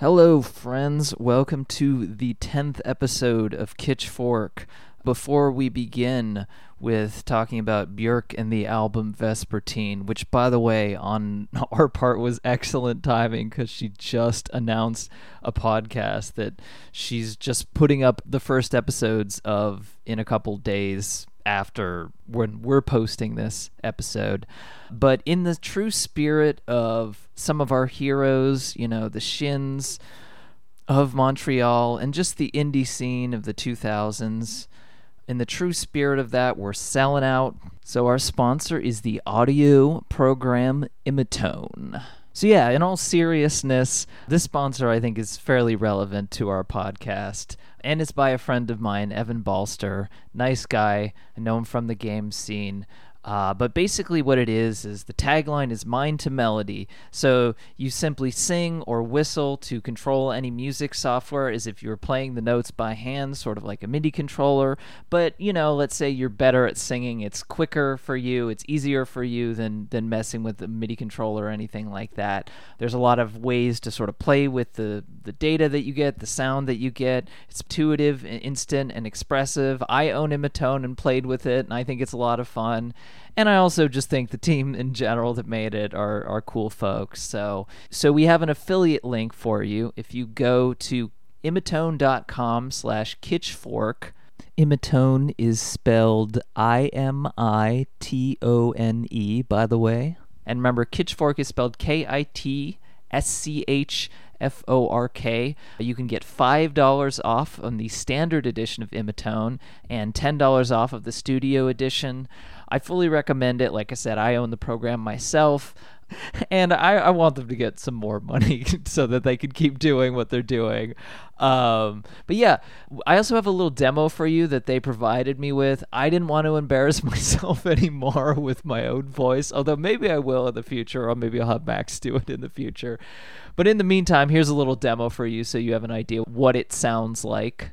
Hello, friends. Welcome to the 10th episode of Kitschfork. Before we begin with talking about Björk and the album Vespertine, which, by the way, on our part was excellent timing because she just announced a podcast that she's just putting up the first episodes of in a couple days after when we're posting this episode. But in the true spirit of some of our heroes, you know, the Shins of Montreal and just the indie scene of the 2000s, in the true spirit of that, we're selling out. So our sponsor is the audio program Imitone. So yeah, in all seriousness, this sponsor I think is fairly relevant to our podcast and it's by a friend of mine, Evan Balster. Nice guy. I know him from the game scene. Uh, but basically, what it is is the tagline is mind to melody. So you simply sing or whistle to control any music software as if you were playing the notes by hand, sort of like a MIDI controller. But you know, let's say you're better at singing, it's quicker for you, it's easier for you than than messing with the MIDI controller or anything like that. There's a lot of ways to sort of play with the the data that you get, the sound that you get. It's intuitive, instant, and expressive. I own Imitone and played with it, and I think it's a lot of fun and I also just think the team in general that made it are are cool folks. So so we have an affiliate link for you if you go to imitone.com slash kitschfork. Imitone is spelled I M I T O N E, by the way. And remember, Kitschfork is spelled K I T S C H F O R K. You can get $5 off on the standard edition of Imitone and $10 off of the studio edition. I fully recommend it. Like I said, I own the program myself. And I, I want them to get some more money so that they can keep doing what they're doing. Um, but yeah, I also have a little demo for you that they provided me with. I didn't want to embarrass myself anymore with my own voice, although maybe I will in the future, or maybe I'll have Max do it in the future. But in the meantime, here's a little demo for you so you have an idea what it sounds like.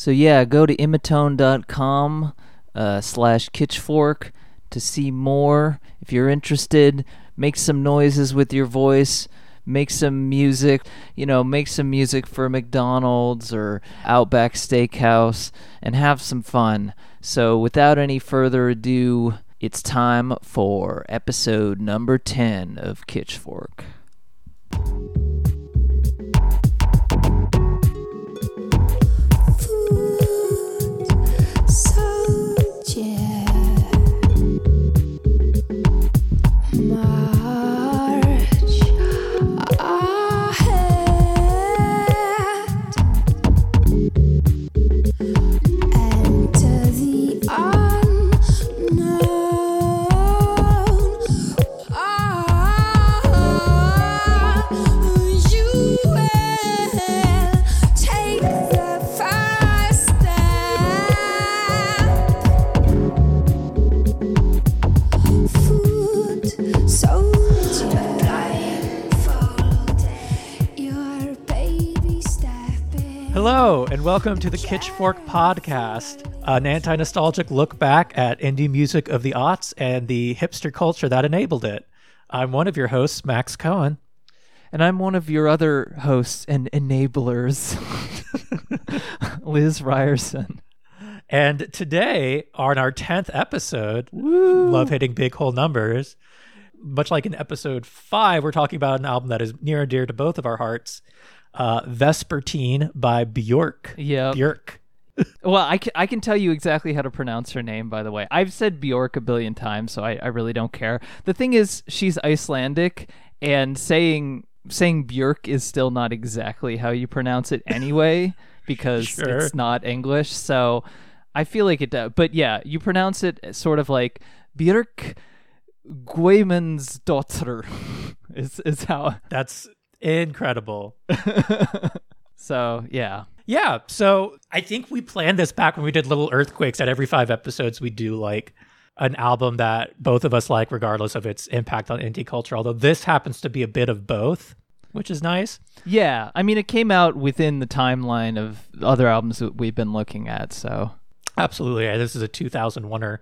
So yeah, go to imitone.com uh, slash kitschfork to see more. If you're interested, make some noises with your voice. Make some music, you know, make some music for McDonald's or Outback Steakhouse and have some fun. So, without any further ado, it's time for episode number 10 of Kitschfork. Hello, and welcome to the Kitschfork Podcast, an anti nostalgic look back at indie music of the aughts and the hipster culture that enabled it. I'm one of your hosts, Max Cohen. And I'm one of your other hosts and enablers, Liz Ryerson. And today, on our 10th episode, Woo. love hitting big whole numbers, much like in episode five, we're talking about an album that is near and dear to both of our hearts uh, Vespertine by Björk. Yeah. Björk. well, I can, I can tell you exactly how to pronounce her name, by the way. I've said Bjork a billion times, so I, I really don't care. The thing is, she's Icelandic, and saying saying Björk is still not exactly how you pronounce it anyway, because sure. it's not English. So I feel like it does. But yeah, you pronounce it sort of like Björk Guðmundsdóttir is is how That's incredible. so yeah. Yeah, so I think we planned this back when we did Little Earthquakes At every five episodes we do like an album that both of us like regardless of its impact on indie culture, although this happens to be a bit of both, which is nice. Yeah. I mean it came out within the timeline of other albums that we've been looking at, so Absolutely. This is a 2001er.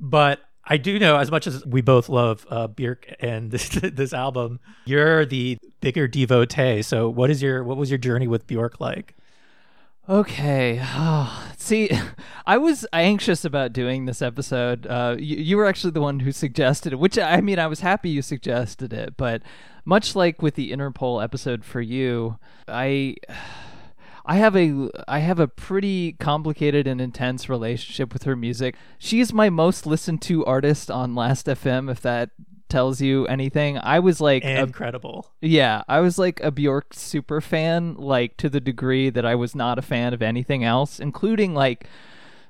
But I do know, as much as we both love uh, Björk and this, this album, you're the bigger devotee. So, what is your what was your journey with Björk like? Okay. See, I was anxious about doing this episode. Uh, you, you were actually the one who suggested it, which I mean, I was happy you suggested it. But much like with the Interpol episode for you, I. I have a I have a pretty complicated and intense relationship with her music. She's my most listened to artist on Last FM if that tells you anything. I was like a- Incredible. yeah, I was like a Bjork super fan, like to the degree that I was not a fan of anything else, including like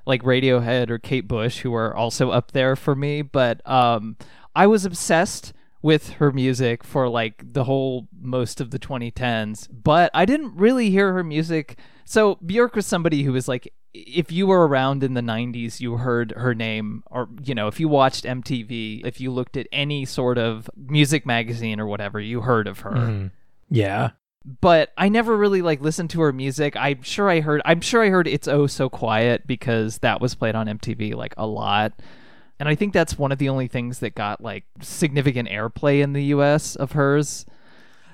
like Radiohead or Kate Bush, who are also up there for me. But um, I was obsessed with her music for like the whole most of the 2010s. But I didn't really hear her music. So Bjork was somebody who was like. If you were around in the 90s, you heard her name, or, you know, if you watched MTV, if you looked at any sort of music magazine or whatever, you heard of her Mhm. Yeah. but I never really like listened to her music. I'm sure I heard I'm sure I heard It's Oh So Quiet because that was played on MTV like a lot. And I think that's one of the only things that got like significant airplay in the US of hers.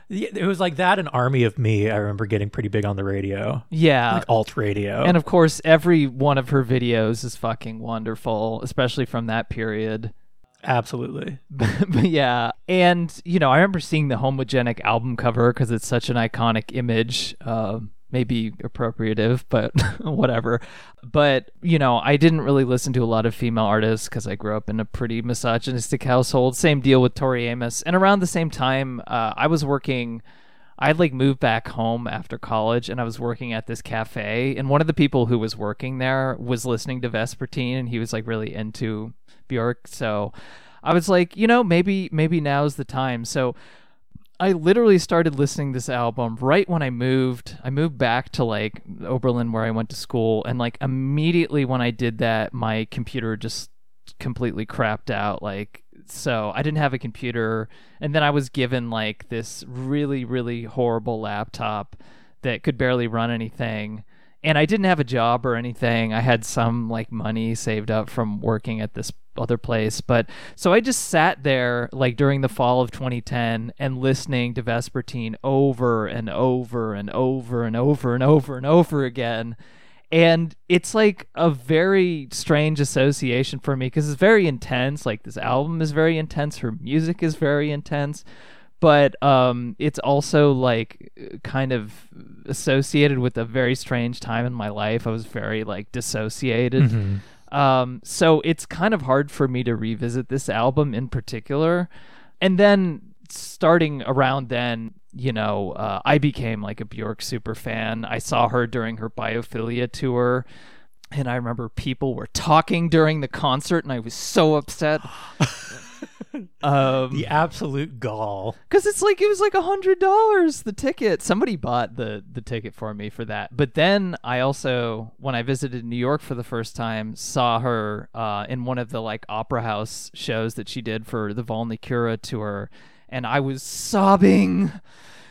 It was like that and Army of Me. I remember getting pretty big on the radio, Yeah. like alt radio. and of course every one of her videos is fucking wonderful, especially from that period. Absolutely. but yeah, and you know, I remember seeing the homogenic album cover because it's such an iconic image. Uh, maybe appropriative, but whatever. But you know, I didn't really listen to a lot of female artists because I grew up in a pretty misogynistic household. Same deal with Tori Amos. And around the same time, uh, I was working. I'd like moved back home after college and I was working at this cafe and one of the people who was working there was listening to Vespertine and he was like really into Bjork. So I was like, you know, maybe maybe now's the time. So I literally started listening to this album right when I moved. I moved back to like Oberlin where I went to school and like immediately when I did that my computer just completely crapped out like so I didn't have a computer and then I was given like this really really horrible laptop that could barely run anything and I didn't have a job or anything. I had some like money saved up from working at this other place, but so I just sat there like during the fall of 2010 and listening to Vespertine over and over and over and over and over and over again. And it's like a very strange association for me because it's very intense. Like this album is very intense, her music is very intense but um, it's also like kind of associated with a very strange time in my life. I was very like dissociated. Mhm. Um, so it's kind of hard for me to revisit this album in particular. And then starting around then, you know, uh, I became like a Bjork super fan. I saw her during her biophilia tour. And I remember people were talking during the concert, and I was so upset. um, The absolute gall. because it's like it was like a hundred dollars the ticket. Somebody bought the the ticket for me for that. But then I also, when I visited New York for the first time, saw her uh, in one of the like opera house shows that she did for the Vulnicura tour, and I was sobbing.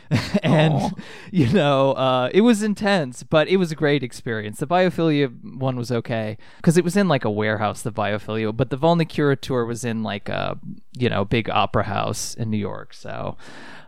and Aw. you know uh, it was intense but it was a great experience the biophilia one was okay because it was in like a warehouse the biophilia but the Vulnicura tour was in like a you know big opera house in new york so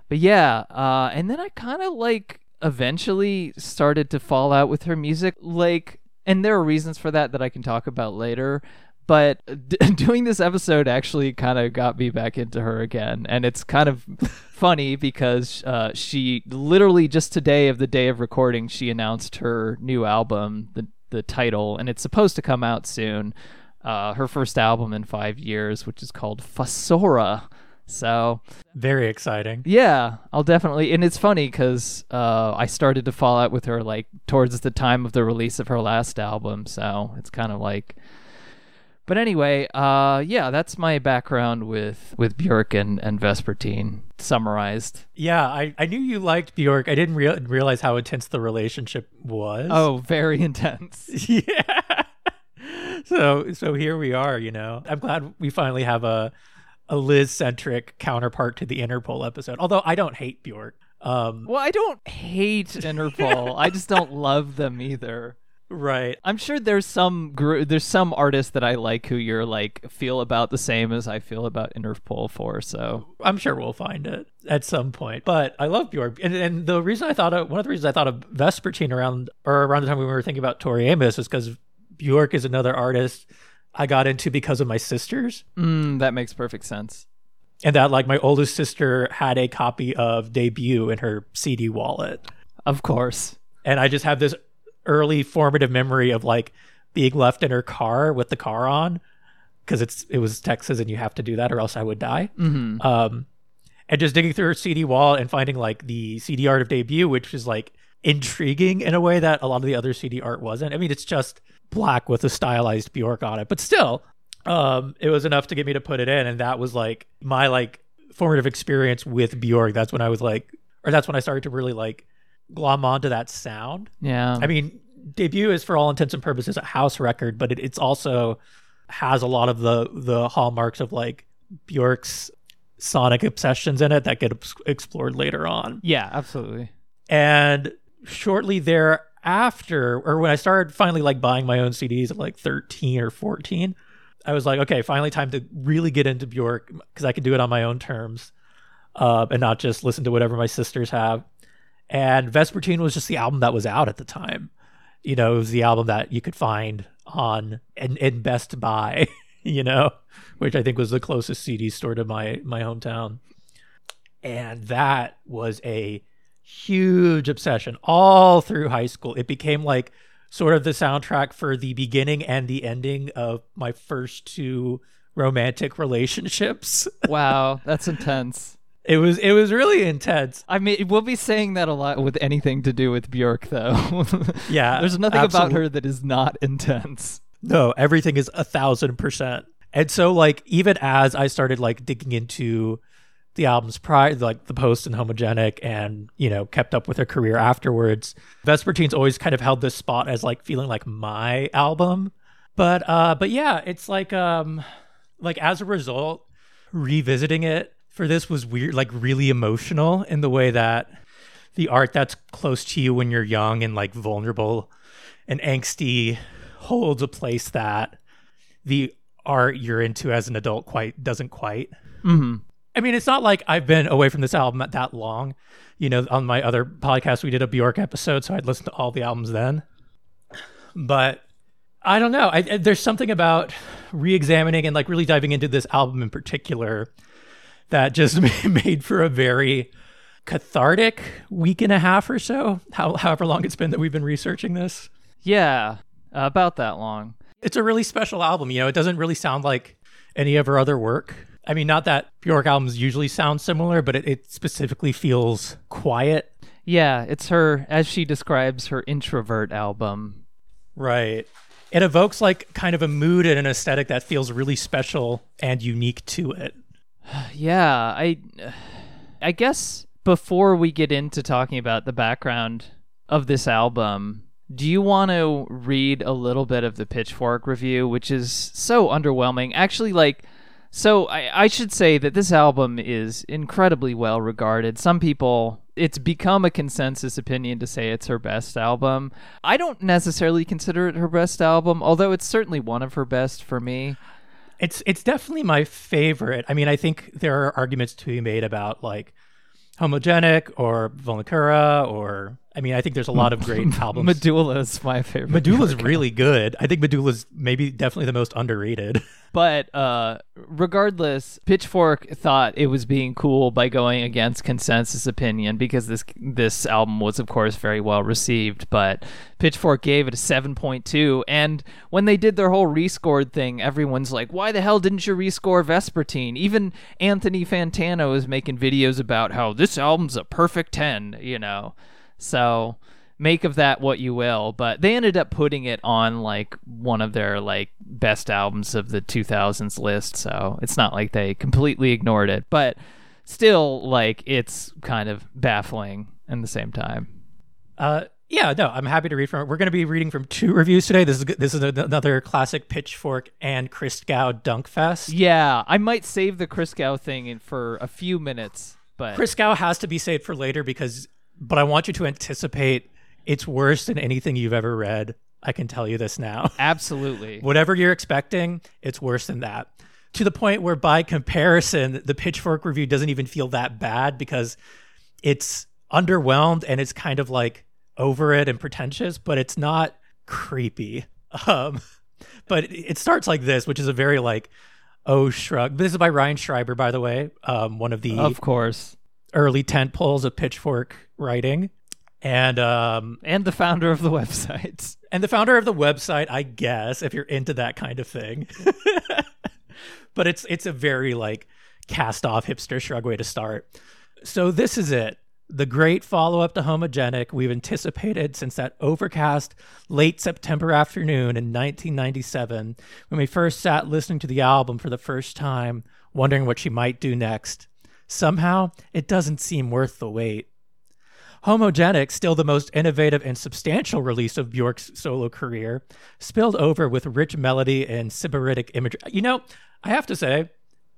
but yeah uh, and then i kind of like eventually started to fall out with her music like and there are reasons for that that i can talk about later but d- doing this episode actually kind of got me back into her again and it's kind of funny because uh, she literally just today of the day of recording she announced her new album the the title and it's supposed to come out soon uh, her first album in five years which is called Fossora So Very exciting. yeah, I'll definitely. And it's funny because uh, I started to fall out with her like towards the time of the release of her last album. So it's kind of like. But anyway, uh, yeah, that's my background with with Björk and and Vespertine summarized. Yeah, I, I knew you liked Bjork. I didn't rea- realize how intense the relationship was. Oh, very intense. yeah. so so here we are. You know, I'm glad we finally have a a Liz centric counterpart to the Interpol episode. Although I don't hate Bjork. Um, Well, I don't hate Interpol. I just don't love them either. Right. I'm sure there's some gr- there's some artists that I like who you're like feel about the same as I feel about Interpol for. So I'm sure we'll find it at some point. But I love Bjork, and, and the reason I thought of one of the reasons I thought of Vespertine around or around the time we were thinking about Tori Amos is because Bjork is another artist I got into because of my sisters, mm, that makes perfect sense. and that like my oldest sister had a copy of Debut in her CD wallet, Of course. and I just have this early formative memory of like being left in her car with the car on because it's it was Texas and you have to do that or else I would die. hmm um, and just digging through her CD wall and finding like the CD art of debut, which is like intriguing in a way that a lot of the other CD art wasn't. I mean, it's just black with a stylized Bjork on it, but still, um, it was enough to get me to put it in, and that was like my like formative experience with Bjork. That's when I was like, or that's when I started to really like glom onto that sound. Yeah. I mean, debut is for all intents and purposes a house record, but it, it's also has a lot of the the hallmarks of like Bjork's sonic obsessions in it that get explored later on. yeah, absolutely. And shortly thereafter, or when I started finally like buying my own CDs at like 13 or 14, I was like, okay, finally time to really get into Bjork because I can do it on my own terms uh, and not just listen to whatever my sisters have. And Vespertine was just the album that was out at the time. You know, it was the album that you could find on in Best Buy, you know, which I think was the closest CD store to my my hometown. And that was a huge obsession all through high school. It became like sort of the soundtrack for the beginning and the ending of my first two romantic relationships. Wow, that's intense. It was it was really intense. I mean, we'll be saying that a lot with anything to do with Bjork, though. Yeah, There's nothing about her that is not intense. No, everything is a thousand percent. And so like even as I started like digging into the albums prior like the post and homogenic and you know kept up with her career afterwards vespertine's always kind of held this spot as like feeling like my album but uh but yeah it's like um like as a result revisiting it for this was weird like really emotional in the way that the art that's close to you when you're young and like vulnerable and angsty holds a place that the art you're into as an adult quite doesn't quite hmm I mean, it's not like I've been away from this album that long. You know, on my other podcast, we did a Bjork episode, so I'd listen to all the albums then. But I don't know. I, I- there's something about re-examining and like really diving into this album in particular that just made for a very cathartic week and a half or so. How, however long it's been that we've been researching this. Yeah, about that long. It's a really special album. You know, it doesn't really sound like any of her other work. I mean, not that Bjork albums usually sound similar, but it, it specifically feels quiet. Yeah, it's her, as she describes, her introvert album. Right. It evokes like kind of a mood and an aesthetic that feels really special and unique to it. Yeah, I, I guess before we get into talking about the background of this album, do you want to read a little bit of the Pitchfork review, which is so underwhelming? Actually, like, so I, I should say that this album is incredibly well regarded. Some people, it's become a consensus opinion to say it's her best album. I don't necessarily consider it her best album, although it's certainly one of her best for me. It's it's definitely my favorite. I mean, I think there are arguments to be made about like homogenic or Vulnicura or I mean, I think there's a lot of great albums. Medulla is my favorite. Medulla's really good. I think Medulla's maybe definitely the most underrated. But uh, regardless, Pitchfork thought it was being cool by going against consensus opinion because this this album was, of course, very well received. But Pitchfork gave it a seven point two, and when they did their whole rescored thing, everyone's like, "Why the hell didn't you rescore Vespertine?" Even Anthony Fantano is making videos about how this album's a perfect ten, you know. So make of that what you will but they ended up putting it on like one of their like best albums of the 2000s list so it's not like they completely ignored it but still like it's kind of baffling in the same time Uh, yeah, no, I'm happy to read from it. We're going to be reading from two reviews today. This is this is another classic Pitchfork and Christgau Dunk Fest. yeah i might save the Christgau thing in for a few minutes but Christgau has to be saved for later because, but I want you to anticipate it's worse than anything you've ever read. I can tell you this now. absolutely Whatever you're expecting, it's worse than that. To the point where, by comparison, the Pitchfork review doesn't even feel that bad because it's underwhelmed and it's kind of like over it and pretentious, but it's not creepy. Um, but it- starts like this, which is a very like, oh shrug. This is by Ryan Schreiber, by the way, um, one of the of course early tent poles of Pitchfork writing, and um, and the founder of the website and the founder of the website, I guess, if you're into that kind of thing. but it's it's a very like cast off hipster shrug way to start. So this is it. The great follow up to Homogenic we've anticipated since that overcast late September afternoon in 1997 when we first sat listening to the album for the first time, wondering what she might do next. Somehow, it doesn't seem worth the wait. Homogenic, still the most innovative and substantial release of Bjork's solo career, spilled over with rich melody and sybaritic imagery. You know, I have to say,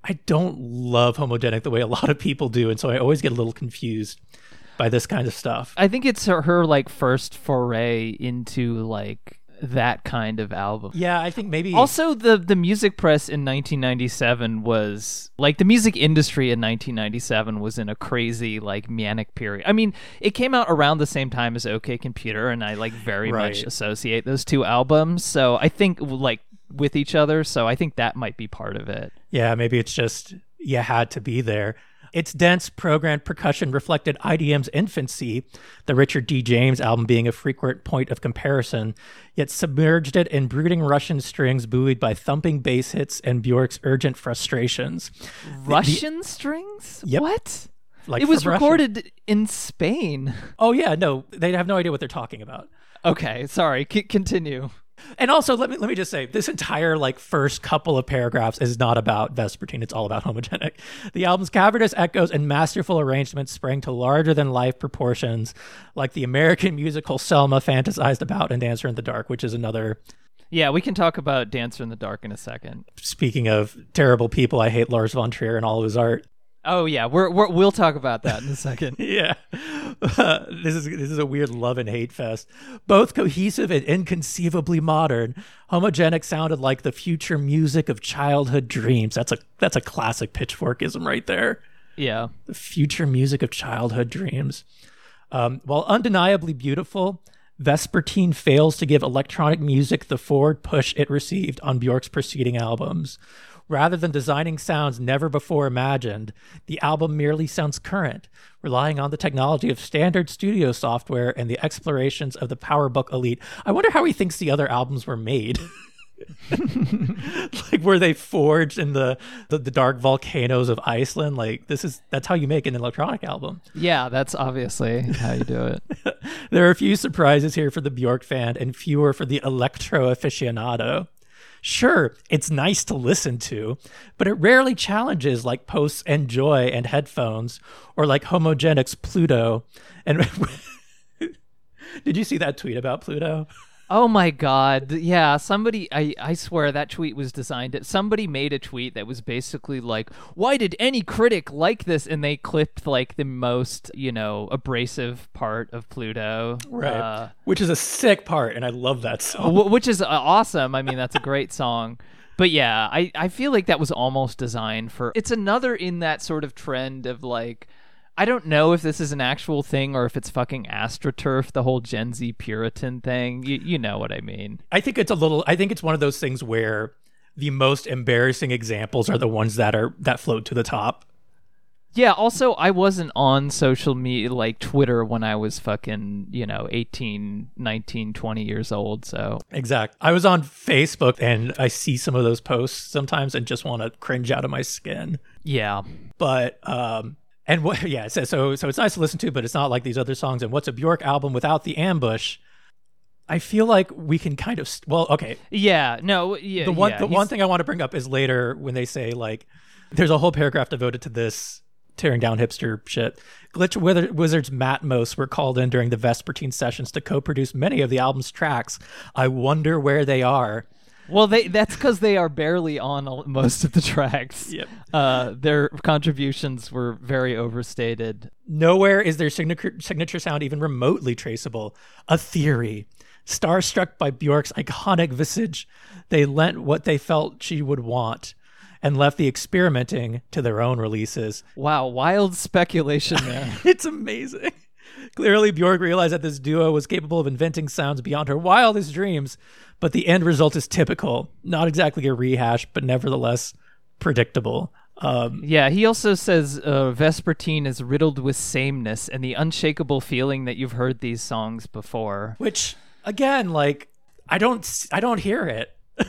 I don't love Homogenic the way a lot of people do, and so I always get a little confused by this kind of stuff. I think it's her, her like first foray into like that kind of album. Yeah, I think maybe Also, the the music press in 1997 was like the music industry in 1997 was in a crazy like manic period. I mean, it came out around the same time as OK Computer, and I like very much associate those two albums. So I think like with each other. So I think that might be part of it. Yeah, maybe it's just you had to be there. Its dense programmed percussion reflected IDM's infancy, the Richard D. James album being a frequent point of comparison, yet submerged it in brooding Russian strings buoyed by thumping bass hits and Bjork's urgent frustrations. Russian strings? Yep. What? Like it was Russia. recorded in Spain. Oh yeah, no, they have no idea what they're talking about. Okay, sorry. C- continue. And also, let me let me just say, this entire like first couple of paragraphs is not about Vespertine. It's all about Homogenic. The album's cavernous echoes and masterful arrangements sprang to larger than life proportions, like the American musical Selma fantasized about in Dancer in the Dark, which is another. Yeah, we can talk about Dancer in the Dark in a second. Speaking of terrible people, I hate Lars von Trier and all of his art. Oh yeah, we're, we're we'll talk about that in a second. Yeah, this is this is a weird love and hate fest. Both cohesive and inconceivably modern, homogenic sounded like the future music of childhood dreams. That's a that's a classic pitchforkism right there. yeah. The future music of childhood dreams. Um, while undeniably beautiful, Vespertine fails to give electronic music the forward push it received on Bjork's preceding albums. Rather than designing sounds never before imagined, the album merely sounds current, relying on the technology of standard studio software and the explorations of the PowerBook elite. I wonder how he thinks the other albums were made. like were they forged in the, the the dark volcanoes of Iceland? Like this is that's how you make an electronic album. Yeah, that's obviously how you do it. There are a few surprises here for the Bjork fan and fewer for the electro aficionado. Sure, it's nice to listen to, but it rarely challenges like Post's Enjoy and Headphones or like Homogenic's Pluto. And did you see that tweet about Pluto? Oh my god. Yeah, somebody I I swear that tweet was designed somebody made a tweet that was basically like, "Why did any critic like this?" and they clipped like the most, you know, abrasive part of Pluto. Uh, Which is a sick part, and I love that song. wh- which is uh, awesome. I mean, that's a great song. But yeah, I, I feel like that was almost designed for. It's another in that sort of trend of like, I don't know if this is an actual thing or if it's fucking astroturf, the whole Gen Z Puritan thing. You, you know what I mean. I think it's a little. I think it's one of those things where the most embarrassing examples are the ones that are that float to the top. Yeah, also I wasn't on social media like Twitter when I was fucking, you know, 18, 19, 20 years old, so Exact. I was on Facebook and I see some of those posts sometimes and just want to cringe out of my skin. yeah. But um and what yeah, so so so it's nice to listen to, but it's not like these other songs and what's a Bjork album without the ambush? I feel like we can kind of well, okay, Yeah, no, yeah. the one yeah, the he's- one thing I want to bring up is later when they say like there's a whole paragraph devoted to this tearing down hipster shit. Glitch Wither- Wizards Matmos were called in during the Vespertine sessions to co-produce many of the album's tracks. I wonder where they are. Well, they that's cuz they are barely on most of the tracks. Yep. Uh their contributions were very overstated. Nowhere is their signature signature sound even remotely traceable. A theory. Starstruck by Bjork's iconic visage, they lent what they felt she would want and left the experimenting to their own releases. Wow, wild speculation there. It's amazing. Clearly, Bjork realized that this duo was capable of inventing sounds beyond her wildest dreams, but the end result is typical. Not exactly a rehash, but nevertheless predictable. Um, Yeah, he also says uh, Vespertine is riddled with sameness and the unshakable feeling that you've heard these songs before. which, again, like I don't, I don't hear it.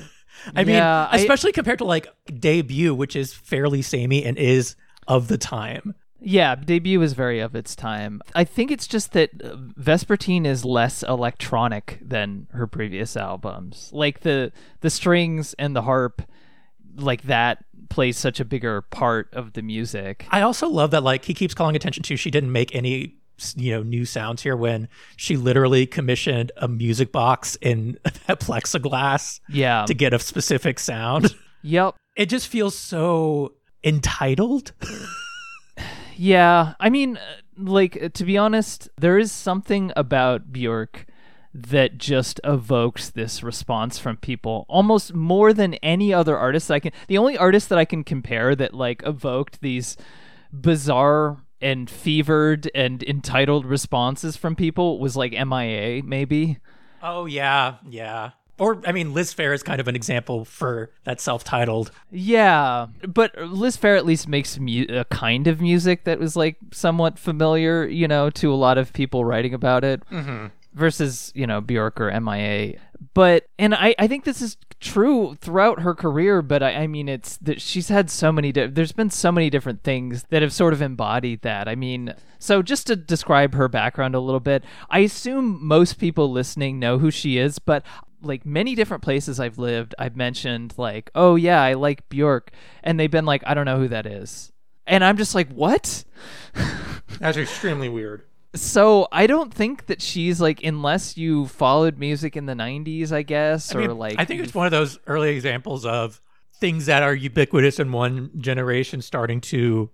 I mean, Yeah, I- especially compared to like debut, which is fairly samey and is of the time. Yeah, debut is very of its time. I think it's just that uh, Vespertine is less electronic than her previous albums. Like the the strings and the harp, like that plays such a bigger part of the music. I also love that like he keeps calling attention to she didn't make any you know new sounds here when she literally commissioned a music box in a plexiglass Yeah. to get a specific sound. Yep. It just feels so entitled. Yeah, I mean, uh, like uh, to be honest, there is something about Bjork that just evokes this response from people almost more than any other artist I can. The only artist that I can compare that like evoked these bizarre and fevered and entitled responses from people was like MIA, maybe. Oh yeah, yeah. Or I mean, Liz Phair is kind of an example for that self-titled. Yeah, but Liz Phair at least makes mu- a kind of music that was like somewhat familiar, you know, to a lot of people writing about it. Mm-hmm. Versus, you know, Bjork or MIA. But and I, I think this is true throughout her career. But I, I mean, it's that she's had so many. Di- there's been so many different things that have sort of embodied that. I mean, so just to describe her background a little bit, I assume most people listening know who she is, but like many different places I've lived, I've mentioned like, oh yeah, I like Bjork, and they've been like, I don't know who that is, and I'm just like, what? That's extremely weird. So I don't think that she's like, unless you followed music in the '90s, I guess, I or mean, like, I think it's one of those early examples of things that are ubiquitous in one generation starting to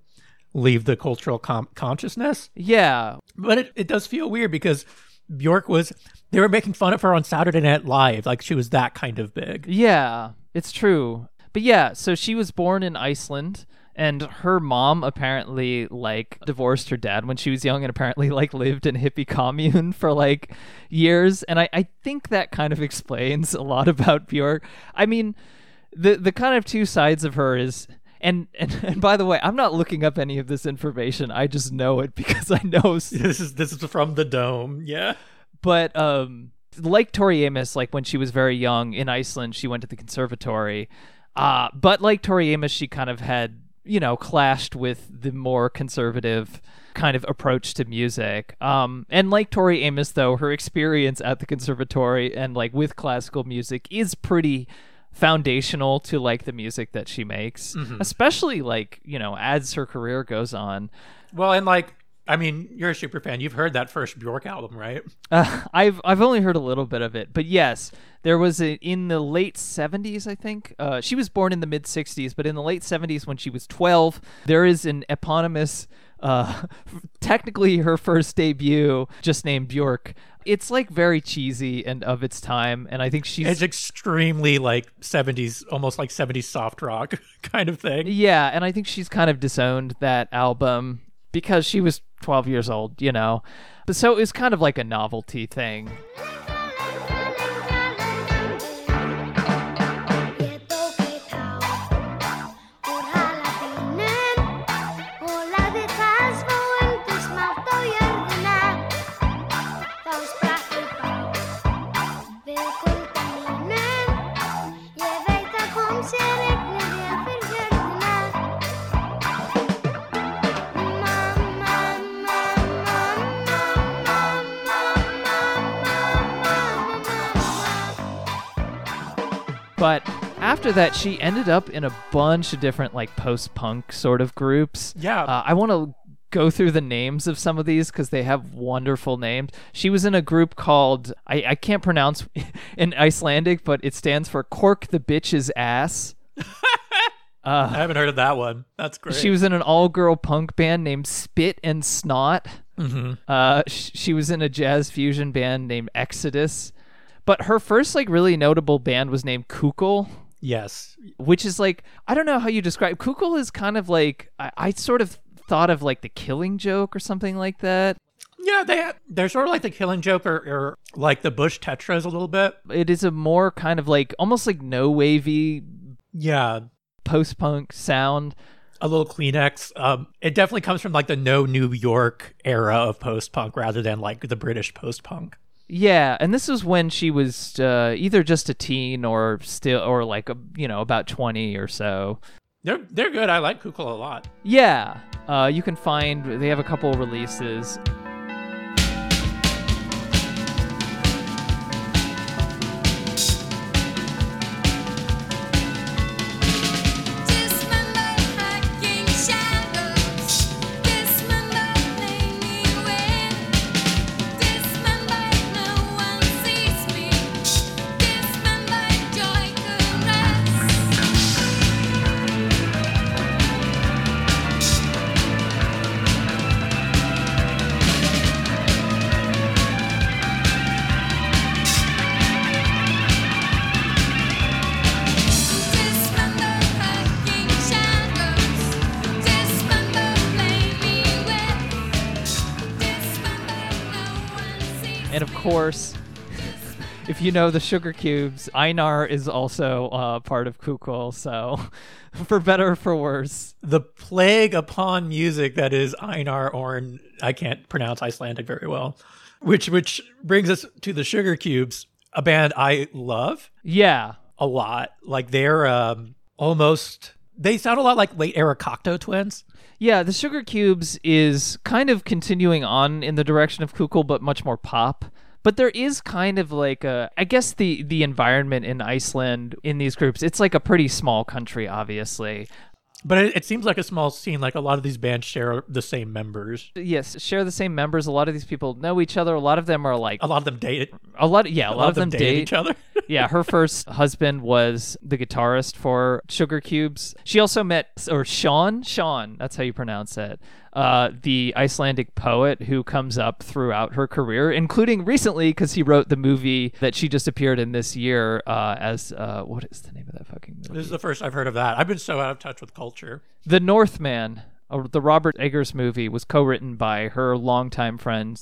leave the cultural com- consciousness. yeah, But it, it does feel weird because Bjork was they were making fun of her on Saturday Night Live, like she was that kind of big. yeah, it's true. But yeah, so she was born in Iceland. And her mom apparently like divorced her dad when she was young and apparently like lived in hippie commune for like years. And I, I think that kind of explains a lot about Bjork. I mean, the the kind of two sides of her is and, and and by the way, I'm not looking up any of this information. I just know it because I know This is this is from the dome, yeah. but um like Tori Amos, like when she was very young in Iceland, she went to the conservatory. Uh, but like Tori Amos, she kind of had, you know, clashed with the more conservative kind of approach to music. Um, and like Tori Amos, though, her experience at the conservatory and like with classical music is pretty foundational to like the music that she makes, especially like, you know, as her career goes on. Well, and like I mean, you're a super fan. You've heard that first Bjork album, right? Uh, I've I've only heard a little bit of it, but yes, there was a in the late '70s. I think uh, she was born in the mid '60s, but in the late '70s, when she was 12, there is an eponymous, uh, technically her first debut, just named Bjork. It's like very cheesy and of its time, and I think she's It's extremely like 70s, almost like 70s soft rock kind of thing. Yeah, and I think she's kind of disowned that album because she was 12 years old, you know. But so it was kind of like a novelty thing. But after that, she ended up in a bunch of different like post-punk sort of groups. Yeah. Uh, I want to go through the names of some of these because they have wonderful names. She was in a group called I, I can't pronounce in Icelandic, but it stands for Cork the Bitch's Ass. I haven't heard of that one. That's great. She was in an all-girl punk band named Spit and Snot. Mm-hmm. Uh, sh- she was in a jazz fusion band named Exodus. But her first like really notable band was named Kukl. Yes. which is like I don't know how you describe Kukl is kind of like I, I sort of thought of like the Killing Joke or something like that. Yeah, they they're sort of like the Killing Joke or, or like the Bush Tetras a little bit. It is a more kind of like almost like no wavy Yeah, post punk sound. a little Kleenex. Um, it definitely comes from like the no New York era of post punk rather than like the British post punk. Yeah, and this was when she was uh, either just a teen or still or like a, you know about twenty or so. They're they're good. I like Kukl a lot. Yeah, uh, you can find they have a couple releases. You know the Sugar Cubes, Einar is also uh, part of Kukl. So, for better or for worse, The plague upon music that is Einar Orn. I can't pronounce Icelandic very well. Which which brings us to the Sugar Cubes, a band I love yeah, a lot. Like they're um, almost they sound a lot like late era Cocteau twins. yeah. The Sugar Cubes is kind of continuing on in the direction of Kukl, but much more pop. But there is kind of like a, I guess the the environment in Iceland in these groups. It's like a pretty small country, obviously. But it, it seems like a small scene. Like a lot of these bands share the same members. Yes, share the same members. A lot of these people know each other. A lot of them are like A lot of them date. a lot. Yeah, a, lot, of them, date date each other. yeah, her first husband was the guitarist for Sugar Cubes. She also met, or Sjón, Sjón, that's how you pronounce it, uh, the Icelandic poet who comes up throughout her career, including recently because he wrote the movie that she just appeared in this year uh, as, uh, what is the name of that fucking movie? this is the first I've heard of that. I've been so out of touch with culture. The Northman, uh, the Robert Eggers movie, was co-written by her longtime friend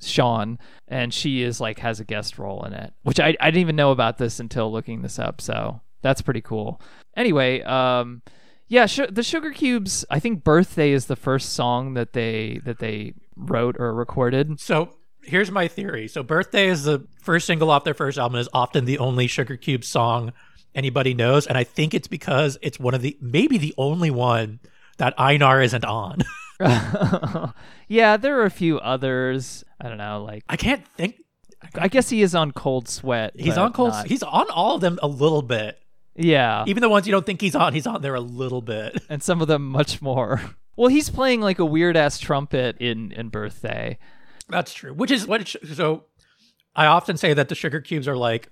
Sjón, and she is like has a guest role in it, which I I didn't even know about this until looking this up. So that's pretty cool. Anyway, um, yeah, Su- the Sugar Cubes. I think "Birthday" is the first song that they that they wrote or recorded. So here's my theory. So Birthday is the first single off their first album is often the only Sugar Cube song anybody knows. And I think it's because it's one of the maybe the only one that Einar isn't on. yeah, there are a few others. I don't know, like I can't think I guess he is on Cold Sweat. he's on cold not- he's on all of them a little bit. Yeah, Even the ones you don't think he's on, he's on there a little bit. and some of them much more. Well, he's playing like a weird ass trumpet in in Birthday. That's true. Which is what sh- so I often say that the Sugar Cubes are like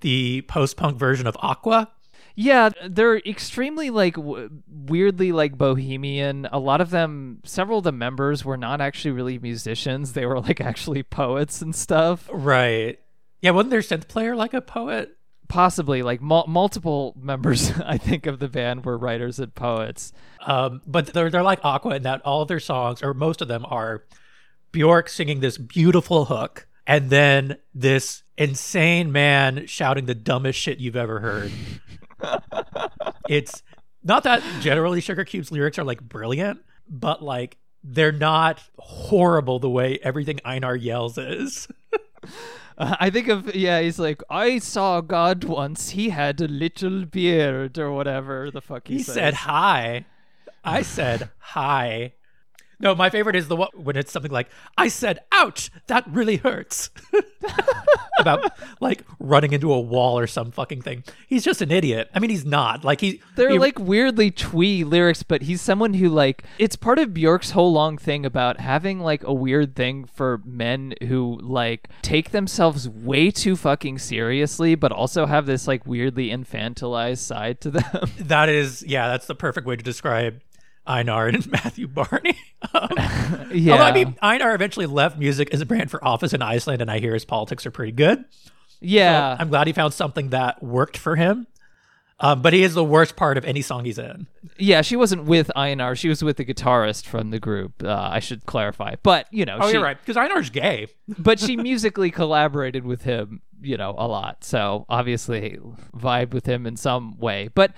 the post-punk version of Aqua. Yeah, they're extremely like w- weirdly like bohemian. A lot of them, several of the members were not actually really musicians. They were like actually poets and stuff. Right. Yeah, wasn't their synth player like a poet? Possibly like mul- multiple members I think of the band were writers and poets. Um, but they're they're like Aqua in that all of their songs, or most of them, are Bjork singing this beautiful hook, and then this insane man shouting the dumbest shit you've ever heard. it's not that generally Sugar Cube's lyrics are like brilliant, but like they're not horrible the way everything Einar yells is. Uh, I think of yeah, he's like, I saw God once. He had a little beard or whatever the fuck he, said. He said hi. I said hi. No, my favorite is the one when it's something like, I said, ouch, that really hurts. About like running into a wall or some fucking thing. He's just an idiot. I mean, he's not. Like, he. They're he- like weirdly twee lyrics, but he's someone who like it's part of Bjork's whole long thing about having like a weird thing for men who like take themselves way too fucking seriously, but also have this like weirdly infantilized side to them. That is, yeah, that's the perfect way to describe Einar and Matthew Barney. um, yeah, Although, I mean, Einar eventually left music as a brand for office in Iceland, and I hear his politics are pretty good. yeah. I'm glad he found something that worked for him. Um, but he is the worst part of any song he's in. Yeah, she wasn't with Einar. She was with the guitarist from the group. Uh, I should clarify. But, you know, Oh, she, you're right. Because Einar's gay. but she musically collaborated with him, you know, a lot. So obviously vibed with him in some way. But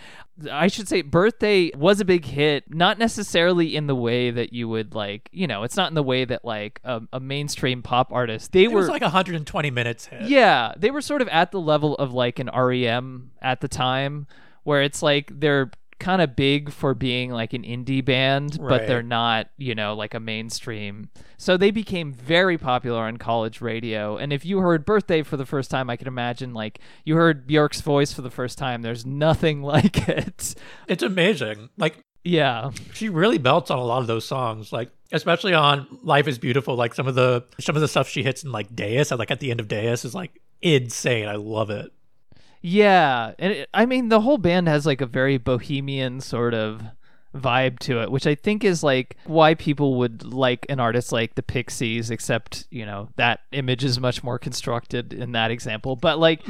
I should say Birthday was a big hit, not necessarily in the way that you would like, you know, it's not in the way that like a, a mainstream pop artist. They It were was like 120 minutes hit. yeah, they were sort of at the level of like an REM at the time, where it's like they're kind of big for being like an indie band, but they're not, you know, like a mainstream. So they became very popular on college radio. And if you heard Birthday for the first time, I can imagine like you heard Bjork's voice for the first time. There's nothing like it. It's amazing. Like, Yeah. she really belts on a lot of those songs. Like, especially on Life is Beautiful. Like, some of the some of the stuff she hits in, like, Deus, like at the end of Deus, is like insane. I love it. Yeah, and it, I mean the whole band has like a very bohemian sort of vibe to it, which I think is like why people would like an artist like the Pixies, except, you know, that image is much more constructed in that example. But like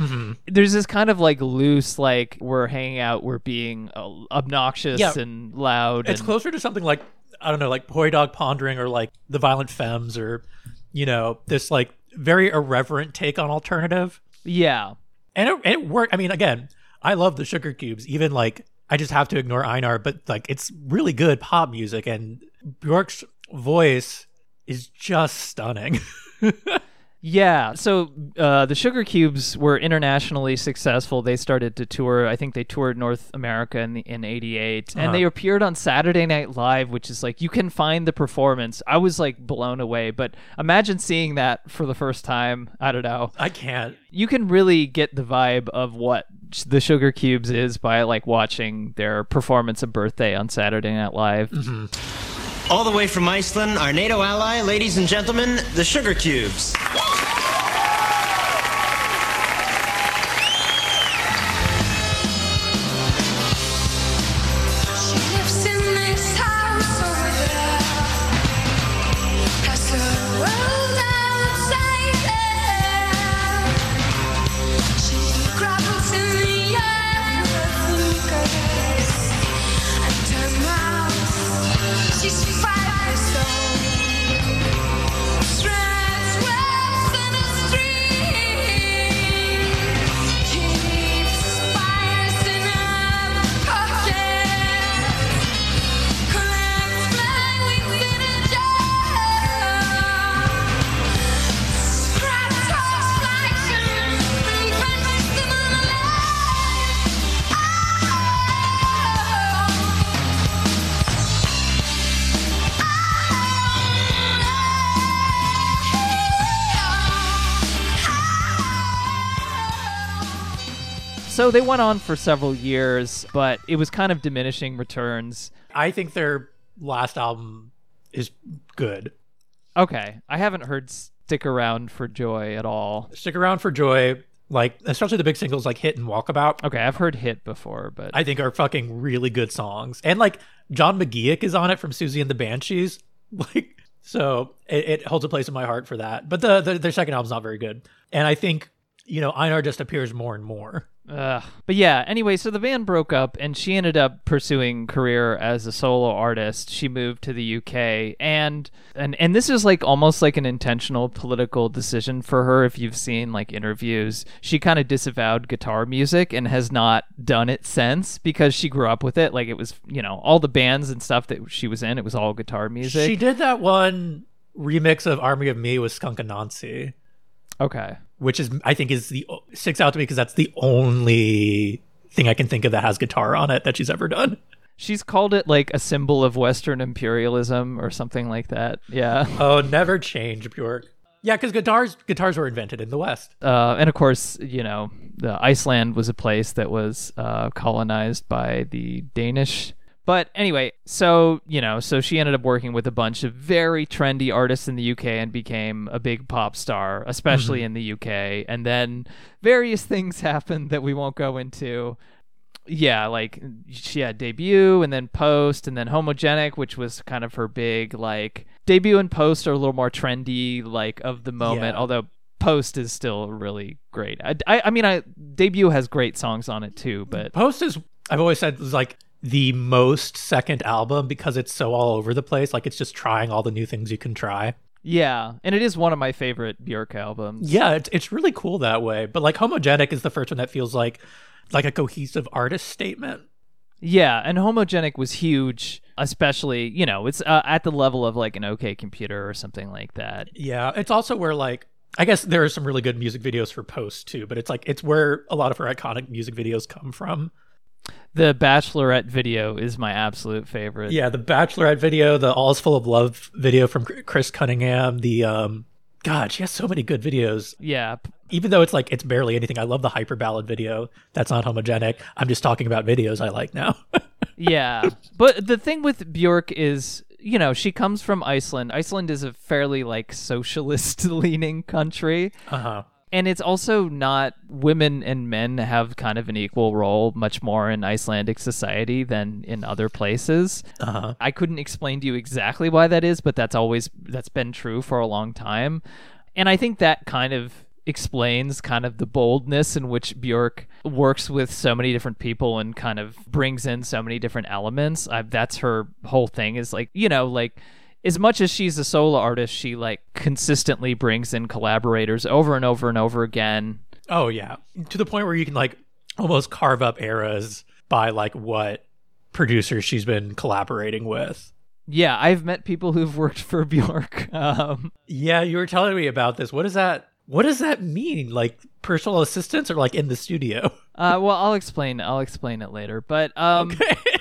there's this kind of like loose like we're hanging out, we're being uh, obnoxious Yeah. and loud It's and closer to something like, I don't know, like Boy Dog Pondering or like The Violent Femmes or, you know, this like very irreverent take on alternative. yeah. And it, it worked. I mean, again, I love the Sugarcubes. Even like, I just have to ignore Einar, but like, it's really good pop music, and Bjork's voice is just stunning. Yeah, so uh, the Sugarcubes were internationally successful. They started to tour. I think they toured North America in the, in '88, and they appeared on Saturday Night Live, which is like you can find the performance. I was like blown away. But imagine seeing that for the first time. I don't know. I can't. You can really get the vibe of what the Sugarcubes is by like watching their performance of Birthday on Saturday Night Live. All the way from Iceland, our NATO ally, ladies and gentlemen, the Sugarcubes. So they went on for several years, but it was kind of diminishing returns. I think their last album is good. Okay, I haven't heard "Stick Around for Joy" at all. Stick around for Joy, like especially the big singles like Hit and Walkabout. Okay, I've heard "Hit" before, but I think are fucking really good songs. And like John McGeoch is on it from Siouxsie and the Banshees. Like so it, it holds a place in my heart for that. But the, the their second album's not very good. And I think, you know, Einar just appears more and more. Ugh. But yeah, anyway, so the band broke up and she ended up pursuing career as a solo artist. She moved to the UK and and and this is like almost like an intentional political decision for her if you've seen like interviews. She kind of disavowed guitar music and has not done it since because she grew up with it. Like it was, you know, all the bands and stuff that she was in, it was all guitar music. She did that one remix of Army of Me with Skunk Anansie, okay. Which is I think is the sticks out to me because that's the only thing I can think of that has guitar on it that she's ever done. She's called it like a symbol of Western imperialism or something like that. Yeah. Oh, never change, Bjork. Yeah, because guitars guitars were invented in the West. Uh, and of course, you know, the Iceland was a place that was uh, colonized by the Danish. But anyway, so you know, so she ended up working with a bunch of very trendy artists in the UK and became a big pop star, especially mm-hmm. in the UK. And then various things happened that we won't go into. Yeah, like she had debut and then post and then homogenic, which was kind of her big like debut and post are a little more trendy, like of the moment. Yeah. Although post is still really great. I, I, I mean, I debut has great songs on it too, but Post is I've always said like the most second album because it's so all over the place. Like it's just trying all the new things you can try. yeah, and it is one of my favorite Björk albums. Yeah, it's it's really cool that way. But like homogenic is the first one that feels like like a cohesive artist statement. Yeah, and homogenic was huge, especially you know it's uh, at the level of like an OK Computer or something like that. Yeah, it's also where like I guess there are some really good music videos for Post too, but it's like it's where a lot of her iconic music videos come from. The Bachelorette video is my absolute favorite. Yeah, the Bachelorette video, the All's Full of Love video from Chris Cunningham, the um God, she has so many good videos. yeah, Even though it's like it's barely anything. I love the hyper ballad video. That's not homogenic. I'm just talking about videos I like now. yeah. But the thing with Björk is, you know, she comes from Iceland. Iceland is a fairly like socialist leaning country. uh-huh. And it's also not women and men have kind of an equal role much more in Icelandic society than in other places. Uh-huh. I couldn't explain to you exactly why that is, but that's always that's been true for a long time. And I think that kind of explains kind of the boldness in which Björk works with so many different people and kind of brings in so many different elements. I, that's her whole thing is like, you know, like as much as she's a solo artist, she like consistently brings in collaborators over and over and over again. Oh yeah. To the point where you can like almost carve up eras by like what producers she's been collaborating with. Yeah, I've met people who've worked for Bjork. Um, Yeah, you were telling me about this. What does that what does that mean? Like personal assistants or like in the studio? uh, well, I'll explain. I'll explain it later. But um,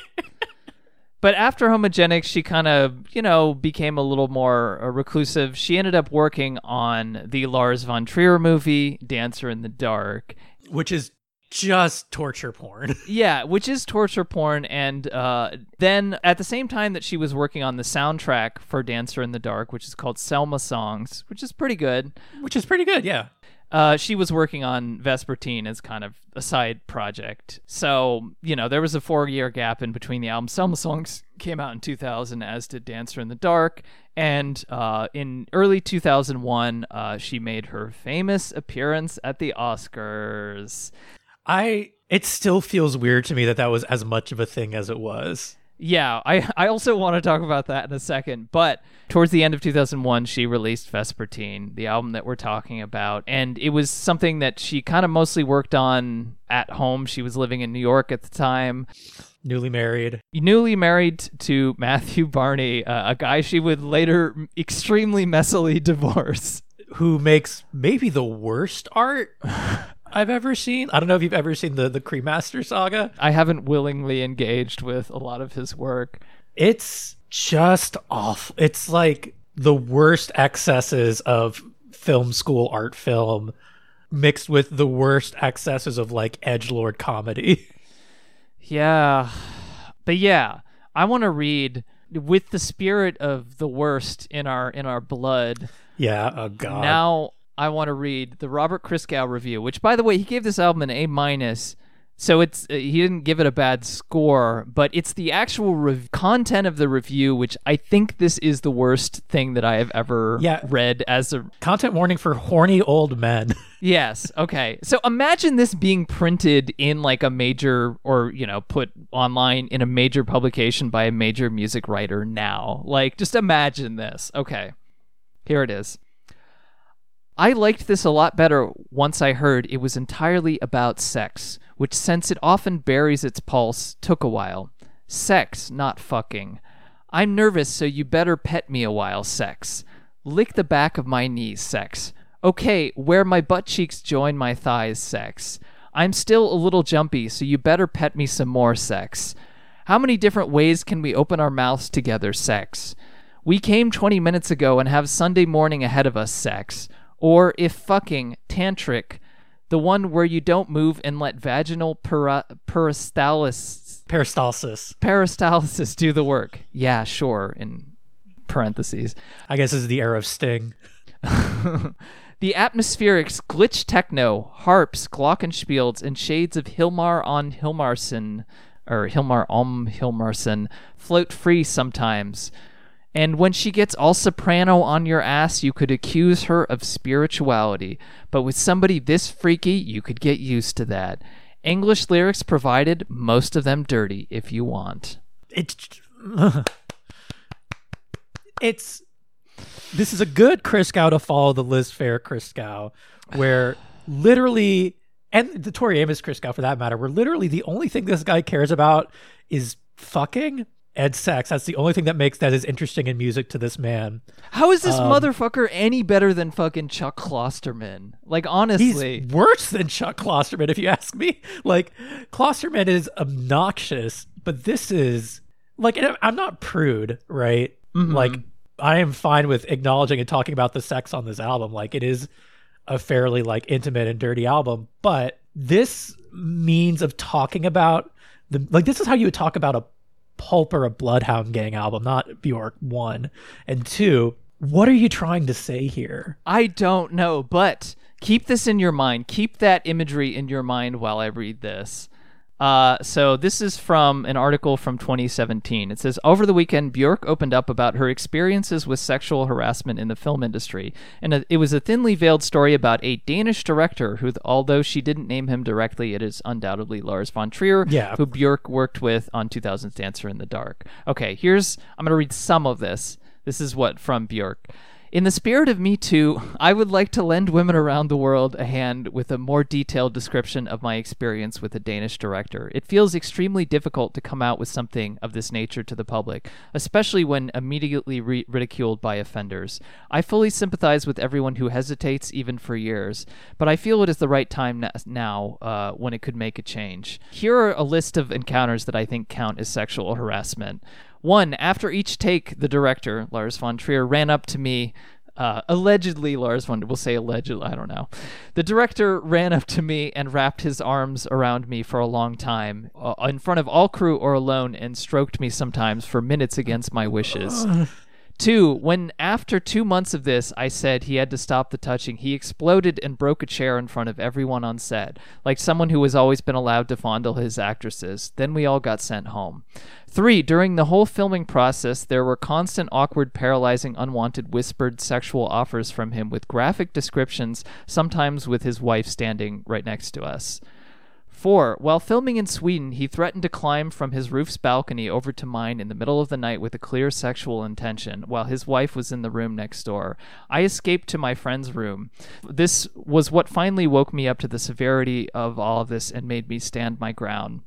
but after homogenic, she kind of you know became a little more uh, reclusive. She ended up working on the Lars von Trier movie Dancer in the Dark. Which is just torture porn. Yeah, which is torture porn. And uh, then at the same time that she was working on the soundtrack for Dancer in the Dark, which is called Selma Songs, which is pretty good. which is pretty good, yeah. Uh, she was working on Vespertine as kind of a side project. So, you know, there was a four year gap in between the albums. Selma Songs came out in 2000, as did Dancer in the Dark. And uh, in early 2001, uh, she made her famous appearance at the Oscars. I it still feels weird to me that that was as much of a thing as it was. Yeah, I, I also want to talk about that in a second. But towards the end of 2001, she released Vespertine, the album that we're talking about. And it was something that she kind of mostly worked on at home. She was living in New York at the time. Newly married. Newly married to Matthew Barney, uh, a guy she would later extremely messily divorce. who makes maybe the worst art I've ever seen. I don't know if you've ever seen the the Cremaster saga. I haven't willingly engaged with a lot of his work. It's just awful. It's like the worst excesses of film school art film mixed with the worst excesses of like edge lord comedy. Yeah. But yeah, I want to read with the spirit of the worst in our in our blood. yeah, oh god. Now I want to read the Robert Christgau review, which by the way, he gave this album an A minus So it's uh, he didn't give it a bad score, but it's the actual rev- content of the review which I think this is the worst thing that I have ever Yeah. read as a Content warning for horny old men. Yes. Okay. So imagine this being printed in like a major or, you know, put online in a major publication by a major music writer now. Like, just imagine this. Okay. Here it is. I liked this a lot better once I heard it was entirely about sex, which, since it often buries its pulse, took a while. Sex, not fucking. I'm nervous, so you better pet me a while, sex. Lick the back of my knees, sex. Okay, where my butt cheeks join my thighs, sex. I'm still a little jumpy, so you better pet me some more, sex. How many different ways can we open our mouths together, sex? We came 20 minutes ago and have Sunday morning ahead of us, sex. Or, if fucking, tantric, the one where you don't move and let vaginal peristalsis, Peristalsis. peristalsis do the work. Yeah, sure, in parentheses. I guess this is the era of Sting. The atmospherics, glitch techno, harps, glockenspiels, and shades of Hilmar on Hilmarsson, or Hilmar om Hilmarsson, float free sometimes. And when she gets all soprano on your ass, you could accuse her of spirituality. But with somebody this freaky, you could get used to that. English lyrics provided, most of them dirty, if you want. It's it's this is a good Christgau to follow the Liz Phair Christgau, where literally and the Tori Amos Christgau for that matter, where literally the only thing this guy cares about is fucking and sex. That's the only thing that makes that is interesting in music to this man. How is this Um, motherfucker any better than fucking Chuck Klosterman? Like, honestly, He's worse than Chuck Klosterman, if you ask me. Like Klosterman is obnoxious, but this is like and I'm not prude, right? Like I am fine with acknowledging and talking about the sex on this album. Like it is a fairly like intimate and dirty album, but this means of talking about the like this is how you would talk about a pulp or a bloodhound gang album, not Bjork one. And two, what are you trying to say here? I don't know, but keep this in your mind. Keep that imagery in your mind while I read this. Uh, so this is from an article from 2017. It says over the weekend, Björk opened up about her experiences with sexual harassment in the film industry, and it- it was a thinly veiled story about a Danish director who, although she didn't name him directly, it is undoubtedly Lars von Trier, Yeah. who Björk worked with on 2000's Dancer in the Dark. Okay, here's I'm going to read some of this. This is what from Björk. In the spirit of Me Too, I would like to lend women around the world a hand with a more detailed description of my experience with a Danish director. It feels extremely difficult to come out with something of this nature to the public, especially when immediately re- ridiculed by offenders. I fully sympathize with everyone who hesitates, even for years, but I feel it is the right time na- now uh, when it could make a change. Here are a list of encounters that I think count as sexual harassment. One, after each take, the director, Lars von Trier, ran up to me. Uh, allegedly, Lars von, we'll say allegedly, I don't know. The director ran up to me and wrapped his arms around me for a long time, uh, in front of all crew or alone, and stroked me sometimes for minutes against my wishes. Two, when after two months of this, I said he had to stop the touching, he exploded and broke a chair in front of everyone on set, like someone who has always been allowed to fondle his actresses. Then we all got sent home. Three, during the whole filming process, there were constant, awkward, paralyzing, unwanted, whispered sexual offers from him with graphic descriptions, sometimes with his wife standing right next to us. Four, while filming in Sweden, he threatened to climb from his roof's balcony over to mine in the middle of the night with a clear sexual intention, while his wife was in the room next door. I escaped to my friend's room. This was what finally woke me up to the severity of all of this and made me stand my ground.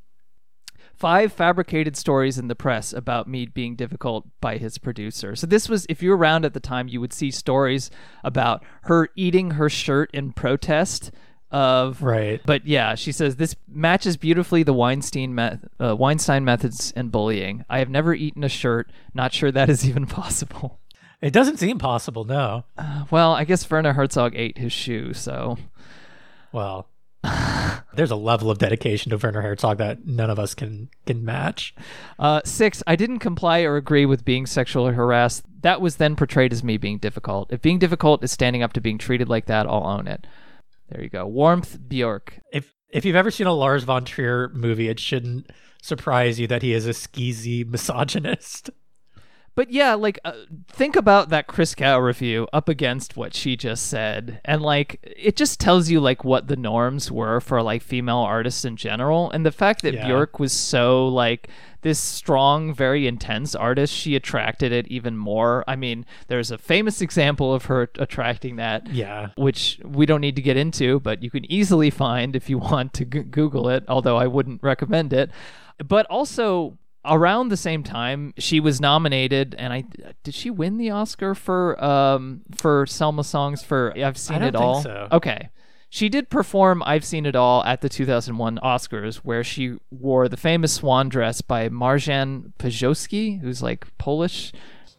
Five fabricated stories in the press about me being difficult by his producer. So, this was, if you were around at the time, you would see stories about her eating her shirt in protest of Right. but yeah, she says this matches beautifully the Weinstein me- uh, Weinstein methods and bullying. I have never eaten a shirt. Not sure that is even possible. It doesn't seem possible, no. Well, I guess Werner Herzog ate his shoe, so Well, there's a level of dedication to Werner Herzog that none of us can can match. Uh, six, I didn't comply or agree with being sexually harassed. That was then portrayed as me being difficult. If being difficult is standing up to being treated like that, I'll own it. There you go. Warmth, Bjork. If If you've ever seen a Lars von Trier movie, it shouldn't surprise you that he is a skeezy misogynist. But yeah, like uh, think about that Christgau review up against what she just said, and like it just tells you like what the norms were for like female artists in general, and the fact that Yeah. Björk was so like this strong, very intense artist, she attracted it even more. I mean, there's a famous example of her attracting that Yeah. which we don't need to get into, but you can easily find if you want to g- Google it, although I wouldn't recommend it. But also, around the same time, she was nominated, and I did she win the Oscar for um for Selma songs for I've seen it think all. so. Okay. She did perform I've Seen It All at the 2001 Oscars, where she wore the famous swan dress by Marjan Pajowski, who's like Polish.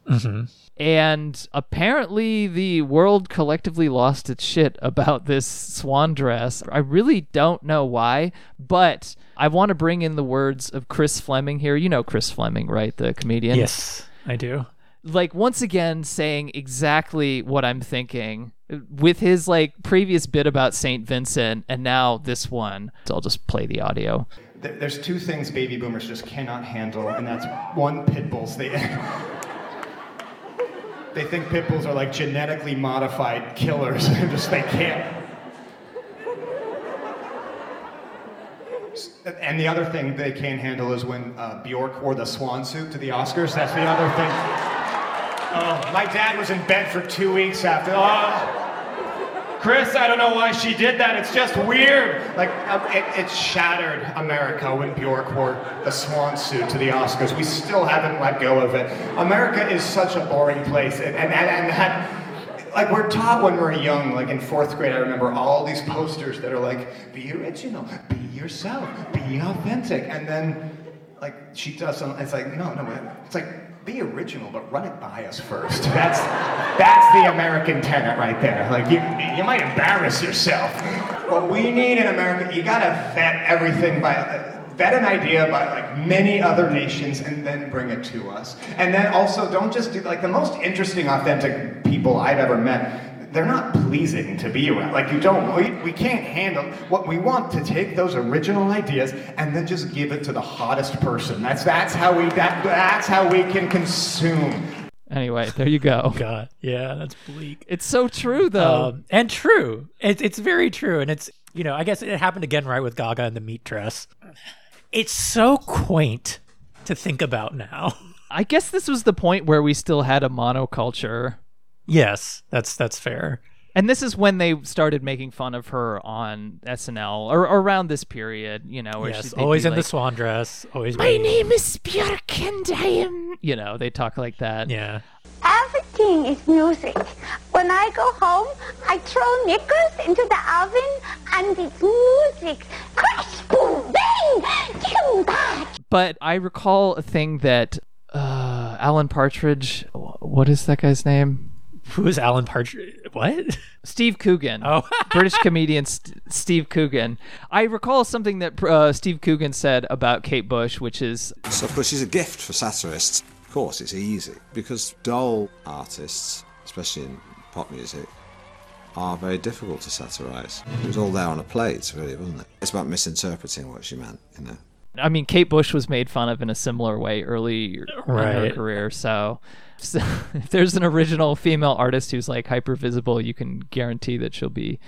Mm-hmm. And apparently, the world collectively lost its shit about this swan dress. I really don't know why, but I want to bring in the words of Chris Fleming here. You know Chris Fleming, right? The comedian. Yes, I do. Like, once again, saying exactly what I'm thinking with his like previous bit about St. Vincent and now this one. So I'll just play the audio. There's two things baby boomers just cannot handle, and that's one, pit bulls. They, they think pit bulls are like genetically modified killers, and just they can't. And the other thing they can't handle is when uh, Bjork wore the swan suit to the Oscars. That's the other thing. Oh, my dad was in bed for two weeks after. Oh, Chris, I don't know why she did that. It's just weird. Like, uh, it, it shattered America when Bjork wore the swan suit to the Oscars. We still haven't let go of it. America is such a boring place. And, and, and, and that, like, we're taught when we're young, like in fourth grade, I remember all these posters that are like, be original, be yourself, be authentic. And then, like, she does something, it's like, no, no, it's like, be original, but run it by us first. That's that's the American tenet right there. Like you, you might embarrass yourself. What we need in America, you gotta vet everything by uh, vet an idea by like many other nations and then bring it to us. And then also don't just do like the most interesting, authentic people I've ever met. They're not pleasing to be around. Like you don't, we, we can't handle what we want to take those original ideas and then just give it to the hottest person. That's that's how we that that's how we can consume. Anyway, there you go. God, yeah, that's bleak. It's so true, though. Um, and true. It's it's very true, and it's you know I guess it happened again right with Gaga and the meat dress. It's so quaint to think about now. I guess this was the point where we still had a monoculture. Yes, that's that's fair. And this is when they started making fun of her on SNL or, or around this period, you know, where Yes, she, always be in the swan dress. Always. My being- name is Björk and I am, you know, they talk like that. Yeah. Everything is music. When I go home, I throw nickels into the oven and it's music. Crash, boom, bang, boom, bang. But I recall a thing that uh, Alan Partridge, what is that guy's name? Who is Alan Partridge? What? Steve Coogan. Oh. British comedian St- Steve Coogan. I recall something that uh, Steve Coogan said about Kate Bush, which is So, of course, she's a gift for satirists. Of course, it's easy because dull artists, especially in pop music, are very difficult to satirize. It was all there on a plate, really, wasn't it? It's about misinterpreting what she meant, you know. I mean, Kate Bush was made fun of in a similar way early in her career. So, so if there's an original female artist who's like hyper visible, you can guarantee that she'll be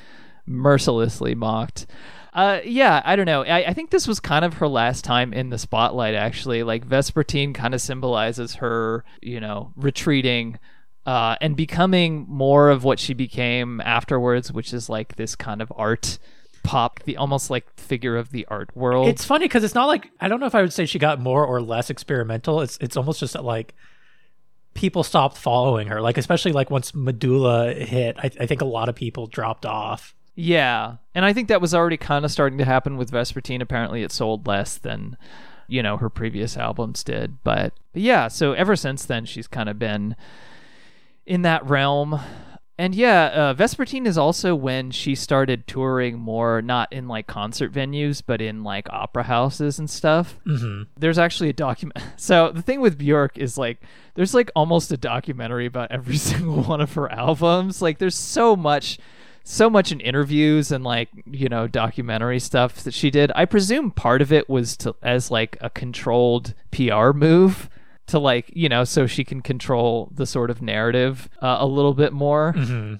mercilessly mocked. Uh, yeah, I don't know. I, I think this was kind of her last time in the spotlight, actually. Like, Vespertine kind of symbolizes her, you know, retreating uh, and becoming more of what she became afterwards, which is like this kind of art pop, the almost like figure of the art world. It's funny because it's not like I don't know if I would say she got more or less experimental. It's it's almost just that like people stopped following her. Like especially like once Medulla hit, I, I think a lot of people dropped off. Yeah, and I think that was already kind of starting to happen with Vespertine. Apparently, it sold less than you know her previous albums did, but, but yeah. So ever since then, she's kind of been in that realm. And yeah, uh, Vespertine is also when she started touring more, not in like concert venues, but in like opera houses and stuff. Mm-hmm. There's actually a document. So the thing with Bjork is like, there's like almost a documentary about every single one of her albums. Like, there's so much so much in interviews and like you know documentary stuff that she did. I presume part of it was to as like a controlled PR move to like you know so she can control the sort of narrative uh, a little bit more.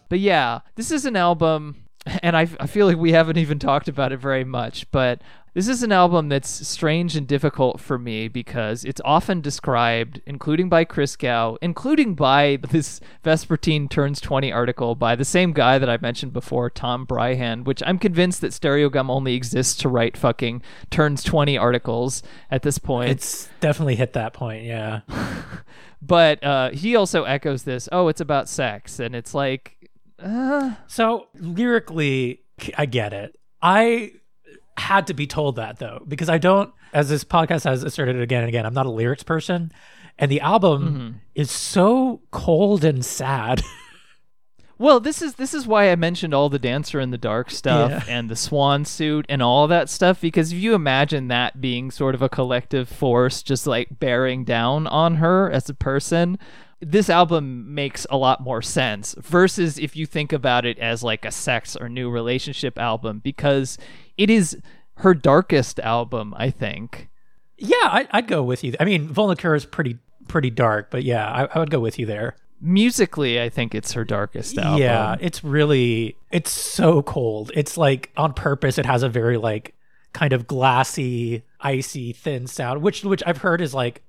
But yeah, this is an album. And I, I feel like we haven't even talked about it very much, but this is an album that's strange and difficult for me because it's often described, including by Christgau, including by this Vespertine Turns 20 article by the same guy that I mentioned before, Tom Breihan, which I'm convinced that Stereogum only exists to write fucking Turns 20 articles at this point. It's definitely hit that point. Yeah. but uh, he also echoes this, oh, it's about sex. And it's like, uh, So lyrically, I get it. I had to be told that though, because I don't, as this podcast has asserted again and again, I'm not a lyrics person. And the album mm-hmm. is so cold and sad. Well, this is this is why I mentioned all the dancer in the dark stuff Yeah. and the swan suit and all that stuff because if you imagine that being sort of a collective force just like bearing down on her as a person, this album makes a lot more sense versus if you think about it as like a sex or new relationship album because it is her darkest album, I think. yeah, I, I'd go with you. I mean, Vulnicura is pretty pretty dark, but yeah, I, I would go with you there. Musically, I think it's her darkest album. Yeah, it's really it's so cold. It's like on purpose. It has a very like kind of glassy, icy, thin sound, which which I've heard is like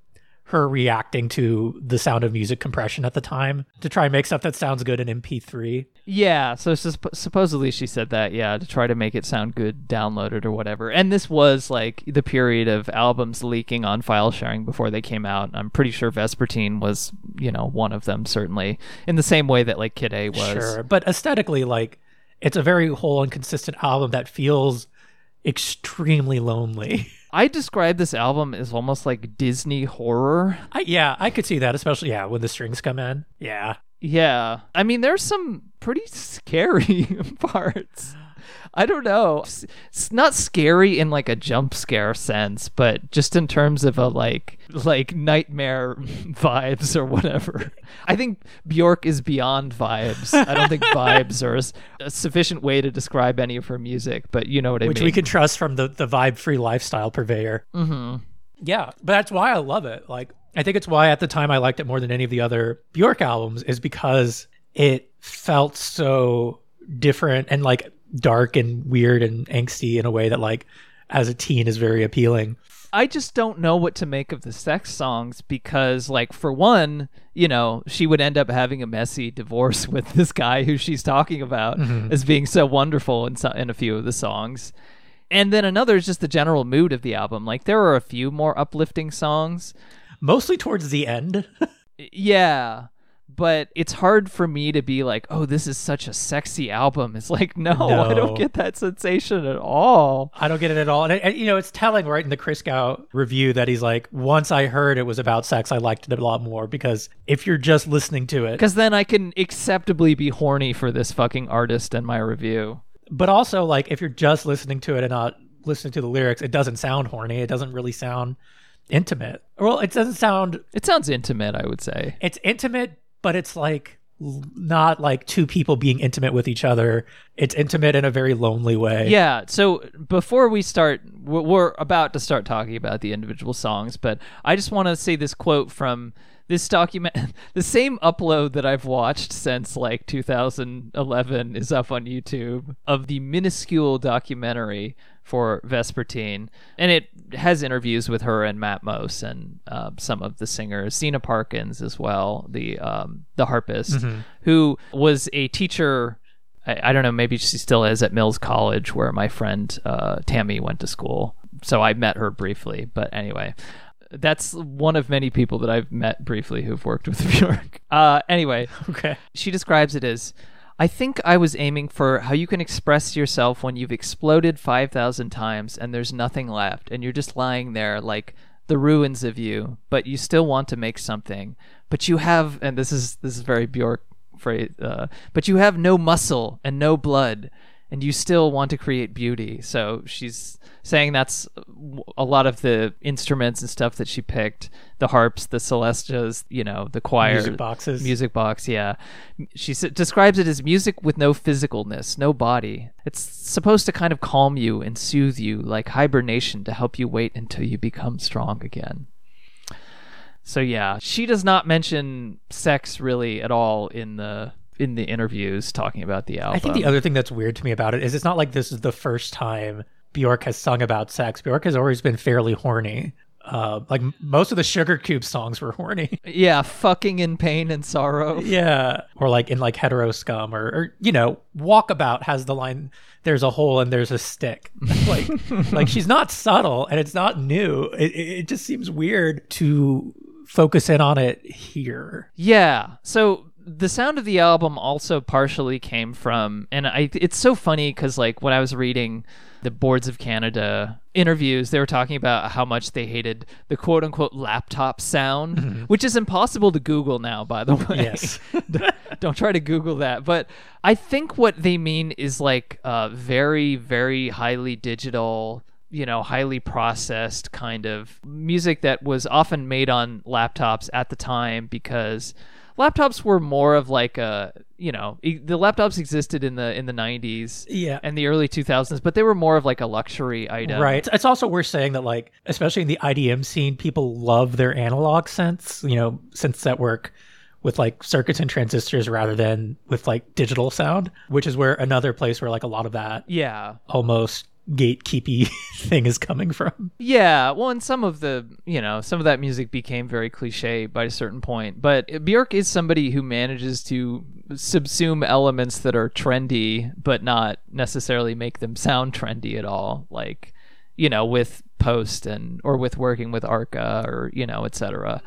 her reacting to the sound of music compression at the time to try and make stuff that sounds good in MP3. Yeah, so supp- supposedly she said that, yeah, to try to make it sound good, downloaded or whatever. And this was like the period of albums leaking on file sharing before they came out. I'm pretty sure Vespertine was, you know, one of them, certainly, in the same way that like Kid A was. Sure, but aesthetically, like it's a very whole and consistent album that feels extremely lonely. I describe this album as almost like Disney horror. I, yeah, I could see that, especially yeah when the strings come in. Yeah, Yeah. I mean, there's some pretty scary parts. I don't know. It's, it's not scary in like a jump scare sense, but just in terms of a like like nightmare vibes or whatever. I think Bjork is beyond vibes. I don't think vibes are a sufficient way to describe any of her music, but you know what I which mean. Which we can trust from the the vibe free lifestyle purveyor. Mm-hmm. Yeah, but that's why I love it. Like, I think it's why at the time I liked it more than any of the other Bjork albums is because it felt so different and like dark and weird and angsty in a way that like as a teen is very appealing. I just don't know what to make of the sex songs because, like, for one, you know, she would end up having a messy divorce with this guy who she's talking about mm-hmm. as being so wonderful in, so- in a few of the songs. And then another is just the general mood of the album. Like, there are a few more uplifting songs. Mostly towards the end. Yeah. But it's hard for me to be like, oh, this is such a sexy album. It's like, no, I don't get that sensation at all. I don't get it at all. And, and, you know, it's telling right in the Christgau review that he's like, once I heard it was about sex, I liked it a lot more because if you're just listening to it, Because then I can acceptably be horny for this fucking artist in my review. but also like if you're just listening to it and not listening to the lyrics, it doesn't sound horny. It doesn't really sound intimate. Well, it doesn't sound. It sounds intimate, I would say. It's intimate, but it's like not like two people being intimate with each other. It's intimate in a very lonely way. Yeah. So before we start, we're, about to start talking about the individual songs, but I just want to say this quote from this document. The same upload that I've watched since like 2011 is up on YouTube of the minuscule documentary for Vespertine, and it has interviews with her and Matmos and uh, some of the singers, Zeena Parkins as well, the um, the harpist, who was a teacher I, I don't know, maybe she still is at Mills College, where my friend uh, Tammy went to school. So I met her briefly. But anyway, that's one of many people that I've met briefly who've worked with Bjork. Uh, anyway, Okay. she describes it as I think I was aiming for how you can express yourself when you've exploded 5,000 times and there's nothing left, and you're just lying there like the ruins of you, but you still want to make something. But you have, and this is this is very Bjork phrase, uh, but you have no muscle and no blood, and you still want to create beauty. So she's saying that's a lot of the instruments and stuff that she picked the harps, the celestas, you know, the choir, Music boxes. music box. Yeah, she s- describes it as music with no physicalness, no body. It's supposed to kind of calm you and soothe you, like hibernation, to help you wait until you become strong again. So yeah, she does not mention sex really at all in the in the interviews talking about the album. I think the other thing that's weird to me about it is it's not like this is the first time Bjork has sung about sex. Bjork has always been fairly horny. Uh, like most of the Sugarcube songs were horny. yeah, fucking in pain and sorrow. yeah, or like in like hetero scum, or, or you know, Walkabout has the line, "There's a hole and there's a stick." like, like she's not subtle and it's not new. It, it it just seems weird to focus in on it here. Yeah. So the sound of the album also partially came from, and I it's so funny because like when I was reading the Boards of Canada interviews, they were talking about how much they hated the quote unquote laptop sound, which is impossible to Google now, by the way. Yes. Don't try to Google that. But I think what they mean is like uh, very, very highly digital, you know, highly processed kind of music that was often made on laptops at the time because laptops were more of like a you know e- the laptops existed in the in the 90s Yeah. and the early 2000s but they were more of like a luxury item Right. It's also worth saying that, like, especially in the IDM scene, people love their analog synths, you know, synths that work with like circuits and transistors rather than with like digital sound, which is where another place where like a lot of that yeah almost gatekeepy thing is coming from. Yeah, well, and some of the, you know, some of that music became very cliche by a certain point. But Björk is somebody who manages to subsume elements that are trendy, but not necessarily make them sound trendy at all. Like, you know, with Post and or with working with Arca or you know, etc.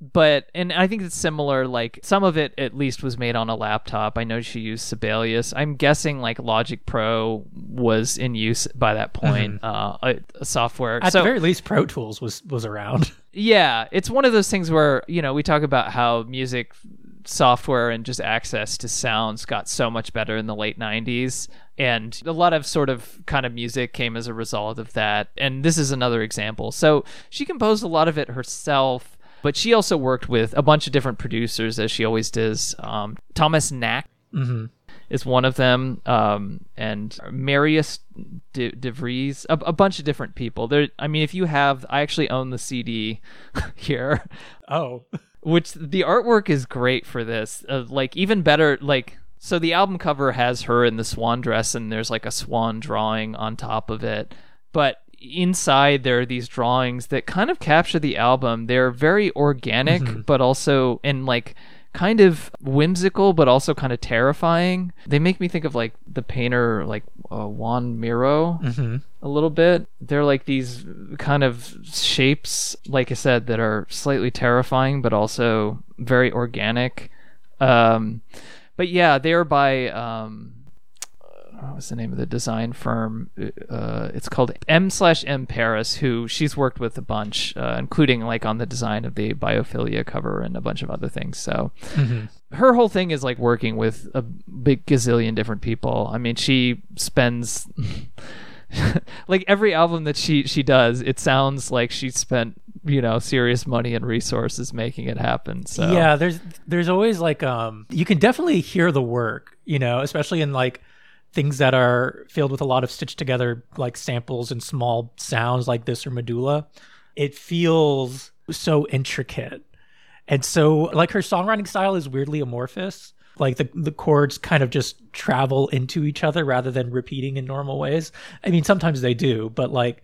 But and I think it's similar. Like some of it at least was made on a laptop. I know she used Sibelius. I'm guessing like Logic Pro was in use by that point. Uh, a, a software. At so the very least, Pro Tools was was around. yeah, it's one of those things where, you know, we talk about how music software and just access to sounds got so much better in the late 90s and a lot of sort of kind of music came as a result of that and this is another example. So she composed a lot of it herself but she also worked with a bunch of different producers as she always does. Um, Thomas Knak is one of them, um, and Marius De, De Vries, a, a bunch of different people. There, I mean, if you have, I actually own the CD here, Oh, which the artwork is great for this. Uh, like even better, like so the album cover has her in the swan dress, and there's like a swan drawing on top of it, but inside there are these drawings that kind of capture the album. They're very organic, but also and like kind of whimsical, but also kind of terrifying. They make me think of like the painter, like uh, Juan Miro, a little bit. They're like these kind of shapes, like I said, that are slightly terrifying, but also very organic. Um, but yeah, they're by um, what was the name of the design firm? Uh, it's called M slash M Paris, who she's worked with a bunch, uh, including like on the design of the Biophilia cover and a bunch of other things. So her whole thing is like working with a big gazillion different people. I mean, she spends like every album that she she does, it sounds like she spent you know serious money and resources making it happen. So yeah. There's there's always like um you can definitely hear the work, you know, especially in like things that are filled with a lot of stitched together like samples and small sounds like this or Medulla. It feels so intricate. And so like her songwriting style is weirdly amorphous. Like the the chords kind of just travel into each other rather than repeating in normal ways. I mean sometimes they do, but like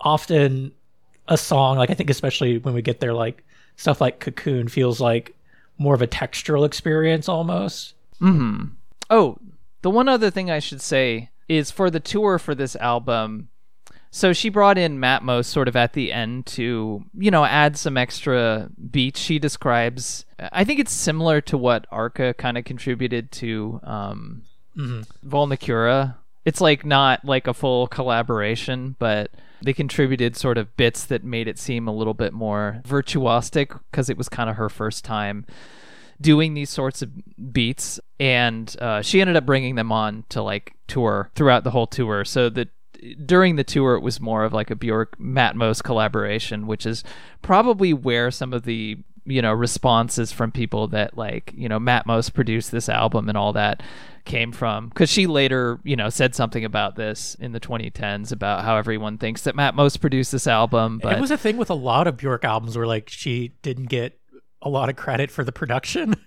often a song like I think especially when we get there like stuff like Cocoon feels like more of a textural experience almost. Oh, the one other thing I should say is for the tour for this album. So she brought in Matmos sort of at the end to, you know, add some extra beats. She describes, I think it's similar to what Arca kind of contributed to um, Vulnicura. It's like not like a full collaboration, but they contributed sort of bits that made it seem a little bit more virtuosic because it was kind of her first time doing these sorts of beats, and uh, she ended up bringing them on to like tour throughout the whole tour. So that during the tour, it was more of like a Bjork Matmos collaboration, which is probably where some of the you know responses from people that like you know Matmos produced this album and all that came from because she later you know said something about this in the 2010s about how everyone thinks that Matmos produced this album but it was a thing with a lot of Bjork albums where like she didn't get a lot of credit for the production.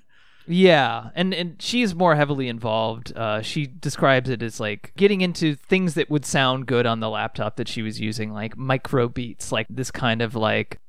Yeah, and and she's more heavily involved. Uh, she describes it as like getting into things that would sound good on the laptop that she was using, like micro beats, like this kind of like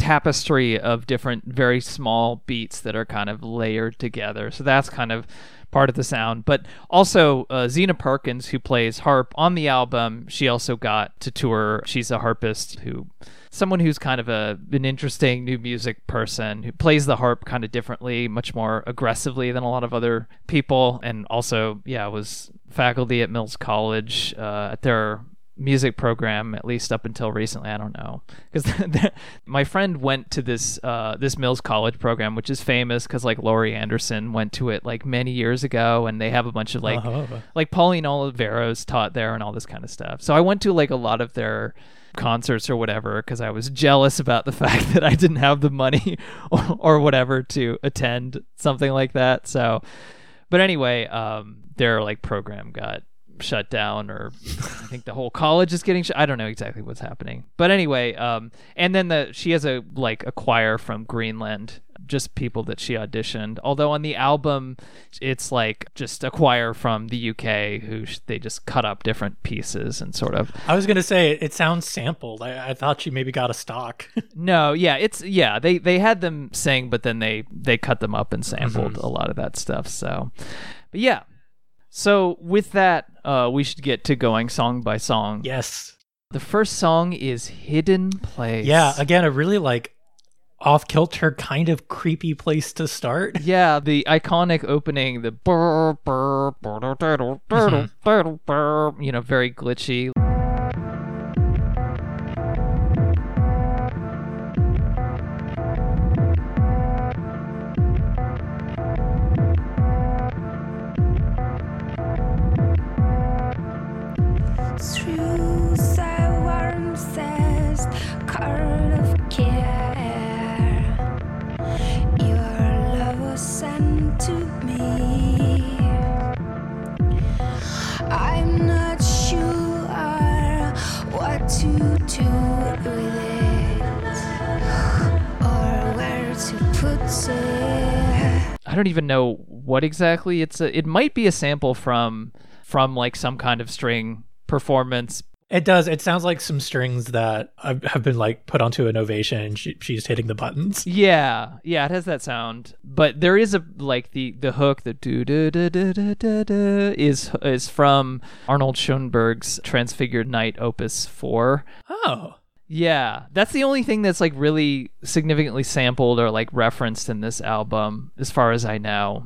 tapestry of different very small beats that are kind of layered together. So that's kind of part of the sound. But also uh, Zeena Parkins, who plays harp on the album, she also got to tour. She's a harpist who someone who's kind of a an interesting new music person who plays the harp kind of differently, much more aggressively than a lot of other people, and also yeah was faculty at Mills College uh, at their music program at least up until recently i don't know. Because my friend went to this uh, this mills college program which is famous because like laurie anderson went to it like many years ago and they have a bunch of like Oh. like pauline oliveros taught there and all this kind of stuff. So i went to like a lot of their concerts or whatever because i was jealous about the fact that i didn't have the money or, or whatever to attend something like that. So but anyway um their like program got shut down or I think the whole college is getting sh- I don't know exactly what's happening. But anyway, um and then the she has a like a choir from Greenland, just people that she auditioned. Although on the album it's like just a choir from the UK who sh- they just cut up different pieces and sort of I was gonna say it sounds sampled. I, I thought she maybe got a stock. No, yeah, it's yeah, they they had them sing but then they they cut them up and sampled a lot of that stuff. So but yeah. So with that, uh, we should get to going song by song. yes. The first song is Hidden Place. Yeah. Again, a really like off kilter kind of creepy place to start. Yeah, the iconic opening, the burr, burr, burr, you know, very glitchy. I don't even know what exactly it's a, it might be a sample from from like some kind of string performance It does. It sounds like some strings that have been like put onto an ovation and she, she's hitting the buttons. Yeah, yeah, it has that sound, but there is a like the the hook, the do do do do do do do is is from Arnold Schoenberg's Transfigured Night Opus Four. Oh. Yeah, that's the only thing that's like really significantly sampled or like referenced in this album, as far as I know.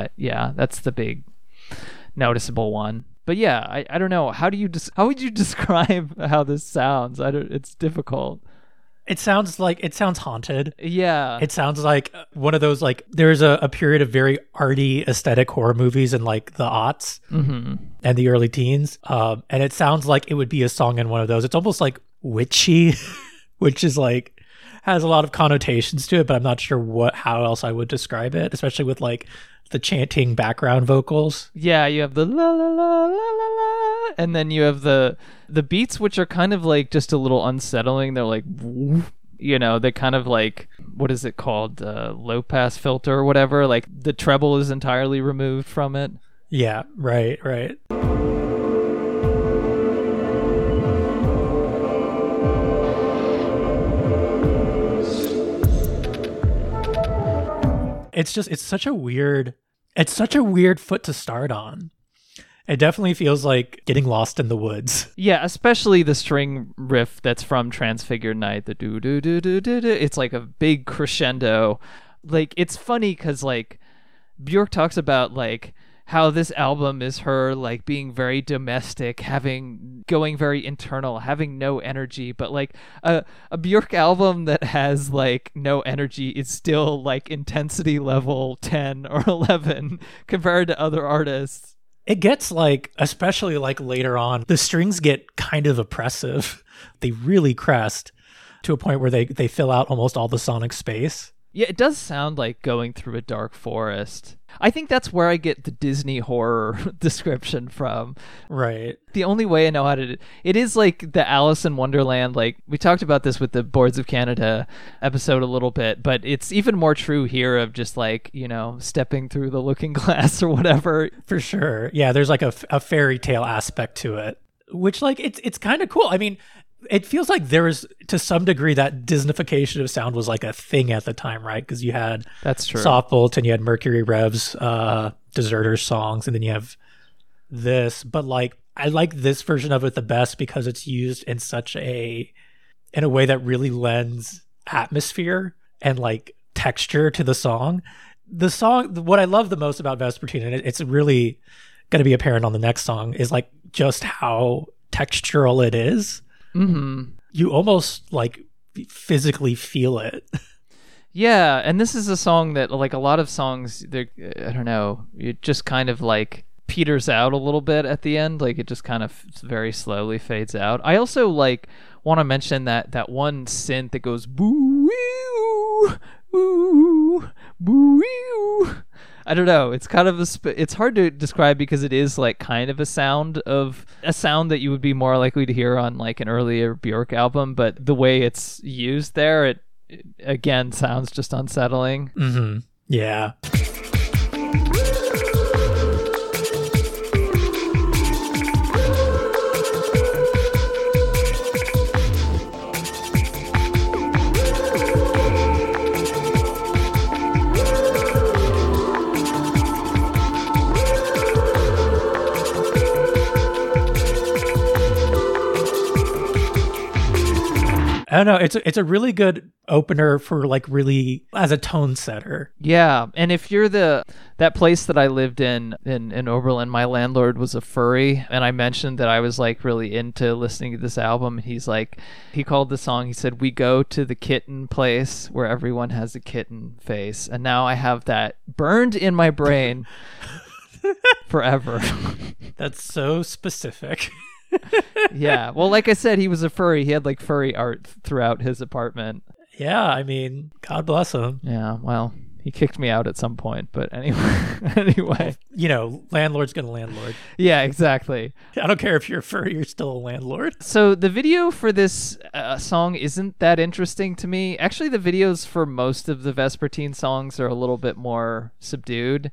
But yeah, that's the big noticeable one. But yeah, I, I don't know. How do you des- how would you describe how this sounds? I don't. It's difficult. It sounds like it sounds haunted. Yeah. It sounds like one of those like there's a, a period of very arty aesthetic horror movies in like the aughts and the early teens. Um, and it sounds like it would be a song in one of those. It's almost like witchy, which is like has a lot of connotations to it, but I'm not sure what how else I would describe it, especially with like the chanting background vocals. Yeah, you have the la la la la la la, and then you have the the beats, which are kind of like just a little unsettling. They're like, you know, they kind of like what is it called, uh, low pass filter or whatever. Like the treble is entirely removed from it. Yeah, right, right. It's just it's such a weird It's such a weird foot to start on. It definitely feels like getting lost in the woods. Yeah, especially the string riff that's from Transfigured Night, the do do do do do do. It's like a big crescendo. Like it's funny because like Bjork talks about like how this album is her like being very domestic, having going very internal, having no energy, but like a a Bjork album that has like no energy is still like intensity level 10 or 11 compared to other artists. It gets like, especially like later on, the strings get kind of oppressive. They really crest to a point where they, they fill out almost all the sonic space. Yeah, it does sound like going through a dark forest. I think that's where I get the Disney horror description from. Right. The only way I know how to it is like the Alice in Wonderland like we talked about this with the Boards of Canada episode a little bit, but it's even more true here of just like, you know, stepping through the looking glass or whatever. For sure. Yeah, there's like a, f- a fairy tale aspect to it, which like it's it's kind of cool. I mean, it feels like there is to some degree that Disneyfication of sound was like a thing at the time, right? Because you had That's true. Soft Bolt and you had Mercury Revs, uh, Deserters songs, and then you have this. But like, I like this version of it the best because it's used in such a in a way that really lends atmosphere and like texture to the song. The song, what I love the most about Vespertine, and it, it's really going to be apparent on the next song, is like just how textural it is. Mhm. You almost like physically feel it. Yeah, and this is a song that like a lot of songs they I don't know, it just kind of like peters out a little bit at the end, like it just kind of very slowly fades out. I also like want to mention that that one synth that goes boo boo boo I don't know. It's kind of a. Sp- it's hard to describe because it is like kind of a sound of a sound that you would be more likely to hear on like an earlier Bjork album, but the way it's used there, it, it again sounds just unsettling. Mm-hmm. Yeah. I don't know. It's a, it's a really good opener for like really as a tone setter. Yeah, and if you're the that place that I lived in in in Oberlin, my landlord was a furry, and I mentioned that I was like really into listening to this album. And he's like, he called the song. He said, "We go to the kitten place where everyone has a kitten face," and now I have that burned in my brain forever. That's so specific. yeah, well, like I said, he was a furry. He had like furry art throughout his apartment. yeah, I mean, God bless him. Yeah, well, he kicked me out at some point, but anyway, anyway, You know, landlord's gonna landlord. yeah, exactly. I don't care if you're a furry, you're still a landlord. So the video for this uh, song isn't that interesting to me. Actually, the videos for most of the Vespertine songs are a little bit more subdued.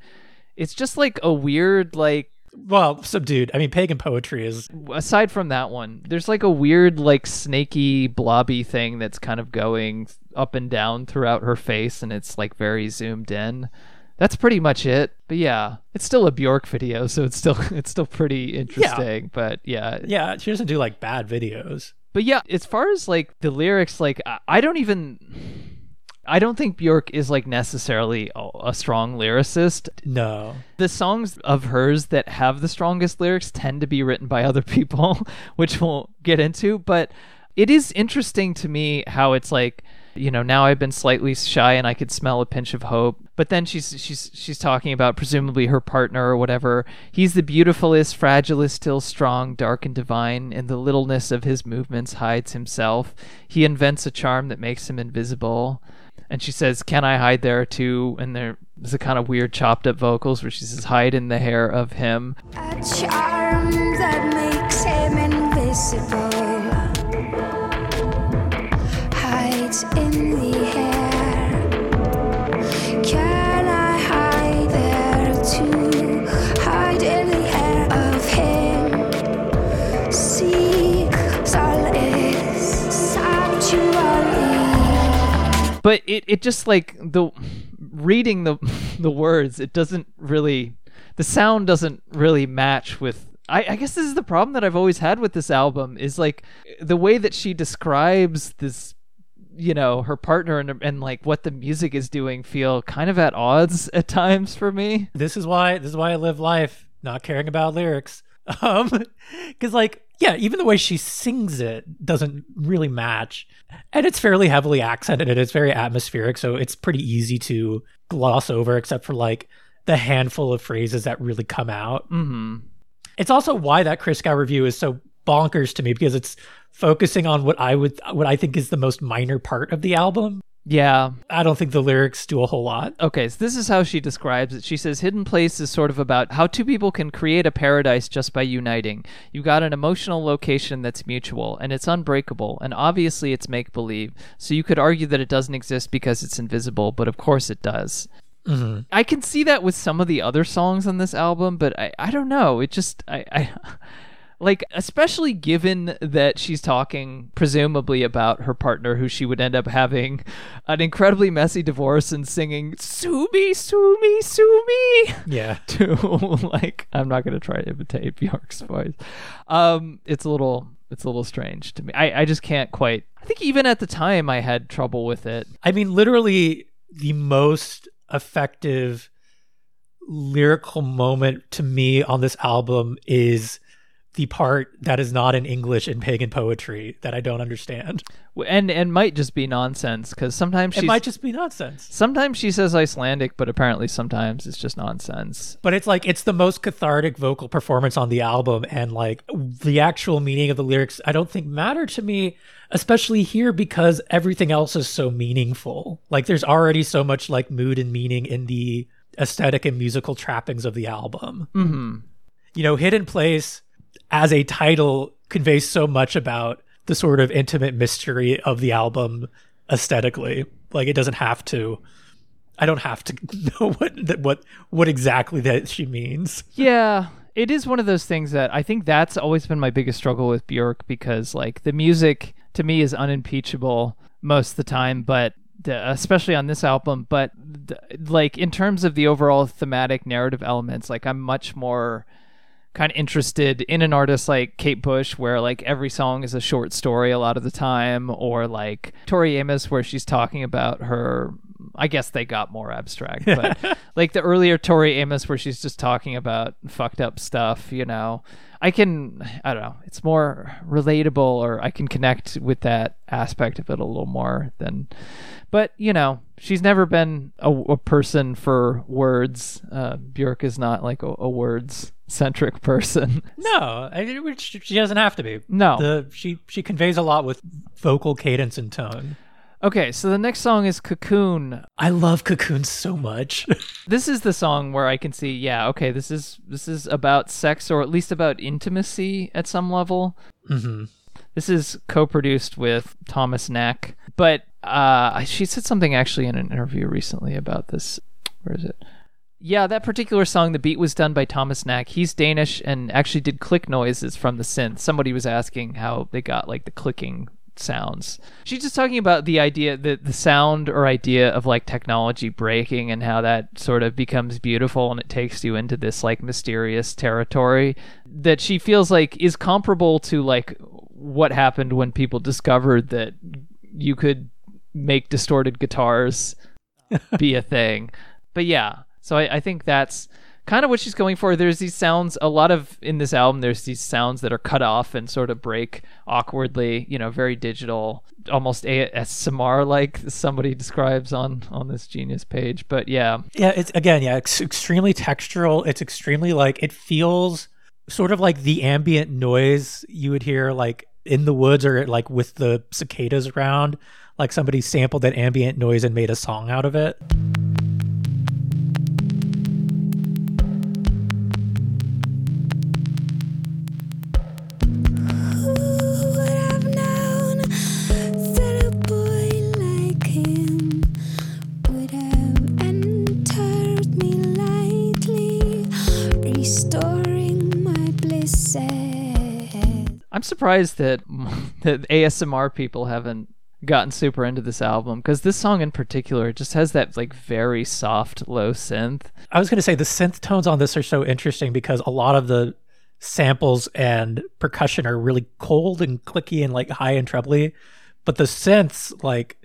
It's just like a weird like Well, subdued. I mean, pagan poetry is aside from that one, there's like a weird like snaky blobby thing that's kind of going up and down throughout her face and it's like very zoomed in. That's pretty much it. But yeah, it's still a Bjork video, so it's still it's still pretty interesting, but yeah, yeah. She doesn't do like bad videos. But yeah, as far as like the lyrics, like I, I don't even. I don't think Bjork is like necessarily a, strong lyricist. No. The songs of hers that have the strongest lyrics tend to be written by other people, which we'll get into. But it is interesting to me how it's like, you know, now I've been slightly shy and I could smell a pinch of hope. But then she's she's she's talking about presumably her partner or whatever. He's the beautifulest, fragilest, still strong, dark and divine. In the littleness of his movements hides himself. He invents a charm that makes him invisible. And she says, "Can I hide there too?" And there's a kind of weird chopped up vocals where she says, "Hide in the hair of him." A charm that makes him invisible hides in the but it, it just like the reading the the words, it doesn't really the sound doesn't really match with I, I guess this is the problem that I've always had with this album is like the way that she describes this you know her partner and, and like what the music is doing feel kind of at odds at times for me This is why this is why I live life not caring about lyrics. Um, because like yeah, even the way she sings it doesn't really match, and it's fairly heavily accented and it's very atmospheric, so it's pretty easy to gloss over, except for like the handful of phrases that really come out. mm-hmm It's also why that Christgau review is so bonkers to me because it's focusing on what I would what I think is the most minor part of the album. Yeah I don't think the lyrics do a whole lot. Okay, so this is how she describes it. She says, Hidden Place is sort of about how two people can create a paradise just by uniting. You've got an emotional location that's mutual, and it's unbreakable, and obviously it's make believe. So you could argue that it doesn't exist because it's invisible, but of course it does. Mm-hmm. I can see that with some of the other songs on this album, but I, I don't know. It just, I, I. Like, especially given that she's talking presumably about her partner who she would end up having an incredibly messy divorce and singing, Sue me, sue me, sue me Yeah. to like I'm not gonna try to imitate Bjork's voice. Um it's a little it's a little strange to me. I, I just can't quite I think even at the time I had trouble with it. I mean, literally the most effective lyrical moment to me on this album is the part that is not in English in pagan poetry that I don't understand. And and might just be nonsense because sometimes she It might just be nonsense. sometimes she says Icelandic, but apparently sometimes it's just nonsense. But it's like it's the most cathartic vocal performance on the album and like the actual meaning of the lyrics I don't think matter to me especially here because everything else is so meaningful. Like there's already so much like mood and meaning in the aesthetic and musical trappings of the album. Mm-hmm. You know, Hidden Place as a title conveys so much about the sort of intimate mystery of the album aesthetically. Like it doesn't have to I don't have to know what what what exactly that she means. Yeah, it is one of those things that I think that's always been my biggest struggle with Bjork because like the music to me is unimpeachable most of the time, but especially on this album, but like in terms of the overall thematic narrative elements, like I'm much more kind of interested in an artist like Kate Bush, where like every song is a short story a lot of the time, or like Tori Amos, where she's talking about her. I guess they got more abstract, but like the earlier Tori Amos, where she's just talking about fucked up stuff, you know. I can, I don't know, it's more relatable, or I can connect with that aspect of it a little more than. But you know, she's never been a, a person for words. Uh, Björk is not like a, a words centric person. No, which she doesn't have to be. No. the she she conveys a lot with vocal cadence and tone. Okay, so the next song is Cocoon. I love Cocoon so much. This is the song where I can see, yeah, okay, this is this is about sex or at least about intimacy at some level. hmm This is co-produced with Thomas Knak, but uh, she said something actually in an interview recently about this. Where is it? Yeah, that particular song, the beat was done by Thomas Knak. He's Danish and actually did click noises from the synth. Somebody was asking how they got like the clicking sounds. She's just talking about the idea that the sound or idea of like technology breaking and how that sort of becomes beautiful and it takes you into this like mysterious territory that she feels like is comparable to like what happened when people discovered that you could make distorted guitars be a thing. But yeah, so I, I think that's kind of what she's going for. There's these sounds, a lot of in this album, there's these sounds that are cut off and sort of break awkwardly, you know, very digital, almost ASMR like somebody describes on on this genius page. But yeah, Yeah, it's again, yeah, it's extremely textural. It's extremely like it feels sort of like the ambient noise you would hear like in the woods or like with the cicadas around. Like somebody sampled that ambient noise and made a song out of it. I'm surprised that that ASMR people haven't gotten super into this album because this song in particular just has that like very soft low synth. I was going to say the synth tones on this are so interesting because a lot of the samples and percussion are really cold and clicky and like high and trebly, but the synths like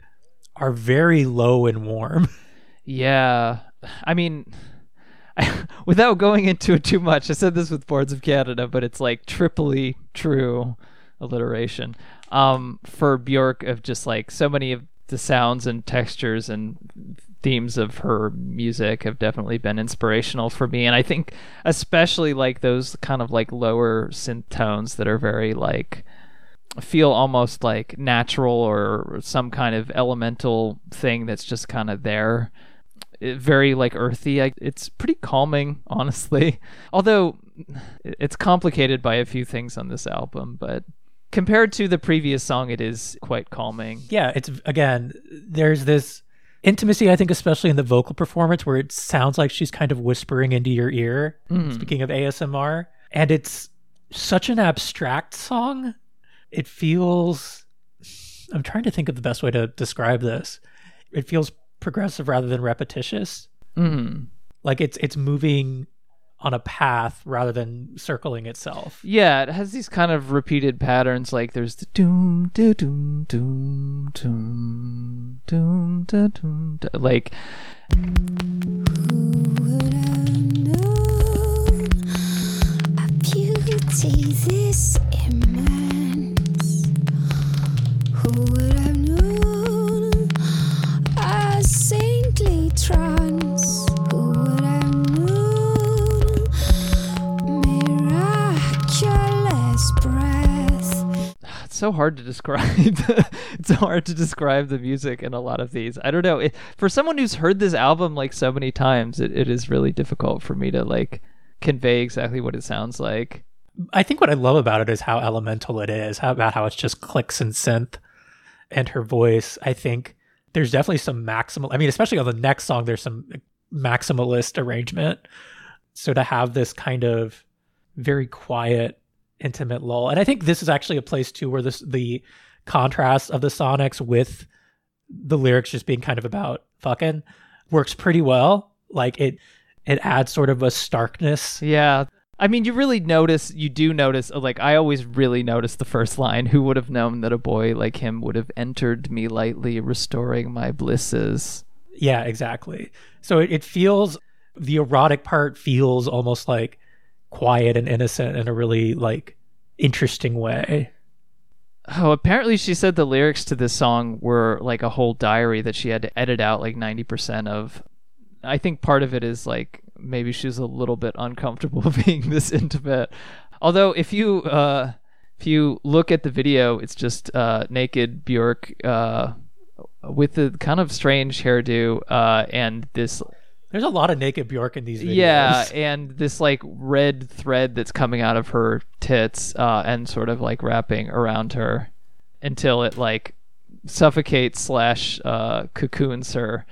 are very low and warm. Yeah, I mean, without going into it too much, I said this with Boards of Canada, but it's like triply true alliteration. Um, for Bjork of just like so many of the sounds and textures and themes of her music have definitely been inspirational for me. And i think especially like those kind of like lower synth tones that are very like feel almost like natural or some kind of elemental thing that's just kind of there very like earthy I, it's pretty calming honestly although it's complicated by a few things on this album but compared to the previous song it is quite calming yeah, it's again, there's this intimacy, I think, especially in the vocal performance, where it sounds like she's kind of whispering into your ear. Mm-hmm. Speaking of ASMR, and it's such an abstract song. It feels. I'm trying to think of the best way to describe this. It feels progressive rather than repetitious. mm. Like it's it's moving on a path rather than circling itself. Yeah, it has these kind of repeated patterns. Like there's the doom, da doom, doom, doom, doom, da doom, da. Like Beauty this immense. It's so hard to describe. it's so hard to describe the music in a lot of these. I don't know. It, for someone who's heard this album like so many times, it, it is really difficult for me to like convey exactly what it sounds like. I think what I love about it is how elemental it is, how about how it's just clicks and synth and her voice. I think there's definitely some maximal I mean, especially on the next song, there's some maximalist arrangement. So to have this kind of very quiet, intimate lull. And I think this is actually a place too where this the contrast of the sonics with the lyrics just being kind of about fucking works pretty well. Like it it adds sort of a starkness Yeah. I mean, you really notice, you do notice, uh, like, I always really notice the first line. Who would have known that a boy like him would have entered me lightly, restoring my blisses? Yeah, exactly. So it, it feels the erotic part feels almost like quiet and innocent in a really like interesting way. Oh, apparently she said the lyrics to this song were like a whole diary that she had to edit out like 90% of. I think part of it is like maybe she's a little bit uncomfortable being this intimate. Although if you uh if you look at the video, it's just uh naked Bjork uh with the kind of strange hairdo uh and this There's a lot of naked Bjork in these videos. yeah, and this like red thread that's coming out of her tits uh, and sort of like wrapping around her until it like suffocates slash uh, cocoons her.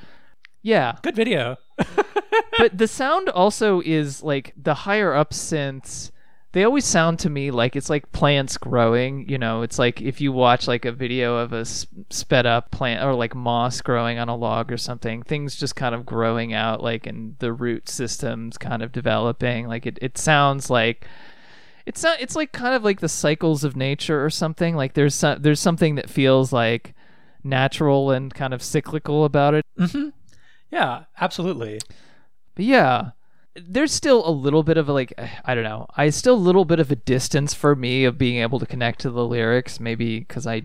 Yeah, Good video. but the sound also is like the higher up synths. They always sound to me like it's like plants growing. You know, it's like if you watch like a video of a sped up plant or like moss growing on a log or something, things just kind of growing out, like and the root systems kind of developing. Like it, it sounds like it's not. It's like kind of like the cycles of nature or something. Like there's some, there's something that feels like natural and kind of cyclical about it. Mm-hmm. Yeah, absolutely. But yeah, there's still a little bit of a like I don't know. I still a little bit of a distance for me of being able to connect to the lyrics, maybe because I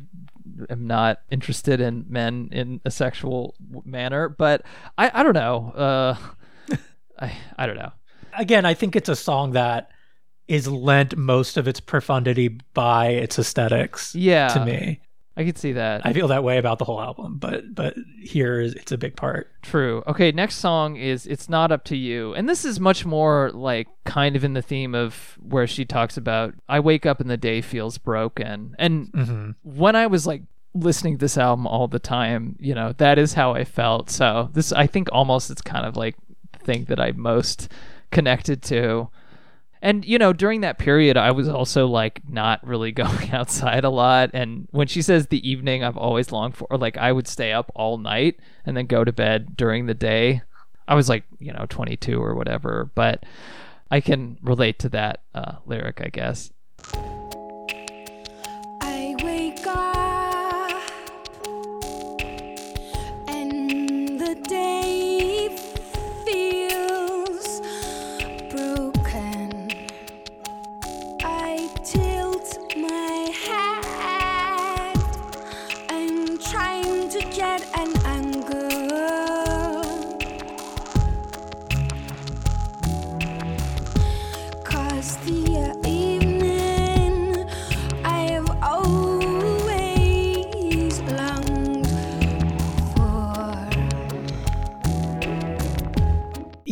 am not interested in men in a sexual manner. But I I don't know. Uh, I I don't know. Again, I think it's a song that is lent most of its profundity by its aesthetics. Yeah. To me. I could see that. I feel that way about the whole album, but but here is it's a big part. True. Okay, next song is It's Not Up to You. And this is much more like kind of in the theme of where she talks about I wake up and the day feels broken. And mm-hmm. when I was like listening to this album all the time, you know, that is how I felt. So this I think almost it's kind of like the thing that I most connected to. And you know, during that period, I was also like not really going outside a lot. And when she says the evening, I've always longed for, like I would stay up all night and then go to bed during the day. I was like, you know, 22 or whatever, but I can relate to that uh, lyric, I guess.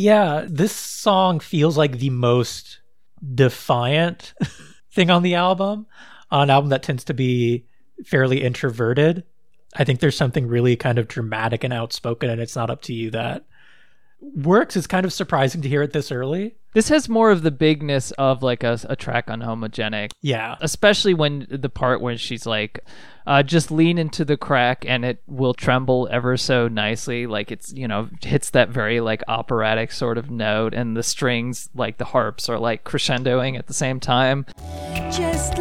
Yeah, this song feels like the most defiant thing on the album, on an album that tends to be fairly introverted. I think there's something really kind of dramatic and outspoken, and it's not up to you that works. It's kind of surprising to hear it this early. This has more of the bigness of like a, a track on homogenic Yeah. especially when the part where she's like uh, just lean into the crack and it will tremble ever so nicely like it's you know hits that very like operatic sort of note and the strings like the harps are like crescendoing at the same time Just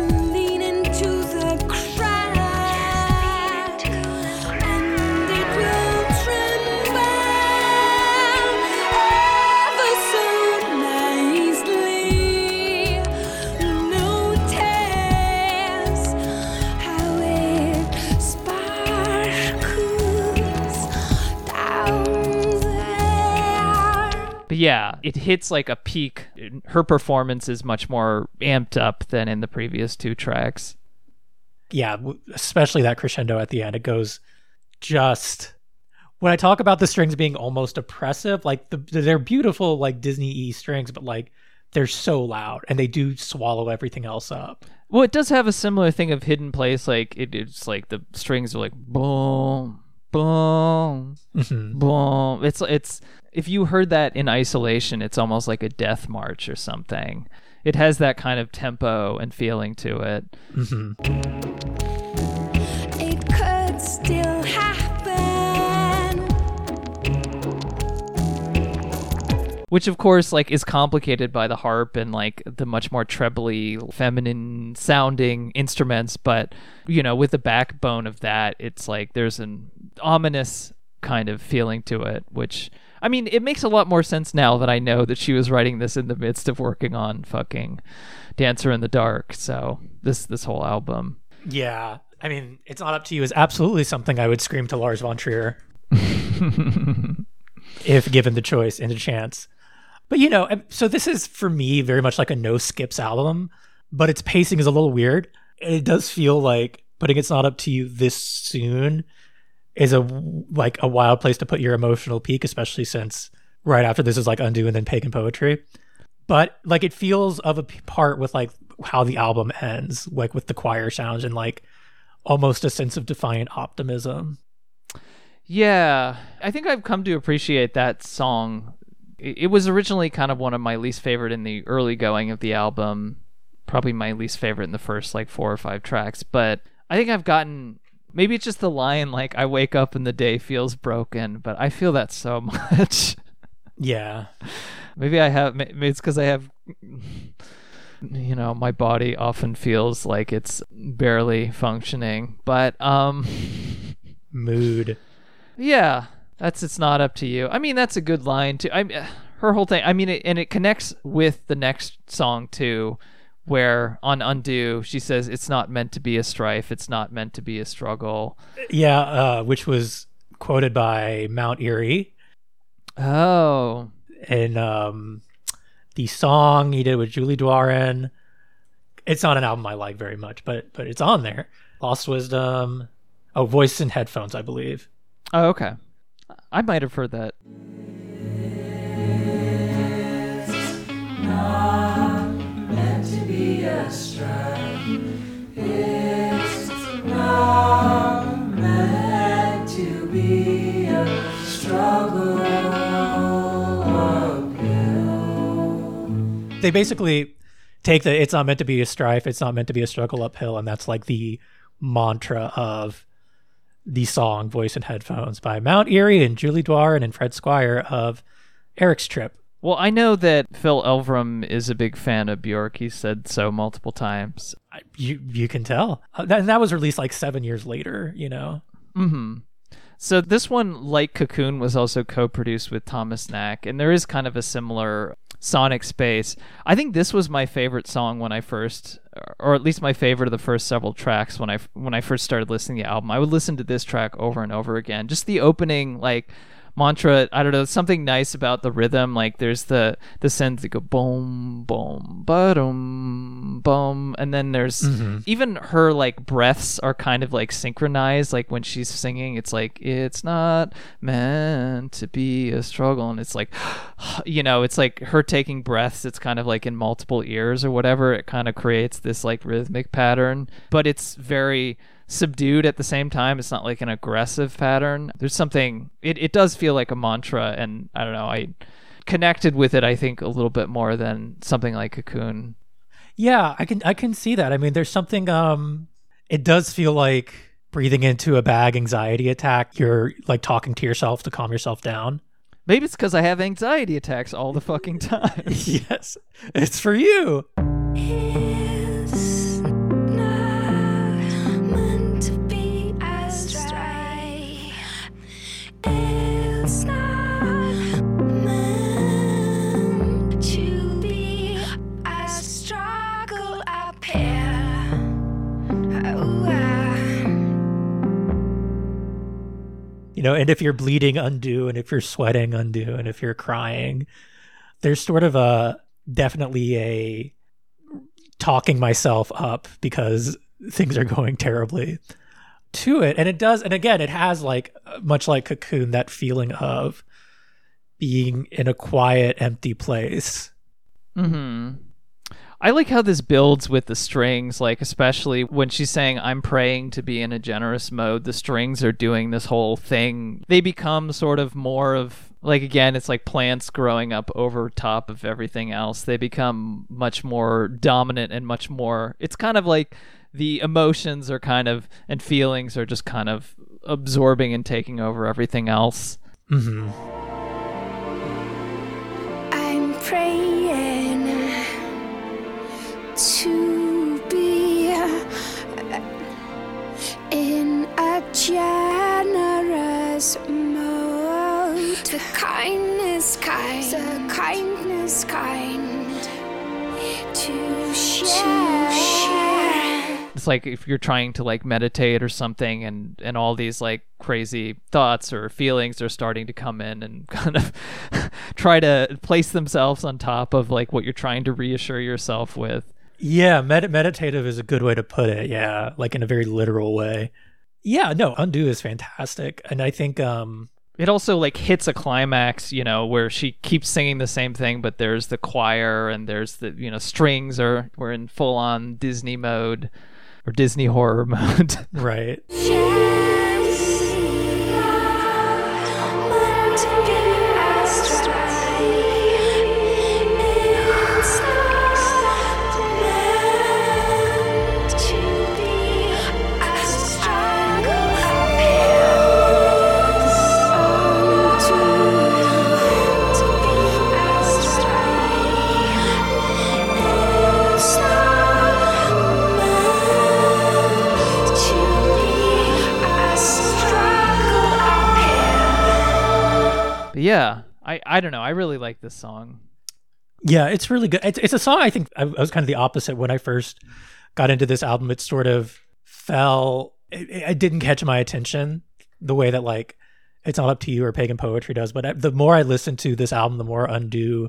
but yeah it hits like a peak her performance is much more amped up than in the previous two tracks yeah, especially that crescendo at the end. It goes just when I talk about the strings being almost oppressive, like the they're beautiful like Disney E strings, but like they're so loud and they do swallow everything else up. Well, it does have a similar thing of hidden place. Like it, it's like the strings are like boom, boom, Mhm. boom. It's it's if you heard that in isolation, it's almost like a death march or something. It has that kind of tempo and feeling to it. Mhm. It could still happen. Which of course like is complicated by the harp and like the much more trebly feminine sounding instruments, but you know, with the backbone of that, it's like there's an ominous kind of feeling to it, which I mean, it makes a lot more sense now that I know that she was writing this in the midst of working on fucking Dancer in the Dark. So, this this whole album. Yeah. I mean, it's not up to you is absolutely something I would scream to Lars von Trier if given the choice and a chance. But you know, so this is for me very much like a no skips album, but its pacing is a little weird. It does feel like putting it's not up to you this soon is a like a wild place to put your emotional peak, especially since right after this is like undo and then pagan poetry. But like it feels of a part with like how the album ends, like with the choir sounds and like almost a sense of defiant optimism. Yeah, I think I've come to appreciate that song. It was originally kind of one of my least favorite in the early going of the album, probably my least favorite in the first like four or five tracks, but I think I've gotten maybe it's just the line like I wake up and the day feels broken, but I feel that so much. Yeah. maybe I have maybe it's cuz I have you know, my body often feels like it's barely functioning, but um Mood. Yeah, that's it's not up to you. I mean, that's a good line too. I her whole thing. I mean, it, and it connects with the next song too, where on Undo she says it's not meant to be a strife. It's not meant to be a struggle. Yeah, uh, which was quoted by Mount Eerie Oh, and um, the song he did with Julie Doiron. It's not an album I like very much, but but it's on there. Lost Wisdom. Oh, Voice in Headphones, I believe. oh, okay. I might have heard that. They basically take the it's not meant to be a strife, it's not meant to be a struggle uphill, and that's like the mantra of the song Voice and Headphones by Mount Eerie and Julie Doiron and Fred Squire of Eric's Trip. Well, I know that Phil Elverum is a big fan of Bjork. He said so multiple times. You you can tell. Uh, that, and that was released like seven years later, you know? Mm-hmm. So this one, like Cocoon, was also co-produced with Thomas Knak, and there is kind of a similar sonic space. I think this was my favorite song when I first, or at least my favorite of the first several tracks when I when I first started listening to the album. I would listen to this track over and over again. Just the opening, like mantra i don't know something nice about the rhythm like there's the the sends that go boom boom ba-dum boom and then there's mm-hmm. even her like breaths are kind of like synchronized like when she's singing it's like it's not meant to be a struggle and it's like you know it's like her taking breaths it's kind of like in multiple ears or whatever it kind of creates this like rhythmic pattern but it's very subdued at the same time. It's not like an aggressive pattern. There's something it, it does feel like a mantra and I don't know, I connected with it I think a little bit more than something like Cocoon. Yeah, I can I can see that. I mean, there's something um it does feel like breathing into a bag anxiety attack. You're like talking to yourself to calm yourself down. Maybe it's because I have anxiety attacks all the fucking time. yes. It's for you. You know, and if you're bleeding, undo, and if you're sweating, undo, and if you're crying, there's sort of a definitely a talking myself up because things are going terribly to it. And it does, and again, it has like much like Cocoon, that feeling of being in a quiet, empty place. Mm-hmm. I like how this builds with the strings, like especially when she's saying I'm praying to be in a generous mode, the strings are doing this whole thing. They become sort of more of like again, it's like plants growing up over top of everything else. They become much more dominant and much more it's kind of like the emotions are kind of and feelings are just kind of absorbing and taking over everything else. hmm I'm praying to be in a generous mode. The kindness kind, the kindness kind to share. it's like if you're trying to like meditate or something and and all these like crazy thoughts or feelings are starting to come in and kind of try to place themselves on top of like what you're trying to reassure yourself with Yeah, med- meditative is a good way to put it. Yeah, like in a very literal way. Yeah, no, undo is fantastic, and I think um it also like hits a climax you know where she keeps singing the same thing but there's the choir and there's the you know strings are we're in full on disney mode or disney horror mode right. but yeah i i don't know i really like this song Yeah, it's really good. It's, it's a song I think I, I was kind of the opposite when I first got into this album. It sort of fell, it, it didn't catch my attention the way that like It's Not Up to You or Pagan Poetry does. But I, the more I listen to this album, the more Undo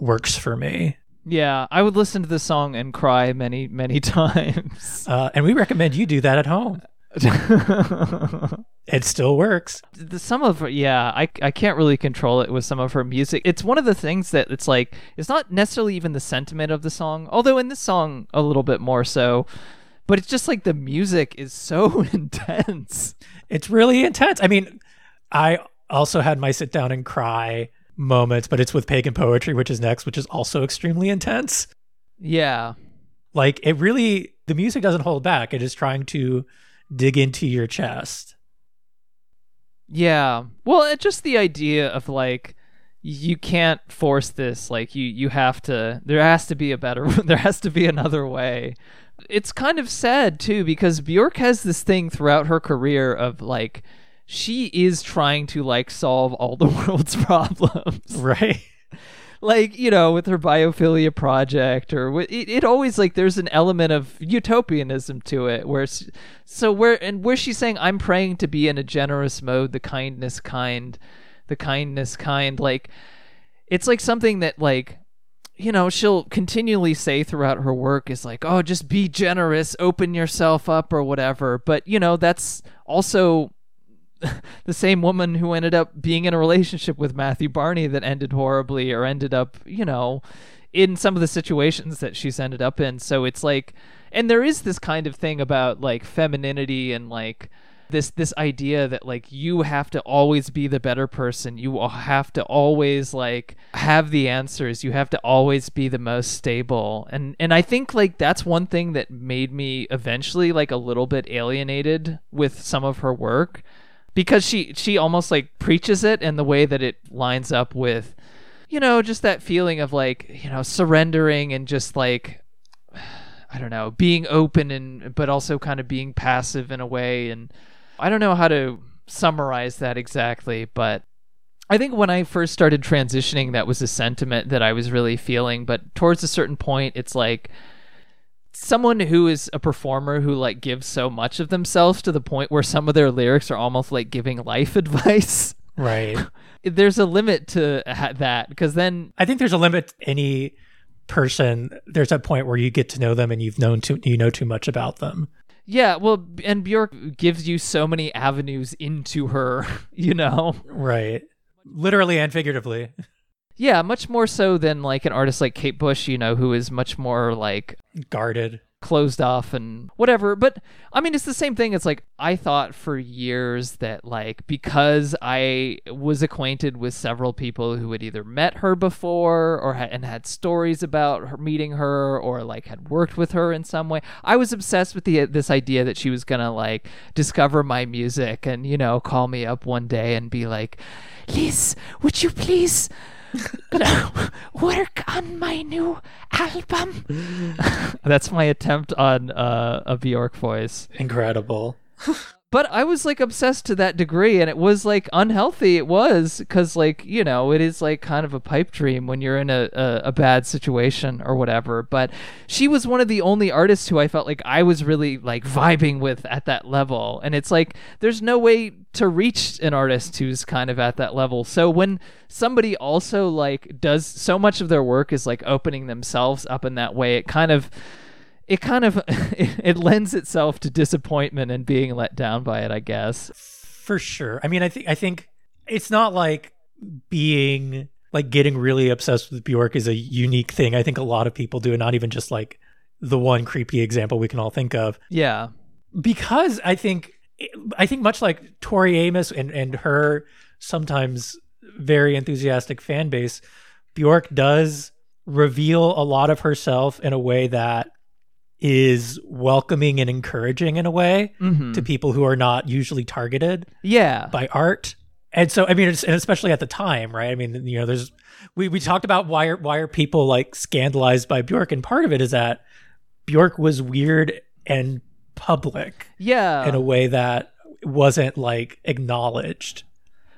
works for me. yeah i would listen to this song and cry many many times Uh, and we recommend you do that at home. It still works. some of yeah I, I can't really control it with some of her music it's one of the things that it's like it's not necessarily even the sentiment of the song although in this song a little bit more so but it's just like the music is so intense It's really intense. I mean, I also had my sit down and cry moments, but it's with pagan poetry, which is next, which is also extremely intense. Yeah. Like it really, the music doesn't hold back. It is trying to dig into your chest. Yeah. Well, it, just the idea of like you can't force this. Like you you have to there has to be a better there has to be another way. It's kind of sad too because Bjork has this thing throughout her career of like she is trying to like solve all the world's problems. Right. Like you know with her biophilia project or it, it always like there's an element of utopianism to it where so where and where she's saying i'm praying to be in a generous mode the kindness kind the kindness kind like it's like something that like you know she'll continually say throughout her work is like oh just be generous open yourself up or whatever but you know that's also the same woman who ended up being in a relationship with Matthew Barney that ended horribly or ended up, you know, in some of the situations that she's ended up in. So it's like and there is this kind of thing about like femininity and like this this idea that like you have to always be the better person. You have to always like have the answers. You have to always be the most stable. And and I think like that's one thing that made me eventually like a little bit alienated with some of her work because she she almost like preaches it in the way that it lines up with you know just that feeling of like you know surrendering and just like i don't know being open and but also kind of being passive in a way. And i don't know how to summarize that exactly but i think when i first started transitioning that was a sentiment that i was really feeling. But towards a certain point it's like someone who is a performer who like gives so much of themselves to the point where some of their lyrics are almost like giving life advice. Right. There's a limit to that because then I think there's a limit to any person. There's a point where you get to know them and you've known too you know too much about them. yeah, well, and Bjork gives you so many avenues into her, you know. Right. Literally and figuratively. Yeah, much more so than like an artist like Kate Bush, you know, who is much more like Guarded. closed off and whatever. But I mean, it's the same thing. It's like I thought for years that like because I was acquainted with several people who had either met her before or had, and had stories about her meeting her or like had worked with her in some way. I was obsessed with the this idea that she was gonna like discover my music and you know call me up one day and be like, Liz, would you please? work on my new album. That's my attempt on uh, a Bjork voice. Incredible. But I was like obsessed to that degree, and it was like unhealthy. It was because like you know it is like kind of a pipe dream when you're in a, a a bad situation or whatever. But she was one of the only artists who I felt like I was really like vibing with at that level, and it's like there's no way to reach an artist who's kind of at that level. So when somebody also like does so much of their work is like opening themselves up in that way, it kind of it kind of it lends itself to disappointment and being let down by it, I guess. For sure. I mean, I think I think it's not like being like getting really obsessed with Bjork is a unique thing. I think a lot of people do, and not even just like the one creepy example we can all think of. Yeah. Because I think I think much like Tori Amos and and her sometimes very enthusiastic fan base, Bjork does reveal a lot of herself in a way that is welcoming and encouraging in a way Mhm. to people who are not usually targeted Yeah. by art. And so, I mean, it's, and especially at the time, right? I mean, you know, there's we we talked about why are why are people like scandalized by Bjork, and part of it is that Bjork was weird and public yeah. in a way that wasn't like acknowledged.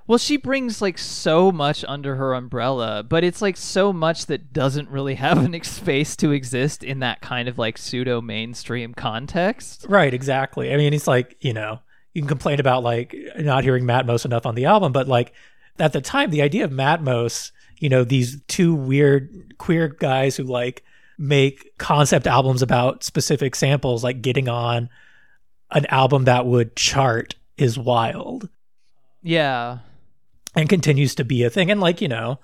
Well, she brings like so much under her umbrella, but it's like so much that doesn't really have an ex- space to exist in that kind of like pseudo mainstream context. Right, exactly. I mean, it's like, you know, you can complain about like not hearing Matmos enough on the album, but like at the time, the idea of Matmos, you know, these two weird queer guys who like make concept albums about specific samples, like getting on an album that would chart is wild Yeah. And continues to be a thing. And like, you know,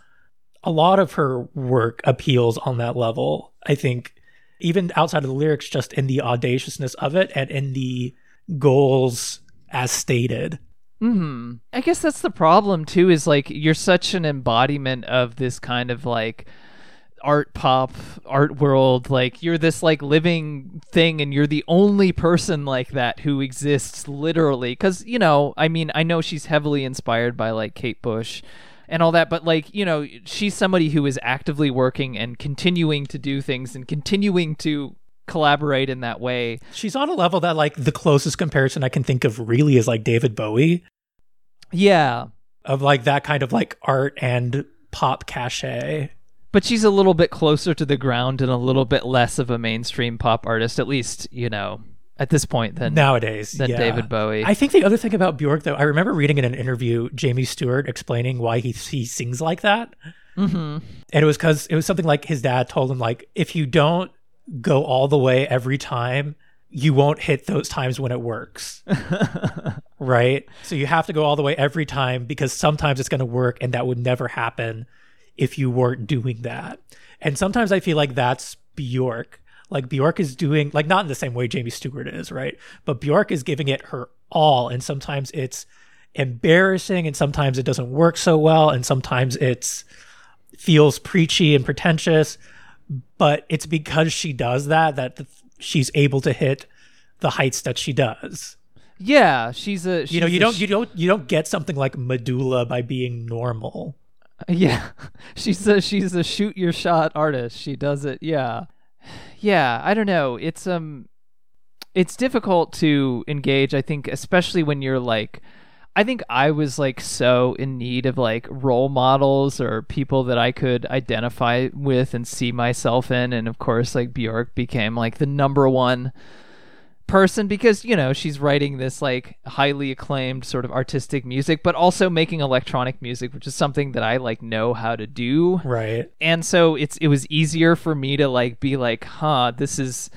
a lot of her work appeals on that level. I think even outside of the lyrics, just in the audaciousness of it and in the goals as stated. Hmm. I guess that's the problem too. Is like you're such an embodiment of this kind of like art pop art world like you're this like living thing and you're the only person like that who exists literally. Cuz you know I mean I know she's heavily inspired by like Kate Bush and all that but like you know she's somebody who is actively working and continuing to do things and continuing to collaborate in that way. She's on a level that like the closest comparison I can think of really is like David Bowie. Yeah. Of like that kind of like art and pop cachet. But she's a little bit closer to the ground and a little bit less of a mainstream pop artist at least you know at this point than nowadays than yeah. David Bowie. I think the other thing about Bjork, though, I remember reading in an interview Jamie Stewart explaining why he he sings like that, mm-hmm. and it was because it was something like his dad told him like if you don't go all the way every time, you won't hit those times when it works, right? So you have to go all the way every time because sometimes it's going to work, and that would never happen if you weren't doing that. And sometimes I feel like that's Bjork. Like Bjork is doing like not in the same way Jamie Stewart is, right? But Bjork is giving it her all and sometimes it's embarrassing and sometimes it doesn't work so well and sometimes it's feels preachy and pretentious, but it's because she does that that th- she's able to hit the heights that she does. yeah, she's a You know, you don't you don't you don't get something like Medulla by being normal. Yeah, she's a she's a shoot your shot artist. She does it. Yeah, yeah. I don't know. It's um, it's difficult to engage. I think, especially when you're like, I think I was like so in need of like role models or people that I could identify with and see myself in, and of course, like Bjork became like the number one person because you know she's writing this like highly acclaimed sort of artistic music but also making electronic music which is something that I like know how to do Right. and so it's it was easier for me to like be like huh this is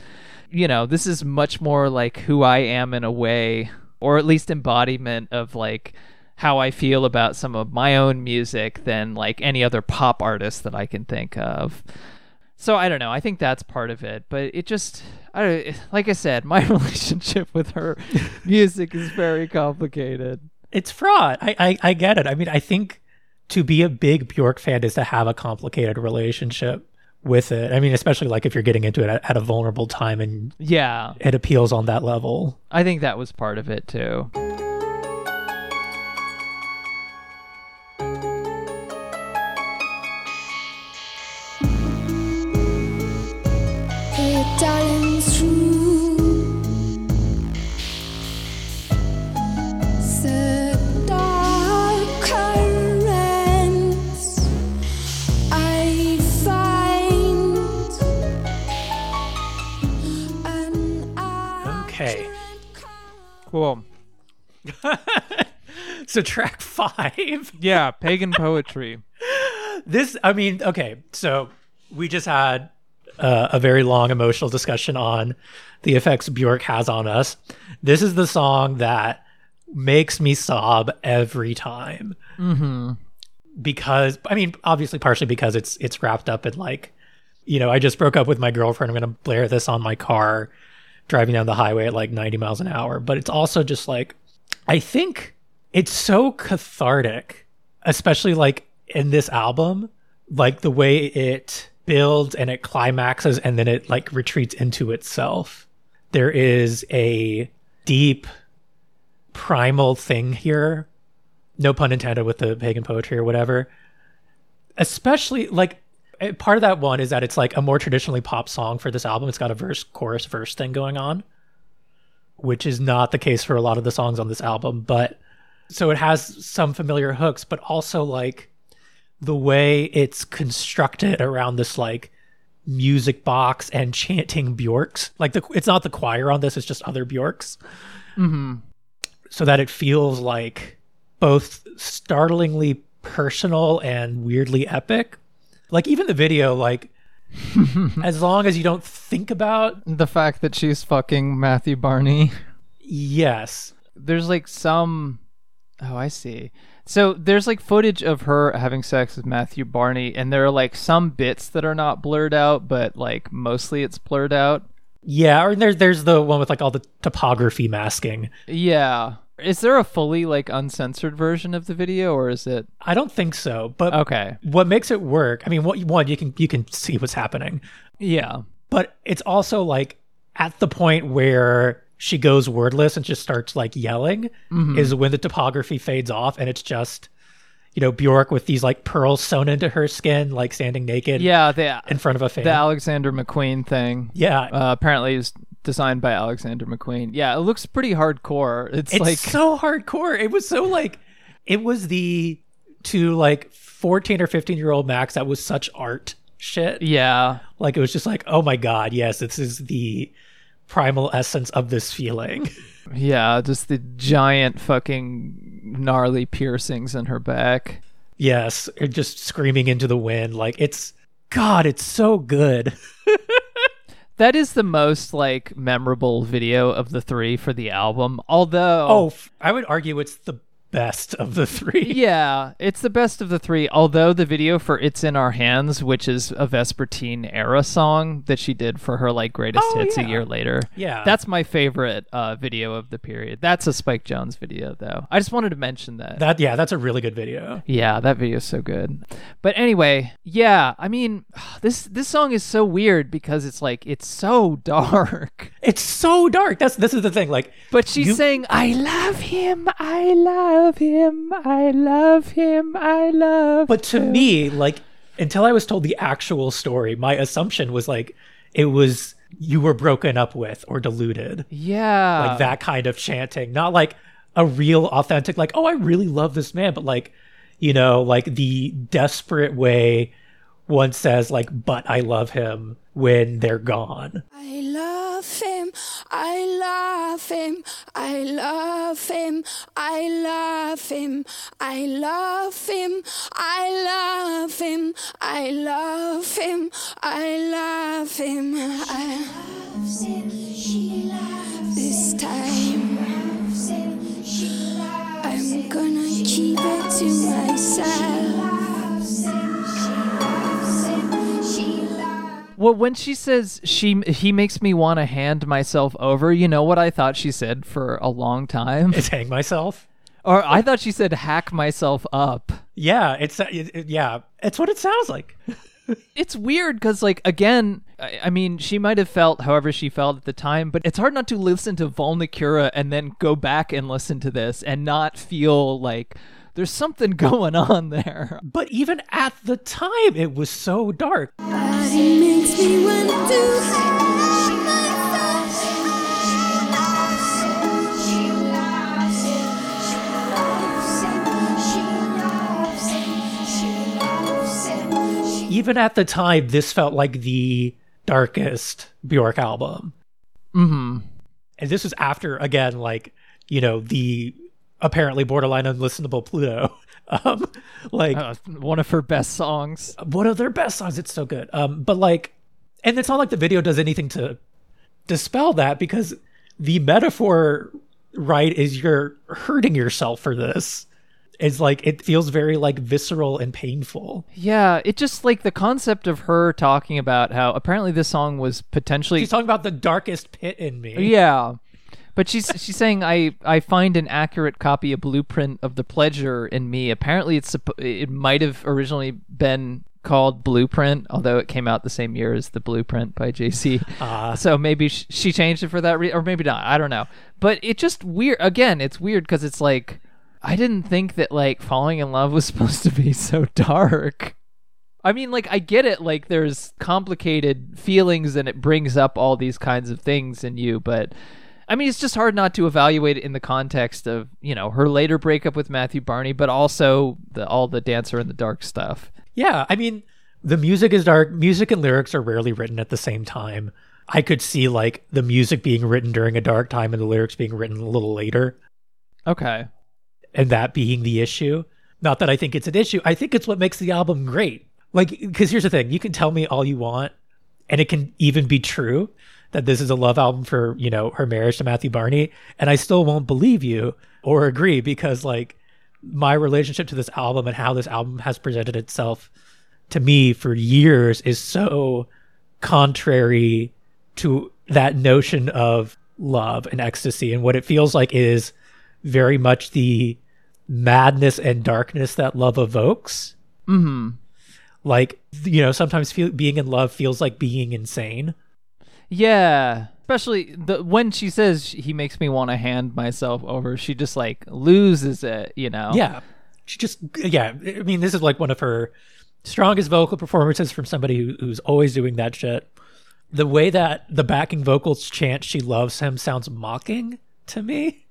you know this is much more like who I am in a way or at least embodiment of like how I feel about some of my own music than like any other pop artist that I can think of so I don't know. I think that's part of it, but it just I don't like I said, my relationship with her music is very complicated. It's fraught. I, I I get it. I mean, I think to be a big Bjork fan is to have a complicated relationship with it. I mean, especially like if you're getting into it at, at a vulnerable time and Yeah, it appeals on that level. I think that was part of it too. Cool. So track five. Yeah, pagan poetry. This, I mean, okay. So we just had uh, a very long emotional discussion on the effects Bjork has on us. This is the song that makes me sob every time. Mm-hmm. because I mean, obviously, partially because it's it's wrapped up in like, you know, I just broke up with my girlfriend. I'm gonna blare this on my car, driving down the highway at like 90 miles an hour. But it's also just like, I think it's so cathartic, especially like in this album, like the way it builds and it climaxes and then it like retreats into itself. There is a deep primal thing here no pun intended with the pagan poetry or whatever. Especially like part of that one is that it's like a more traditionally pop song for this album. It's got a verse, chorus, verse thing going on, which is not the case for a lot of the songs on this album. But so it has some familiar hooks, but also like the way it's constructed around this like music box and chanting Bjorks. Like the it's not the choir on this; it's just other Bjorks Mm-hmm. so that it feels like both startlingly personal and weirdly epic. Like even the video, like as long as you don't think about The fact that she's fucking Matthew Barney. yes, There's like some Oh, I see. So there's like footage of her having sex with Matthew Barney and there are like some bits that are not blurred out, but like mostly it's blurred out. yeah, or there's there's the one with like all the topography masking. Yeah. Is there a fully like uncensored version of the video, or is it I don't think so, but okay? what makes it work? I mean, what one you can you can see what's happening, Yeah, but it's also like at the point where she goes wordless and just starts like yelling Mm-hmm. is when the topography fades off and it's just you know Bjork with these like pearls sewn into her skin, like standing naked yeah. The in front of a fan. the Alexander McQueen thing. yeah, Uh, apparently is designed by Alexander McQueen. Yeah, it looks pretty hardcore. It's, it's like so hardcore. It was so like it was the to like 14 or 15 year old Max that was such art shit. yeah, Like it was just like, oh my god, yes, this is the primal essence of this feeling. yeah. Just the giant fucking gnarly piercings in her back. yes, just screaming into the wind. Like it's God, it's so good. That is the most like memorable video of the three for the album. Although, Oh, I would argue it's the best of the three. yeah, it's the best of the three. Although the video for "It's in Our Hands," which is a Vespertine era song that she did for her like greatest Oh, hits yeah. a year later, Yeah. that's my favorite uh, video of the period. That's a Spike Jonze video, though. I just wanted to mention that. That yeah, that's a really good video. Yeah, that video is so good. But anyway, yeah, I mean, this this song is so weird because it's like it's so dark. It's so dark. That's this is the thing. Like But she's You- saying, "I love him, I love him, I love him, I love." But to him." me, like until I was told the actual story, my assumption was like it was you were broken up with or deluded. yeah, Like that kind of chanting. Not like a real authentic like, oh, I really love this man, but like, you know, like the desperate way one says like, but I love him when they're gone. I love him, I love him, I love him, I love him, I love him, I love him, I love him, I love him. I this time I'm gonna keep it to myself. Well, when she says she he makes me want to hand myself over, you know what I thought she said for a long time, It's hang myself. or I thought she said hack myself up. Yeah, it's uh, it, it- yeah, it's what it sounds like. It's weird because, like, again, I, I mean, she might have felt however she felt at the time, but it's hard not to listen to Vulnicura and then go back and listen to this and not feel like there's something going on there. But even at the time, it was so dark. Body makes me want to hang myself. Even at the time, this felt like the darkest Bjork album. Mm-hmm. And this was after, again, like, you know, the apparently borderline unlistenable Pluto. Um, like, Uh, one of her best songs. one of their best songs. It's so good. Um, but like, and it's not like the video does anything to dispel that because the metaphor, right, is you're hurting yourself for this. It's like it feels very like visceral and painful. Yeah, it just like the concept of her talking about how apparently this song was potentially She's talking about the darkest pit in me. Yeah. But she's she's saying I I find an accurate copy a blueprint of the pleasure in me. Apparently it's it might have originally been called Blueprint, although it came out the same year as the Blueprint by Jay-Z. Ah. so maybe sh- she changed it for that reason, or maybe not. I don't know. But it just weird. Again, it's weird because it's like I didn't think that like falling in love was supposed to be so dark. I mean, like, I get it. Like, there's complicated feelings and it brings up all these kinds of things in you. But, I mean, it's just hard not to evaluate it in the context of, you know, her later breakup with Matthew Barney, but also the, all the Dancer in the Dark stuff. Yeah, I mean, the music is dark. Music and lyrics are rarely written at the same time. I could see like the music being written during a dark time and the lyrics being written a little later, Okay. and that being the issue. Not that I think it's an issue. I think it's what makes the album great. Like, because here's the thing: you can tell me all you want, and it can even be true that this is a love album for you know her marriage to Matthew Barney, and I still won't believe you or agree because like my relationship to this album and how this album has presented itself to me for years is so contrary to that notion of love and ecstasy and what it feels like is very much the madness and darkness that love evokes. Mm-hmm. Like, you know, sometimes feel, being in love feels like being insane. Yeah, especially the when she says he makes me want to hand myself over, she just like loses it, you know. Yeah. She just, yeah. I mean, this is like one of her strongest vocal performances from somebody who, who's always doing that shit. The way that the backing vocals chant she loves him sounds mocking to me.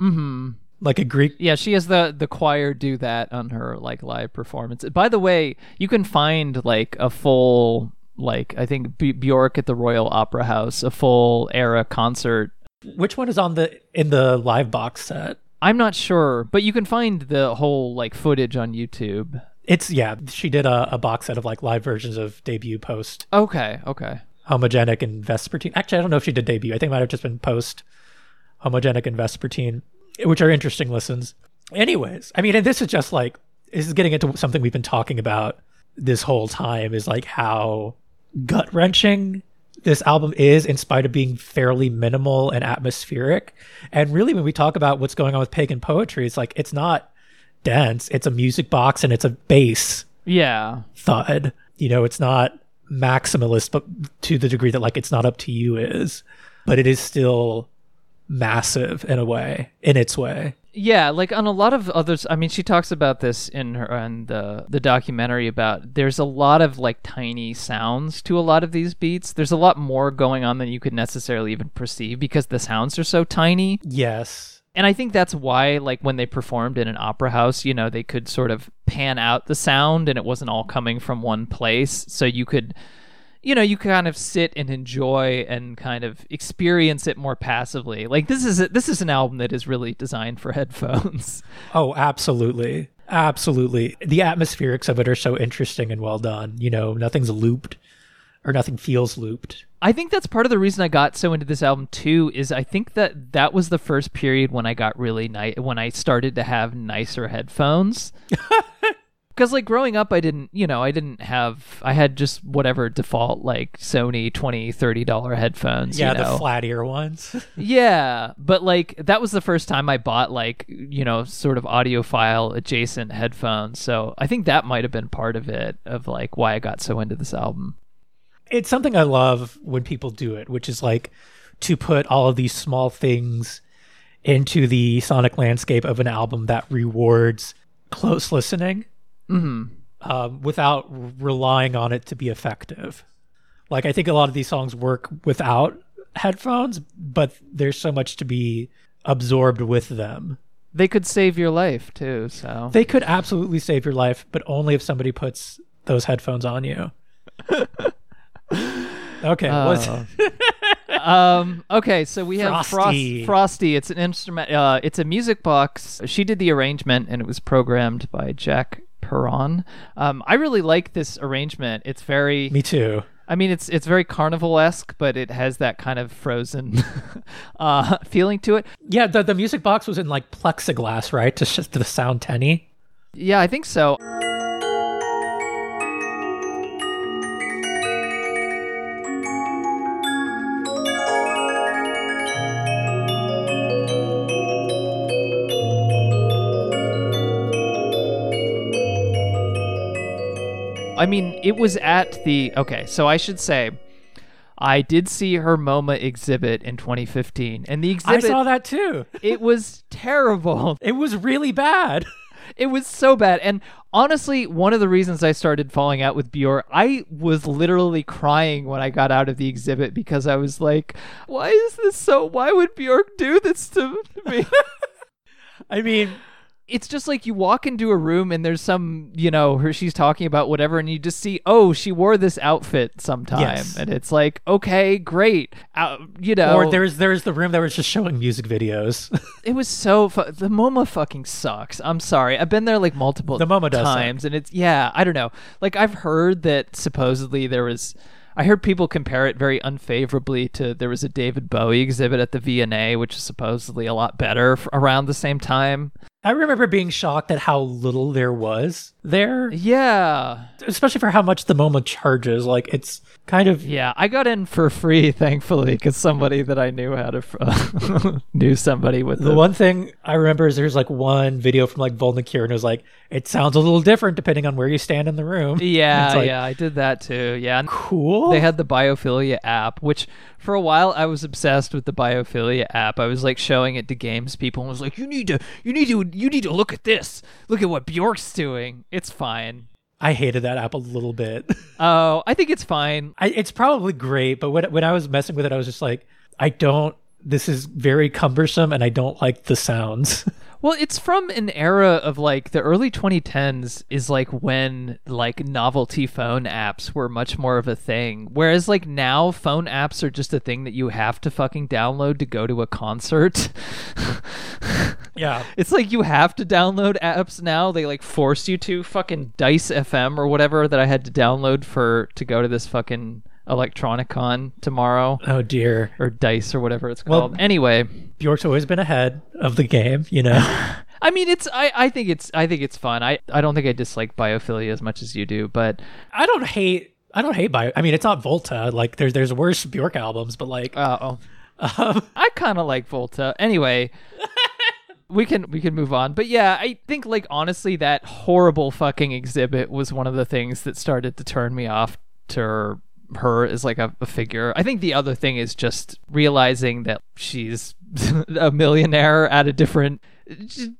Mm-hmm. Like a Greek. Yeah, she has the the choir do that on her like live performance. By the way, you can find like a full like I think B- Bjork at the Royal Opera House, a full era concert. Which one is on the in the live box set? I'm not sure, but you can find the whole like footage on YouTube. It's yeah, she did a, a box set of like live versions of debut post Okay, okay. homogenic and vespertine. Actually, I don't know if she did debut. I think it might have just been post homogenic and vespertine, which are interesting listens. Anyways, I mean, and this is just like this is getting into something we've been talking about this whole time is like how gut wrenching this album is in spite of being fairly minimal and atmospheric. And really when we talk about what's going on with pagan poetry, it's like it's not dense. It's a music box and it's a bass Yeah. thud. You know, it's not maximalist, but to the degree that like it's not up to you is, but it is still massive in a way, in its way. Yeah, like on a lot of others. I mean, she talks about this in her on the the documentary about. There's a lot of like tiny sounds to a lot of these beats. There's a lot more going on than you could necessarily even perceive because the sounds are so tiny. Yes. And I think that's why, like, when they performed in an opera house, you know, they could sort of pan out the sound and it wasn't all coming from one place. So you could, you know, you kind of sit and enjoy and kind of experience it more passively. Like this is a, this is an album that is really designed for headphones. Oh, absolutely. Absolutely. The atmospherics of it are so interesting and well done. You know, nothing's looped or nothing feels looped. I think that's part of the reason I got so into this album too. Is I think that that was the first period when I got really nice when I started to have nicer headphones. Because like growing up, I didn't, you know, I didn't have, I had just whatever default like Sony 20 30 dollar headphones. Yeah, you know? the flat ear ones. Yeah, but like that was the first time I bought like you know sort of audiophile adjacent headphones. So I think that might have been part of it of like why I got so into this album. it's something I love when people do it, which is like to put all of these small things into the sonic landscape of an album that rewards close listening um, without relying on it to be effective. Like, I think a lot of these songs work without headphones, but there's so much to be absorbed with them. They could save your life too. So They could absolutely save your life, but only if somebody puts those headphones on you. okay, what's Oh. um okay so we have Frosti. Frost, frosty it's an instrument uh it's a music box she did the arrangement and it was programmed by jack perron um i really like this arrangement it's very me too. i mean it's it's very carnival-esque but it has that kind of frozen uh feeling to it Yeah, the, the music box was in like plexiglass, right? To sh- to sound tinny. yeah i think so I mean, it was at the okay. So I should say, I did see her MoMA exhibit in 2015, and the exhibit I saw that too. it was terrible. It was really bad. It was so bad. And honestly, one of the reasons I started falling out with Bjork, I was literally crying when I got out of the exhibit because I was like, why is this so? Why would Bjork do this to me? I mean, it's just like you walk into a room and there's some, you know, her she's talking about whatever, and you just see, oh, she wore this outfit sometime, Yes. and it's like, okay, great, uh, you know, or there's there's the room that was just showing music videos. It was so fu- the MoMA fucking sucks. I'm sorry. I've been there like multiple The MoMA times, and it's yeah. I don't know. Like I've heard that supposedly there was. I heard people compare it very unfavorably to there was a David Bowie exhibit at the V&A, which is supposedly a lot better f- around the same time. I remember being shocked at how little there was there, Yeah. especially for how much the MoMA charges. Like it's kind of Yeah, I got in for free, thankfully, because somebody that I knew had a knew somebody with The a- one thing I remember is there's like one video from like Vulnicura and it was like, it sounds a little different depending on where you stand in the room. Yeah, like, yeah, I did that too. Yeah, and Cool. they had the Biophilia app, which for a while I was obsessed with the Biophilia app. I was like showing it to games people and was like, "You need to, you need to, you need to look at this. Look at what Bjork's doing. It's fine." I hated that app a little bit. Oh, I think it's fine. I, it's probably great, but when when I was messing with it, I was just like, I don't. This is very cumbersome, and I don't like the sounds. Well, it's from an era of like the early 2010s is like when like novelty phone apps were much more of a thing. Whereas like now phone apps are just a thing that you have to fucking download to go to a concert. yeah, it's like you have to download apps now. They like force you to fucking Dice FM or whatever that I had to download for to go to this fucking Electronicon tomorrow Oh dear. or Dice or whatever it's Well- called. anyway, Bjork's always been ahead of the game, you know. I mean, it's I, I think it's I think it's fun. I, I don't think I dislike biophilia as much as you do, but I don't hate. I don't hate Bio. I mean, it's not Volta. Like there's there's worse Bjork albums, but like uh oh, I kind of like Volta. Anyway, we can we can move on. But yeah, I think like honestly, that horrible fucking exhibit was one of the things that started to turn me off to her, as like a, a figure. I think the other thing is just realizing that she's a millionaire at a different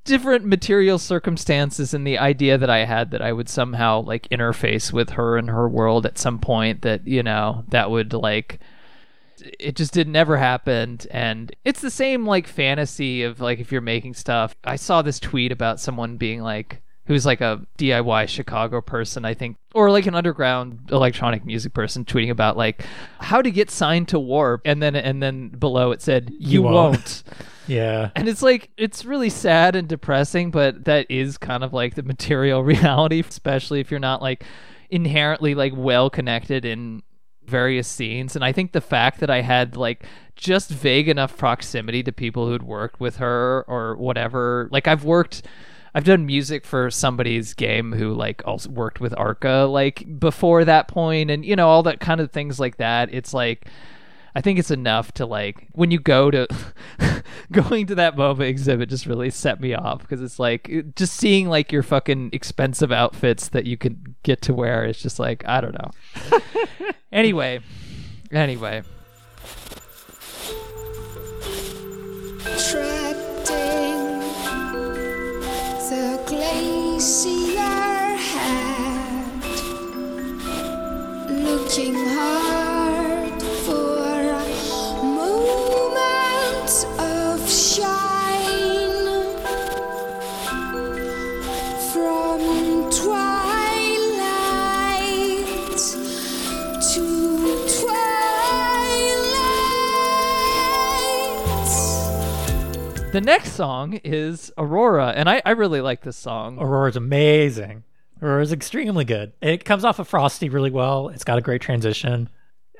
different material circumstances and the idea that I had that I would somehow like interface with her and her world at some point that you know that would like it just did never happened and it's the same like fantasy of like if you're making stuff i saw this tweet about someone being like who's like a diy chicago person i think or like an underground electronic music person tweeting about like how to get signed to warp and then and then below it said you, won't." won't. yeah. and it's like it's really sad and depressing but that is kind of like the material reality especially if you're not like inherently like well connected in various scenes and i think the fact that i had like just vague enough proximity to people who'd worked with her or whatever like i've worked I've done music for somebody's game who like also worked with Arca like before that point and you know all that kind of things like that. It's like I think it's enough to like when you go to going to that MoMA exhibit just really set me off because it's like just seeing like your fucking expensive outfits that you can get to wear is just like I don't know. anyway, anyway, Treading the glacier head, looking hard for a of shine the next song is Aurora, and I I really like this song. Aurora's amazing. Aurora's extremely good. It comes off of Frosti really well. It's got a great transition.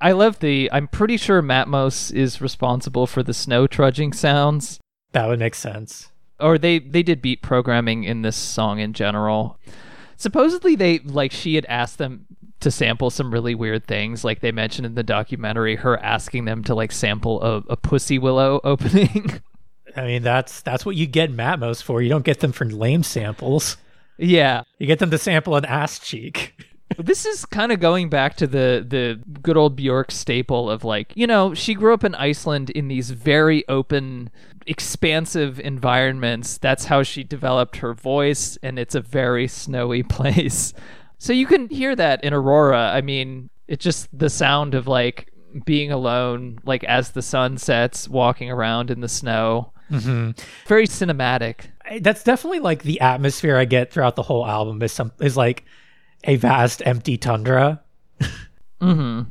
I love the. I'm pretty sure Matmos is responsible for the snow trudging sounds. That would make sense. or they they did beat programming in this song in general. Supposedly they like she had asked them to sample some really weird things, like they mentioned in the documentary, her asking them to like sample a, a Pussy Willow opening. I mean, that's that's what you get Matmos for. You don't get them for lame samples. yeah, You get them to sample an ass cheek. this is kind of going back to the the good old Bjork staple of like you know she grew up in Iceland in these very open expansive environments that's how she developed her voice and it's a very snowy place so you can hear that in Aurora I mean it's just the sound of like being alone like as the sun sets walking around in the snow very cinematic That's definitely like the atmosphere I get throughout the whole album is some is like a vast empty tundra. mm-hmm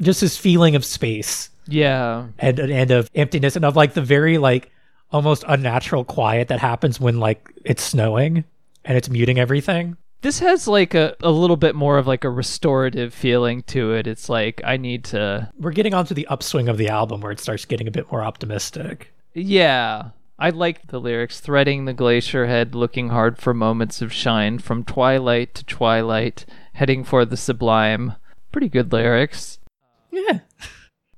Just this feeling of space yeah and and of emptiness and of like the very like almost unnatural quiet that happens when like it's snowing and it's muting everything. this has like a, a little bit more of like a restorative feeling to it it's like i need to We're getting onto the upswing of the album where it starts getting a bit more optimistic. Yeah I like the lyrics threading the glacier head, looking hard for moments of shine, from twilight to twilight, heading for the sublime. Pretty good lyrics. Yeah.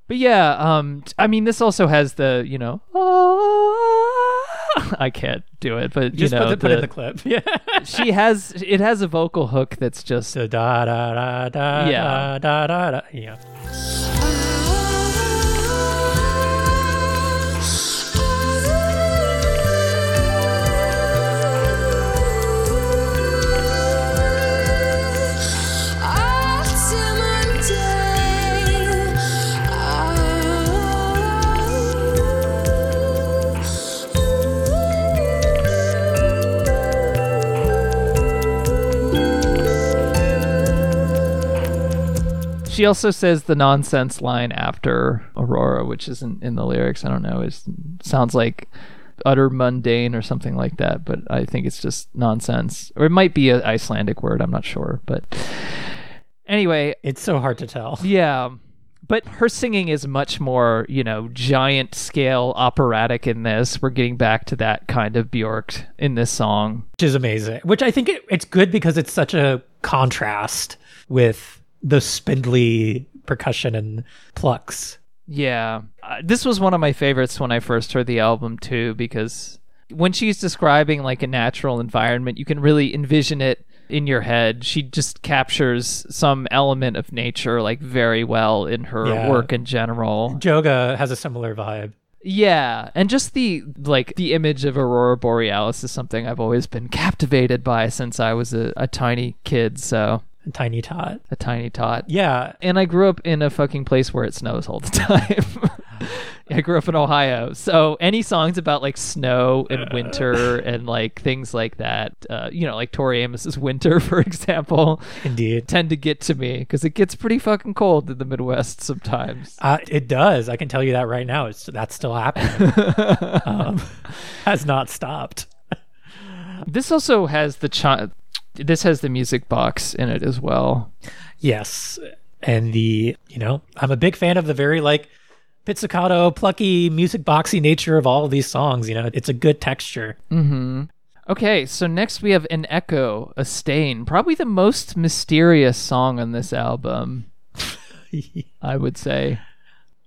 But yeah, um, I mean, this also has the, you know, I can't do it, but you Just know, put, it, put it in the- the clip. Yeah. she has, it has a vocal hook that's just, da da da da Yeah. da da da da. Yeah. She also says the nonsense line after Aurora, which isn't in the lyrics. I don't know. It sounds like utter mundane or something like that, but I think it's just nonsense. Or it might be an Icelandic word. I'm not sure. But anyway, It's so hard to tell. yeah. But her singing is much more, you know, giant scale operatic in this. We're getting back to that kind of Bjork in this song. which is amazing. Which I think it, it's good because it's such a contrast with the spindly percussion and plucks. Yeah. Uh, this was one of my favorites when I first heard the album too because when she's describing like a natural environment, you can really envision it in your head. She just captures some element of nature like very well in her Yeah. work in general. Joga has a similar vibe. Yeah, and just the like the image of aurora borealis is something I've always been captivated by since I was a, a tiny kid, so Tiny Tot. a tiny tot. Yeah. and I grew up in a fucking place where it snows all the time. I grew up in Ohio, so any songs about like snow and winter and like things like that, uh, you know, like Tori Amos's "Winter," for example, Indeed. tend to get to me because it gets pretty fucking cold in the Midwest sometimes. Uh, it does. I can tell you that right now. It's that's still happening. um, has not stopped. This also has the chi- this has the music box in it as well. Yes, and the you know I'm a big fan of the very like pizzicato, plucky, music boxy nature of all of these songs. You know, it's a good texture. Mm-hmm. Okay, so next we have an echo, a stain, probably the most mysterious song on this album. I would say.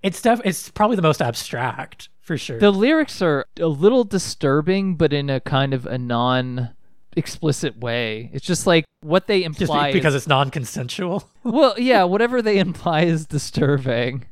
It's def- It's probably the most abstract for sure. The lyrics are a little disturbing, but in a kind of a non explicit way. It's just like what they just imply. because is- it's non-consensual. well, yeah, whatever they imply is disturbing.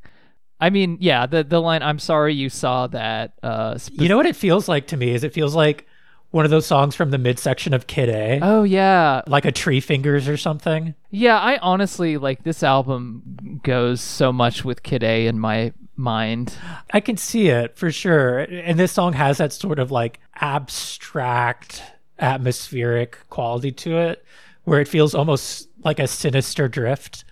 I mean, yeah, the the line "I'm sorry you saw that." Uh, spe- You know what it feels like to me is it feels like one of those songs from the midsection of Kid A, oh yeah, like a Treefingers or something. yeah. I honestly like this album goes so much with Kid A in my mind. I can see it for sure. And this song has that sort of like abstract, atmospheric quality to it where it feels almost like a sinister drift.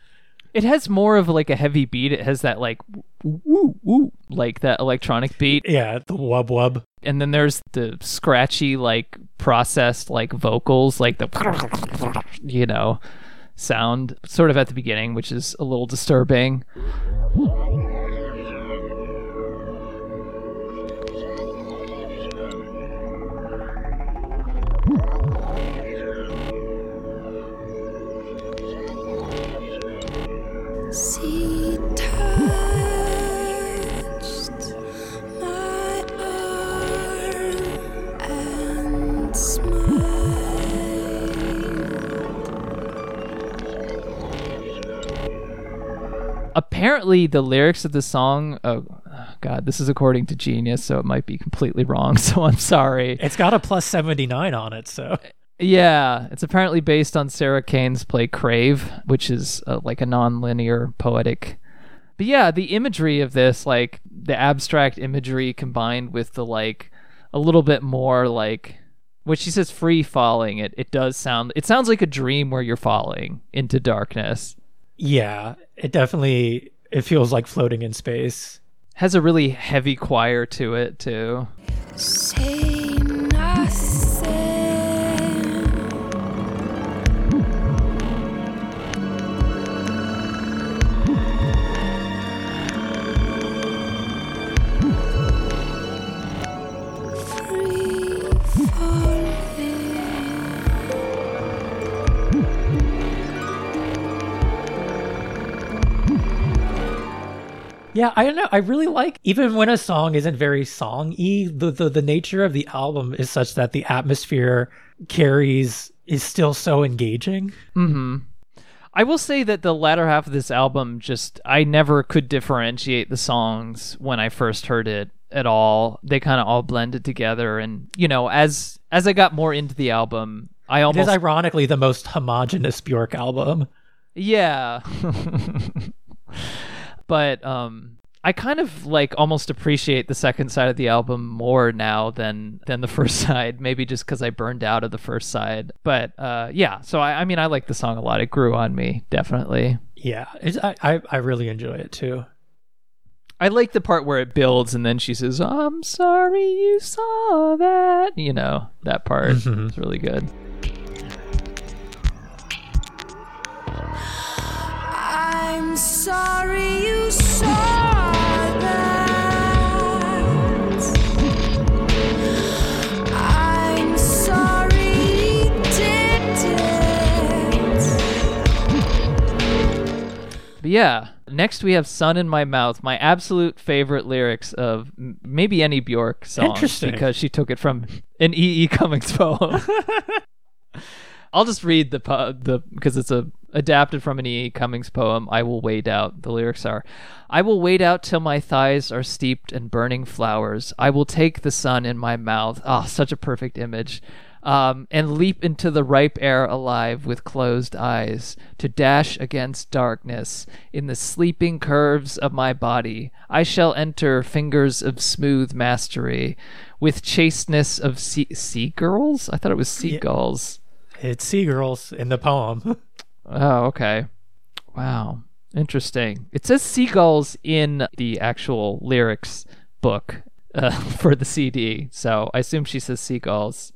It has more of like a heavy beat. It has that like woo woo like that electronic beat. Yeah, the wub wub. and then there's the scratchy like processed like vocals like the you know sound sort of at the beginning which is a little disturbing apparently the lyrics of the song oh god this is according to genius so it might be completely wrong so i'm sorry. It's got a plus 79 on it, so yeah it's apparently based on sarah kane's play crave which is uh, like a non-linear poetic but yeah the imagery of this like the abstract imagery combined with the like a little bit more like when she says free falling it, it does sound it sounds like a dream where you're falling into darkness yeah, it definitely it feels like floating in space. has a really heavy choir to it too Say Yeah, I don't know. I really like even when a song isn't very song-y, the, the the nature of the album is such that the atmosphere carries is still so engaging. Mm-hmm. I will say that the latter half of this album just I never could differentiate the songs when I first heard it at all. They kind of all blended together and you know, as as I got more into the album, I almost is ironically the most homogenous Bjork album. Yeah. but um I kind of like almost appreciate the second side of the album more now than than the first side, maybe just cuz I burned out of the first side. But uh yeah, so I I mean I like the song a lot. It grew on me, definitely. Yeah, it's, I, I I really enjoy it too. I like the part where it builds and then she says, "I'm sorry you saw that." You know, that part Mhm. is really good. I'm sorry you saw that. I'm sorry you did it. But yeah, next we have "Sun in My Mouth," my absolute favorite lyrics of m- maybe any Bjork song, Interesting. because she took it from an E. E. Cummings poem. I'll just read the po- the because it's a adapted from an E. Cummings poem. I will wait out. The lyrics are, "I will wait out till my thighs are steeped in burning flowers. I will take the sun in my mouth." Ah, such a perfect image. Um, and leap into the ripe air alive with closed eyes, to dash against darkness in the sleeping curves of my body. I shall enter fingers of smooth mastery, with chasteness of sea sea girls. I thought it was seagulls. It's Seagirls in the poem. Oh, okay. Wow. Interesting. It says seagulls in the actual lyrics book uh, for the CD, so I assume she says seagulls.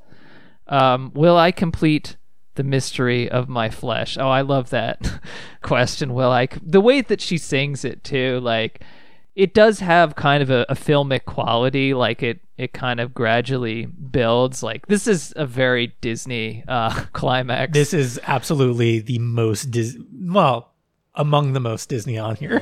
Um, will I complete the mystery of my flesh? Oh, I love that question. Will I? The way that she sings it too, like it does have kind of a, a filmic quality. Like it, it kind of gradually builds. Like this is a very Disney uh, climax. this is absolutely the most Dis- well among the most Disney on here.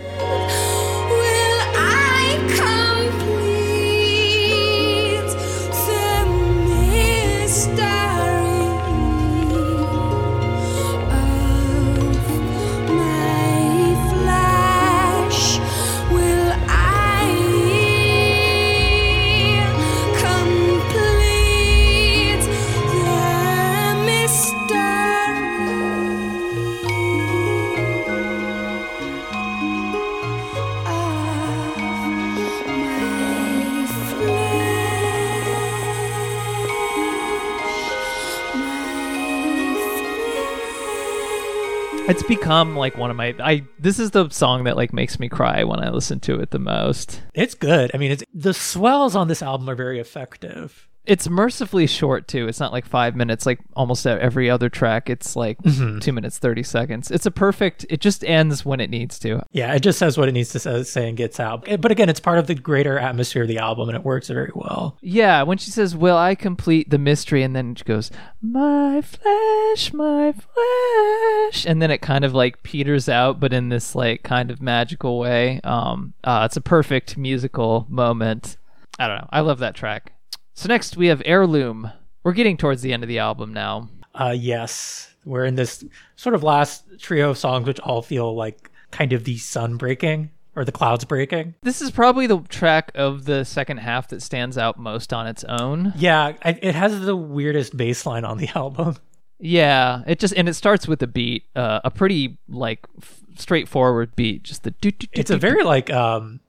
It's become like one of my I this is the song that like makes me cry when I listen to it the most. It's good. I mean, it's the swells on this album are very effective. It's mercifully short too. It's not like 5 minutes like almost every other track. It's like 2 minutes 30 seconds. It's a perfect it just ends when it needs to. Yeah, it just says what it needs to say, say and gets out. But again, it's part of the greater atmosphere of the album, and it works very well. Yeah, when she says, "Will I complete the mystery?" and then she goes, "My flesh, my flesh," and then it kind of like peters out, but in this like kind of magical way. Um, uh, it's a perfect musical moment. I don't know. I love that track. So next we have Heirloom. We're getting towards the end of the album now. Uh, yes, we're in this sort of last trio of songs, which all feel like kind of the sun breaking or the clouds breaking. This is probably the track of the second half that stands out most on its own. Yeah, I, it has the weirdest bass line on the album. Yeah, it just and it starts with a beat, uh, a pretty like f- straightforward beat, just the do do. It's a very like um,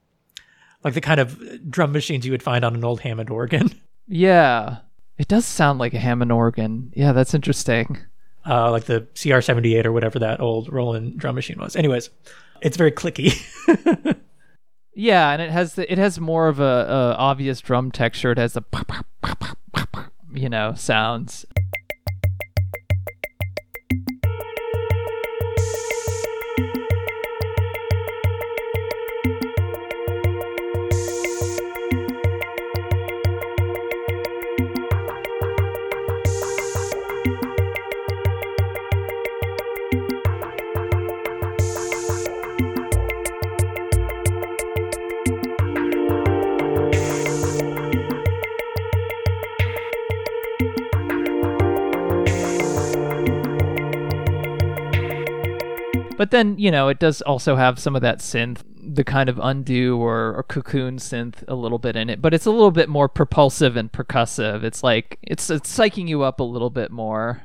like the kind of drum machines you would find on an old Hammond organ. Yeah. It does sound like a Hammond organ. Yeah, that's interesting. uh, like the CR78 or whatever that old Roland drum machine was. Anyways, it's very clicky. Yeah, and it has the it has more of a, a obvious drum texture. It has the you know sounds. But then, you know, it does also have some of that synth, the kind of undo or, or cocoon synth a little bit in it, but it's a little bit more propulsive and percussive. It's like it's it's psyching you up a little bit more.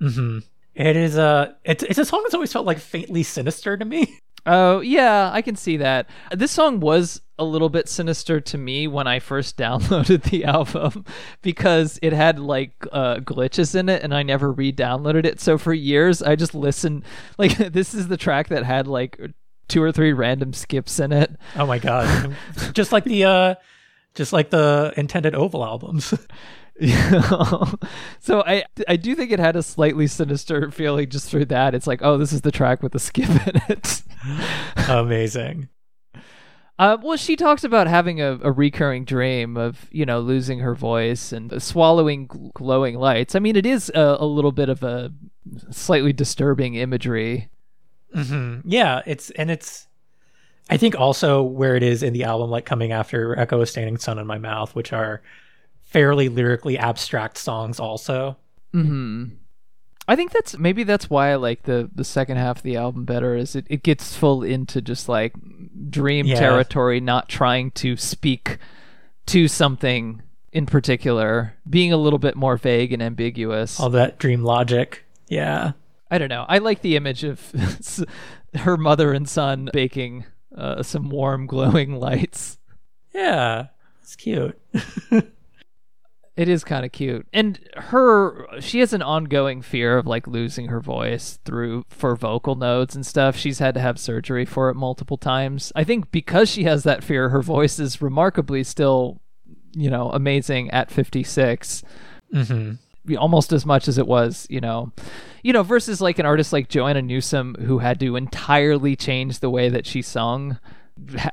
Mm-hmm. It is a it's it's a song that's always felt like faintly sinister to me. Oh, yeah, I can see that. This song was a little bit sinister to me when I first downloaded the album because it had like uh, glitches in it and I never re downloaded it. So for years, I just listened. Like, this is the track that had like two or three random skips in it. Oh my god. just like the uh just like the intended Oval albums. so I I do think it had a slightly sinister feeling just through that. It's like, oh, this is the track with the skip in it. Amazing. Uh, well, she talks about having a, a recurring dream of, you know, losing her voice and swallowing gl- glowing lights. I mean, it is a, a little bit of a slightly disturbing imagery. Yeah, it's and it's I think also where it is in the album, like coming after Echo, a Stain Sun in My Mouth, which are fairly lyrically abstract songs also. Hmm. I think that's maybe that's why I like the the second half of the album better. Is it, it gets full into just like dream Yeah. territory, not trying to speak to something in particular, being a little bit more vague and ambiguous. All that dream logic. Yeah. I don't know. I like the image of her mother and son baking uh, some warm, glowing lights. Yeah. It's cute. It is kind of cute. And her, she has an ongoing fear of like losing her voice through for vocal nodes and stuff. She's had to have surgery for it multiple times. I think because she has that fear, her voice is remarkably still, you know, amazing at 56. Mm-hmm. Almost as much as it was, you know, you know, versus like an artist like Joanna Newsom who had to entirely change the way that she sung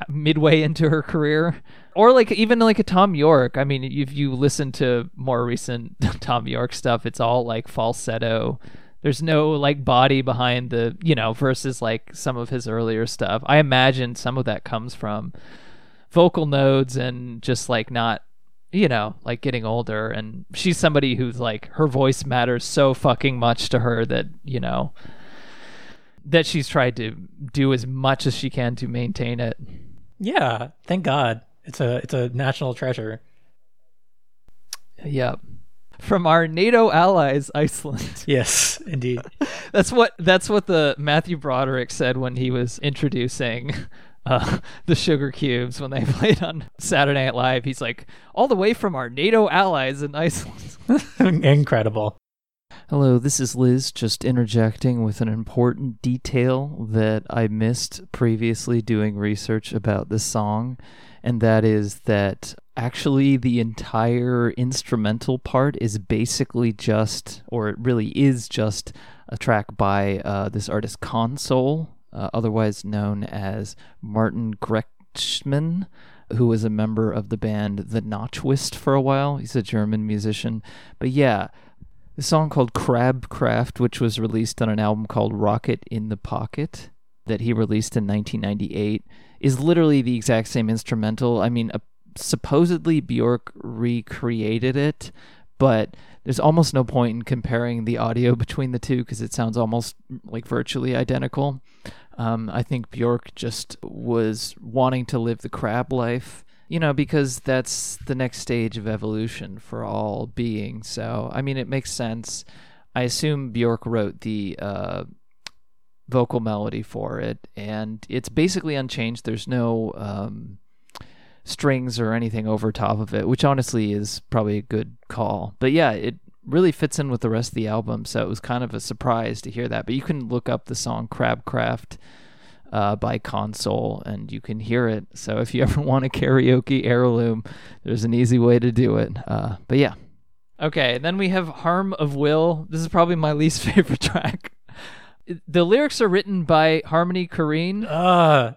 midway into her career or like even like a Thom Yorke. I mean, if you listen to more recent Thom Yorke stuff, it's all like falsetto. There's no like body behind the, you know, versus like some of his earlier stuff. I imagine some of that comes from vocal nodes and just like not you know, like getting older and she's somebody who's like her voice matters so fucking much to her that, you know, that she's tried to do as much as she can to maintain it. Yeah. Thank God. It's a it's a national treasure. Yep. From our NATO allies, Iceland. Yes, indeed. That's what that's what the Matthew Broderick said when he was introducing uh, the Sugarcubes when they played on Saturday Night Live. He's like, all the way from our NATO allies in Iceland. Incredible. Hello, this is Liz, just interjecting with an important detail that I missed previously doing research about this song, and that is that actually the entire instrumental part is basically just, or it really is just, a track by uh, this artist Console, uh, otherwise known as Martin Gretschmann who was a member of the band The Notwist for a while. He's a German musician. But yeah, the song called Crabcraft, which was released on an album called Rocket in the Pocket that he released in 1998, is literally the exact same instrumental. I mean, uh, supposedly Bjork recreated it, but there's almost no point in comparing the audio between the two because it sounds almost like virtually identical. Um, I think Bjork just was wanting to live the crab life, you know, because that's the next stage of evolution for all beings. So, I mean, it makes sense. I assume Bjork wrote the uh, vocal melody for it, and it's basically unchanged. There's no um, strings or anything over top of it, which honestly is probably a good call. But yeah, it really fits in with the rest of the album, so it was kind of a surprise to hear that. But you can look up the song Crabcraft uh, by Console and you can hear it. So if you ever want a karaoke heirloom, there's an easy way to do it. Uh, but yeah. Okay, then we have Harm of Will. This is probably my least favorite track. The lyrics are written by Harmony Korine. Uh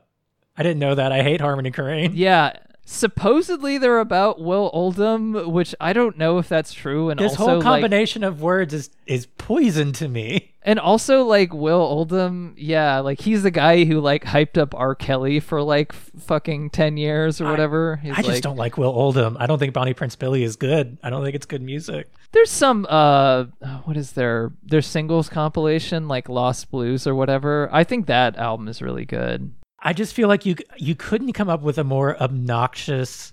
I didn't know that. I hate Harmony Korine. Yeah, supposedly they're about Will Oldham, which I don't know if that's true. And This also, whole like- combination of words is is poison to me. and also like Will Oldham, yeah, like he's the guy who like hyped up R. Kelly for like f- fucking ten years or whatever. He's I just like- don't like Will Oldham. I don't think Bonnie Prince Billy is good. I don't think it's good music. There's some uh, what is their their singles compilation like Lost Blues or whatever. I think that album is really good. I just feel like you you couldn't come up with a more obnoxious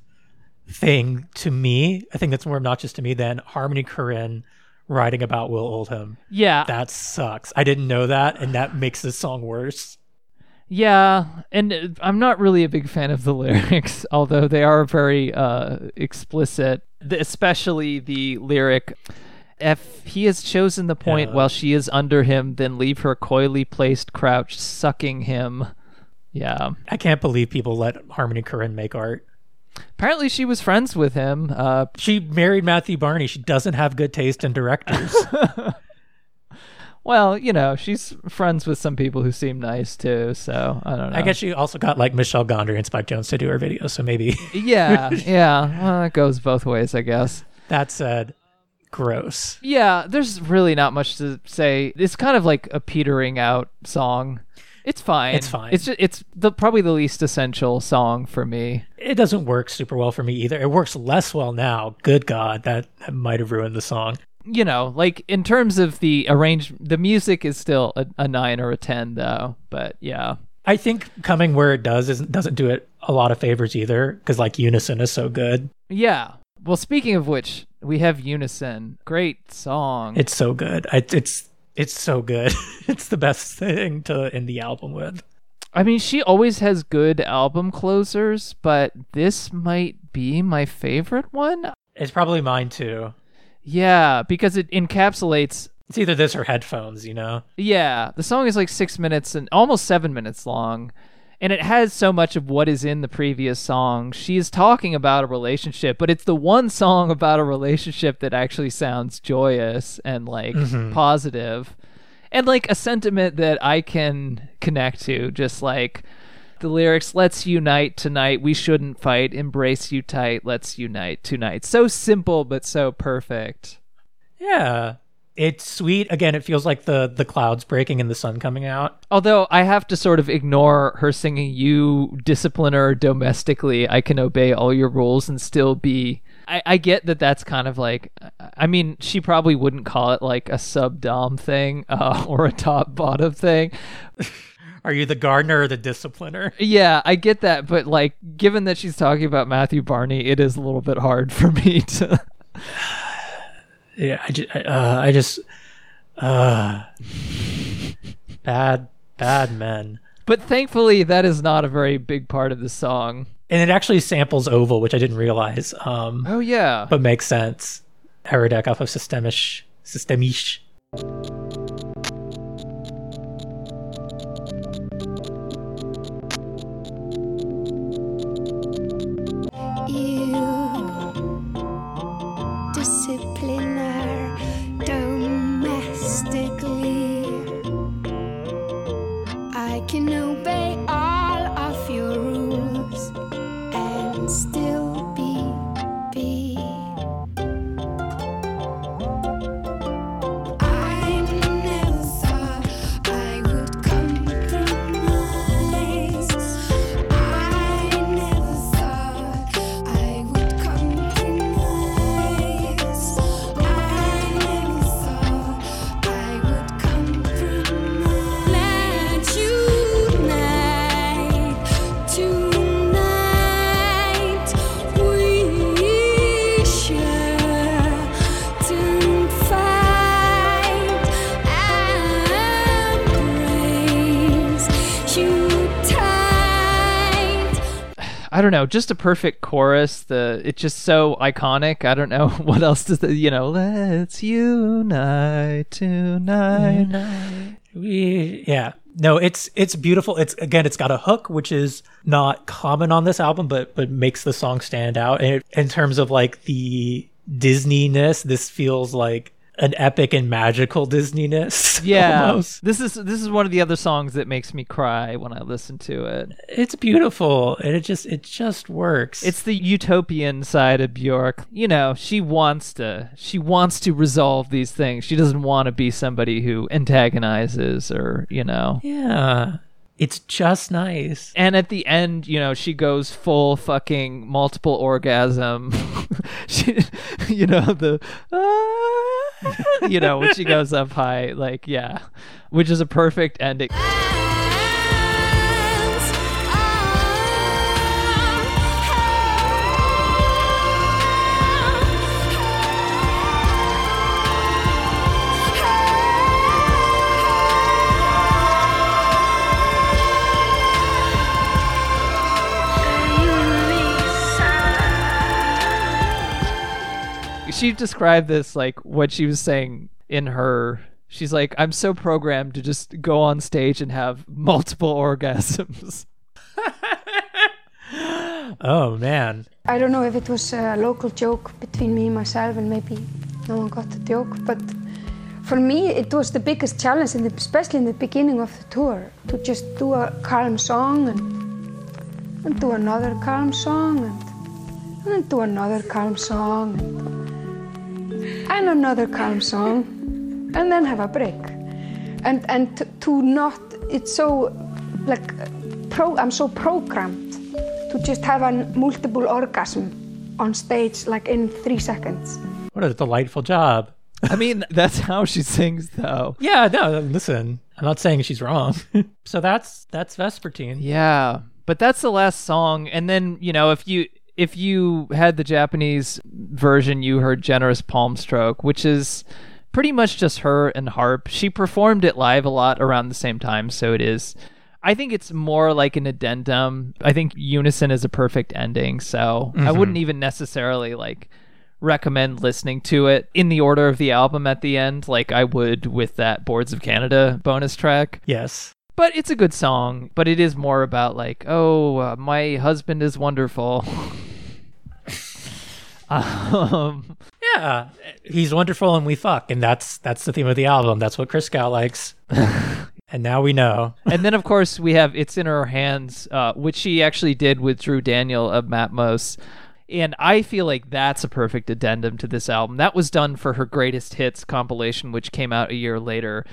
thing to me. I think that's more obnoxious to me than Harmony Korine writing about Will Oldham. Yeah, That sucks. I didn't know that, and that makes this song worse. Yeah, and I'm not really a big fan of the lyrics, although they are very uh, explicit, especially the lyric. If he has chosen the point Yeah. while she is under him, then leave her coyly placed crouch, sucking him. Yeah. I can't believe people let Harmony Korine make art. Apparently, she was friends with him. Uh, She married Matthew Barney. She doesn't have good taste in directors. well, you know, she's friends with some people who seem nice too, so I don't know. I guess she also got like Michel Gondry and Spike Jonze to do her videos, so maybe. Yeah, yeah. Well, it goes both ways, I guess. that said, gross. Yeah, there's really not much to say. It's kind of like a petering out song. It's fine. It's fine. It's just, it's the probably the least essential song for me. It doesn't work super well for me either. It works less well now. Good God, that, that might have ruined the song. You know, like in terms of the arrange, the music is still a, a nine or a ten though. But yeah, I think coming where it does isn't, doesn't do it a lot of favors either, because like Unison is so good. yeah. Well, speaking of which, we have Unison. Great song. It's so good. I, it's it's so good. it's the best thing to end the album with. I mean, she always has good album closers, but this might be my favorite one. It's probably mine too. Yeah, because it encapsulates It's either this or headphones, you know. Yeah, the song is like six minutes and almost seven minutes long, and it has so much of what is in the previous song. She is talking about a relationship, but it's the one song about a relationship that actually sounds joyous and like mm-hmm. positive, and like a sentiment that I can connect to. Just like the lyrics, "Let's unite tonight. We shouldn't fight. Embrace you tight. Let's unite tonight." So simple, but so perfect. Yeah. It's sweet. Again, it feels like the the clouds breaking and the sun coming out. Although I have to sort of ignore her singing, You discipliner domestically, I can obey all your rules and still be. I, I get that that's kind of like. I mean, she probably wouldn't call it like a sub dom thing uh, or a top bottom thing. Are you the gardener or the discipliner? Yeah, I get that. But like, given that she's talking about Matthew Barney, it is a little bit hard for me to. Yeah, I just, uh, I just, uh, bad, bad men. But thankfully, that is not a very big part of the song. And it actually samples Oval, which I didn't realize, um, Oh, yeah. but makes sense. Aero Deck off of Systemisch. Systemisch. Just a perfect chorus. The it's just so iconic. I don't know what else does the you know. Let's unite tonight. We, yeah. No, it's it's beautiful. It's again, it's got a hook, which is not common on this album, but but makes the song stand out. And it, in terms of like the Disneyness, this feels like an epic and magical Disneyness. Yeah, almost. this is this is one of the other songs that makes me cry when I listen to it. It's beautiful, and it just it just works. It's the utopian side of Bjork. You know, she wants to she wants to resolve these things. She doesn't want to be somebody who antagonizes or, you know. yeah, it's just nice. And at the end, you know, she goes full fucking multiple orgasm. she, you know, the, you know, when she goes up high, like, yeah, which is a perfect ending. She described this like what she was saying in her. She's like, I'm so programmed to just go on stage and have multiple orgasms. Oh man, I don't know if it was a local joke between me and myself, and maybe no one got the joke. But for me, it was the biggest challenge, in the, especially in the beginning of the tour, to just do a calm song and, and do another calm song and, and then do another calm song and, and another calm song, and then have a break. And and to, to not, it's so like pro. I'm so programmed to just have a multiple orgasm on stage like in three seconds. what a delightful job. I mean, that's how she sings, though. Yeah, no, listen, I'm not saying she's wrong. so that's that's Vespertine. Yeah, but that's the last song, and then you know if you if you had the Japanese version, you heard "Generous Palm Stroke," which is pretty much just her and harp. She performed it live a lot around the same time, so it is. I think it's more like an addendum. I think Unison is a perfect ending, so I mm-hmm. wouldn't even necessarily like recommend listening to it in the order of the album at the end, like I would with that Boards of Canada bonus track. Yes. But it's a good song, but it is more about like, oh, uh, my husband is wonderful. um, Yeah, he's wonderful and we fuck, and that's that's the theme of the album. That's what Christgau likes. and now we know. and then of course we have "It's in Her Hands," uh, which she actually did with Drew Daniel of Matmos. And I feel like that's a perfect addendum to this album. That was done for her greatest hits compilation, which came out a year later.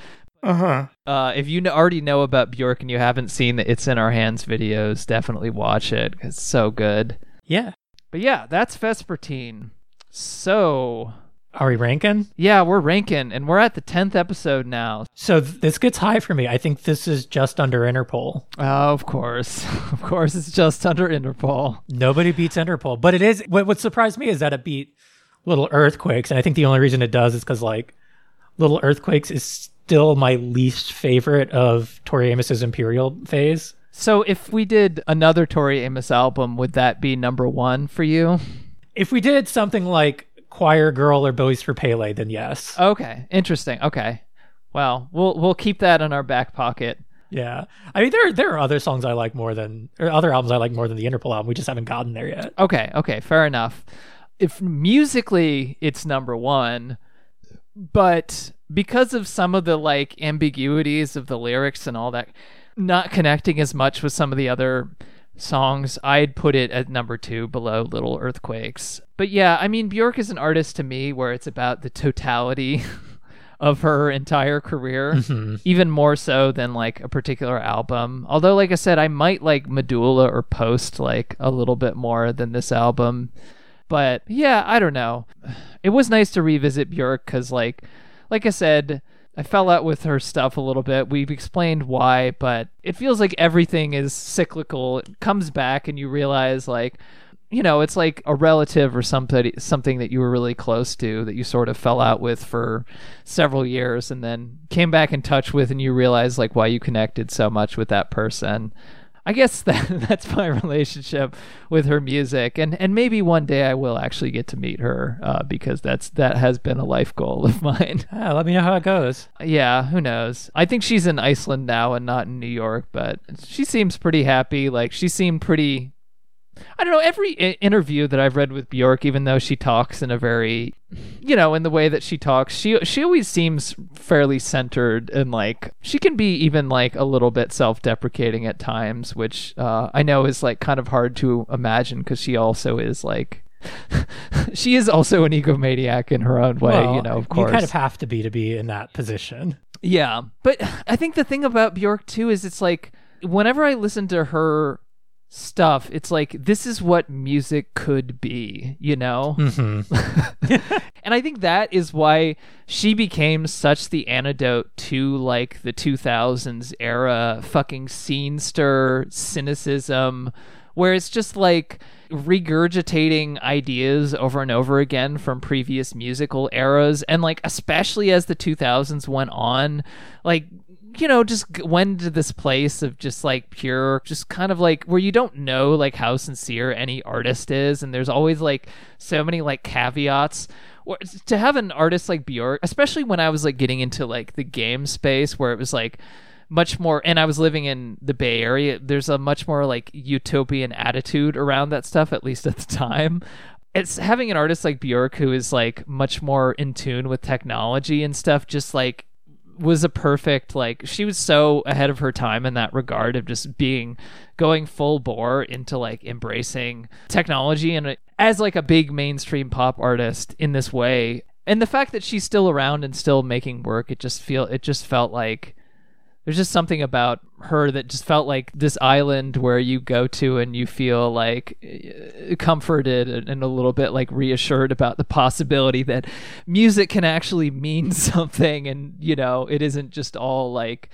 Uh-huh. Uh, if you already know about Bjork and you haven't seen the "It's in Our Hands" videos, definitely watch it. It's so good. Yeah. But yeah, that's Vespertine. So Are we ranking? yeah, we're ranking, and we're at the tenth episode now. So th- this gets high for me. I think this is just under Interpol. Oh, of course, of course, it's just under Interpol. Nobody beats Interpol, but it is. What, what surprised me is that it beat Little Earthquakes, and I think the only reason it does is because like Little Earthquakes is still my least favorite of Tori Amos's Imperial phase. So if we did another Tori Amos album, would that be number one for you? If we did something like Choir Girl or Boys for Pele, then yes. Okay, interesting. Okay, well, we'll we'll keep that in our back pocket. Yeah, I mean there there are other songs I like more than or other albums I like more than the Interpol album. We just haven't gotten there yet. Okay, okay, fair enough. If musically it's number one, but because of some of the like ambiguities of the lyrics and all that, not connecting as much with some of the other songs, I'd put it at number two below Little Earthquakes. But yeah, I mean, Bjork is an artist to me where it's about the totality of her entire career, mm-hmm. even more so than like a particular album. Although, like I said, I might like Medulla or Post like a little bit more than this album. But yeah, I don't know. It was nice to revisit Bjork because, like, like I said, I fell out with her stuff a little bit. We've explained why, but it feels like everything is cyclical. It comes back, and you realize, like, you know, it's like a relative or somebody, something that you were really close to that you sort of fell out with for several years, and then came back in touch with, and you realize like why you connected so much with that person. I guess that that's my relationship with her music, and and maybe one day I will actually get to meet her uh, because that's that has been a life goal of mine. Ah, let me know how it goes. yeah, who knows? I think she's in Iceland now and not in New York, but she seems pretty happy. Like she seemed pretty I don't know. Every I- interview that I've read with Bjork, even though she talks in a very, you know, in the way that she talks, she she always seems fairly centered and like she can be even like a little bit self-deprecating at times, which uh, I know is like kind of hard to imagine because she also is like. she is also an egomaniac in her own way, Well, you know, of course. You kind of have to be to be in that position. Yeah, but I think the thing about Bjork too is it's like whenever I listen to her stuff, it's like this is what music could be, you know? Mm-hmm. and I think that is why she became such the antidote to like the 2000s era fucking scene stir cynicism where it's just like regurgitating ideas over and over again from previous musical eras. And like especially as the 2000s went on like you know just went to this place of just like pure just kind of like where you don't know like how sincere any artist is and there's always like so many like caveats. To have an artist like Bjork especially when I was like getting into like the game space where it was like much more and I was living in the Bay Area there's a much more like utopian attitude around that stuff at least at the time. It's having an artist like Bjork who is like much more in tune with technology and stuff just like was a perfect like she was so ahead of her time in that regard of just being going full bore into like embracing technology and uh, as like a big mainstream pop artist in this way. And the fact that she's still around and still making work it just feel it just felt like there's just something about her that just felt like this island where you go to and you feel like uh, comforted and, and a little bit like reassured about the possibility that music can actually mean something and you know it isn't just all like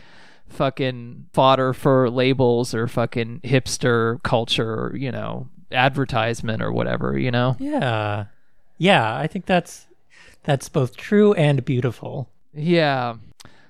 fucking fodder for labels or fucking hipster culture or you know advertisement or whatever you know Yeah. Yeah, I think that's that's both true and beautiful. Yeah.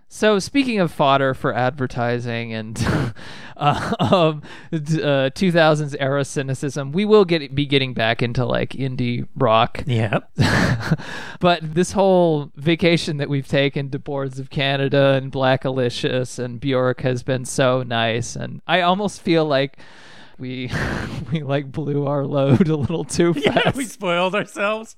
So speaking of fodder for advertising and uh, um, uh, 2000s era cynicism, we will get be getting back into like indie rock. Yeah. but this whole vacation that we've taken to Boards of Canada and Blackalicious and Bjork has been so nice, and I almost feel like we we like blew our load a little too fast. Yeah, we spoiled ourselves.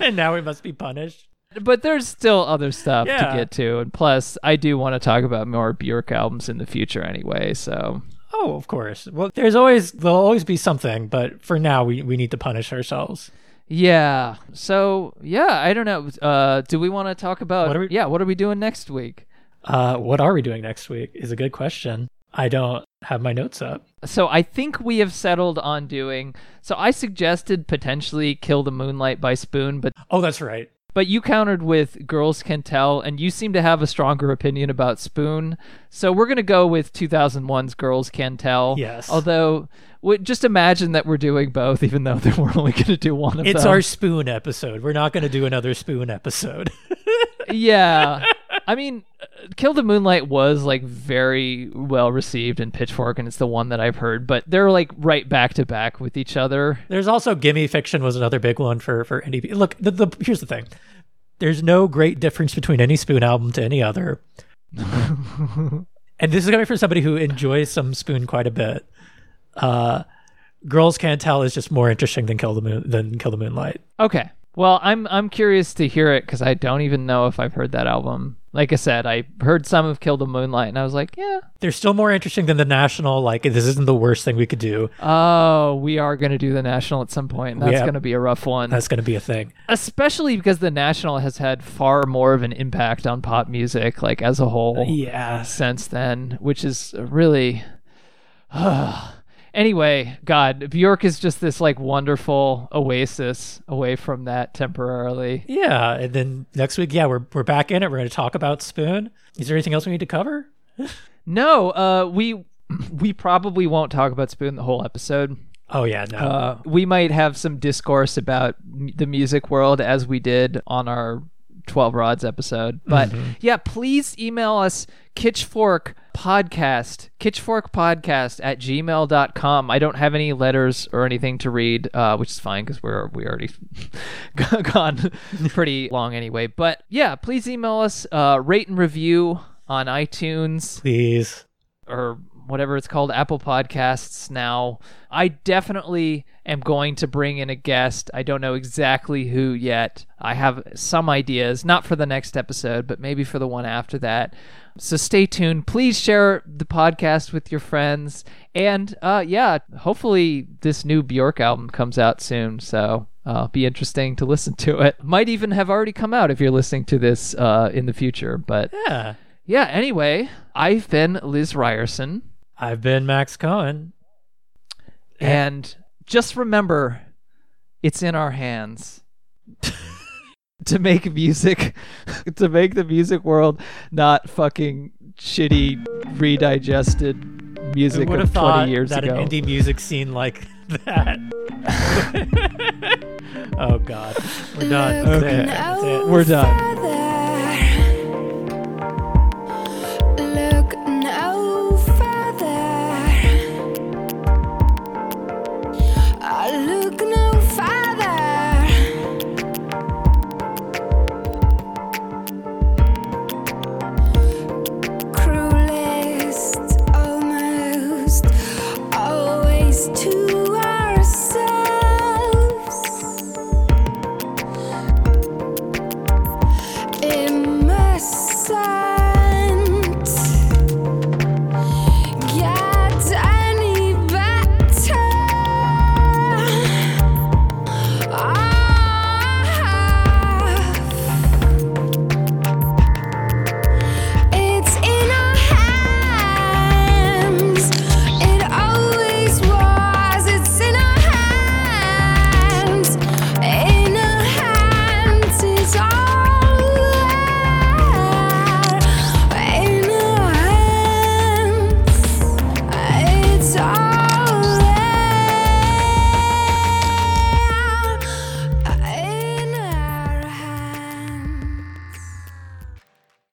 and now we must be punished. But there's still other stuff Yeah. to get to, and plus, I do want to talk about more Bjork albums in the future anyway. So Oh, of course. Well, there's always there'll always be something, but for now we, we need to punish ourselves. yeah, so yeah, I don't know. Uh, do we want to talk about? What we- yeah, what are we doing next week? Uh, what are we doing next week is a good question. I don't have my notes up. So I think we have settled on doing. So I suggested potentially "Kill the Moonlight" by Spoon, but Oh, that's right. But you countered with "Girls Can Tell," and you seem to have a stronger opinion about Spoon. So we're gonna go with 2001's "Girls Can Tell." Yes. Although, w- just imagine that we're doing both, even though we're only gonna do one of It's them. It's our spoon episode. We're not going to do another spoon episode. yeah. I mean, "Kill the Moonlight" was like very well received in Pitchfork, and it's the one that I've heard. But they're like right back to back with each other. There's also Gimme Fiction was another big one for for any. Look, the, the here's the thing. There's no great difference between any Spoon album to any other. and this is coming from somebody who enjoys some Spoon quite a bit. Uh, Girls Can't Tell is just more interesting than Kill the Moon than Kill the Moonlight. Okay. Well, I'm I'm curious to hear it because I don't even know if I've heard that album. Like I said, I heard some of "Kill the Moonlight" and I was like, yeah. They're still more interesting than the National. Like this isn't the worst thing we could do. Oh, we are gonna do the National at some point. and That's Yeah. gonna be a rough one, That's going to be a thing. especially because the National has had far more of an impact on pop music, like as a whole. Yeah. since then, which is really. anyway, God, Bjork is just this like wonderful oasis away from that temporarily. Yeah, and then next week, yeah, we're we're back in it. We're going to talk about Spoon. Is there anything else we need to cover? No, uh, we we probably won't talk about Spoon the whole episode. Oh yeah, no. Uh, we might have some discourse about m- the music world as we did on our 12 Rods episode. But yeah, please email us Kitschfork Podcast, Kitschfork Podcast at gmail.com. I don't have any letters or anything to read, uh, which is fine because we're we already gone pretty long anyway. But yeah, please email us, uh, rate and review on iTunes Please. or whatever it's called, Apple Podcasts now. I definitely am going to bring in a guest. I don't know exactly who yet. I have some ideas, not for the next episode, but maybe for the one after that. So stay tuned. Please share the podcast with your friends. And uh, yeah, hopefully this new Bjork album comes out soon. So uh, be interesting to listen to it. Might even have already come out if you're listening to this uh, in the future. But Yeah. yeah, anyway, I've been Liz Ryerson. I've been Max Cohen. And just remember, it's in our hands to make music, to make the music world not fucking shitty, redigested music of have 20 years that ago. an indie music scene like that? oh God, we're done. That's it. That's it. We're done. Look no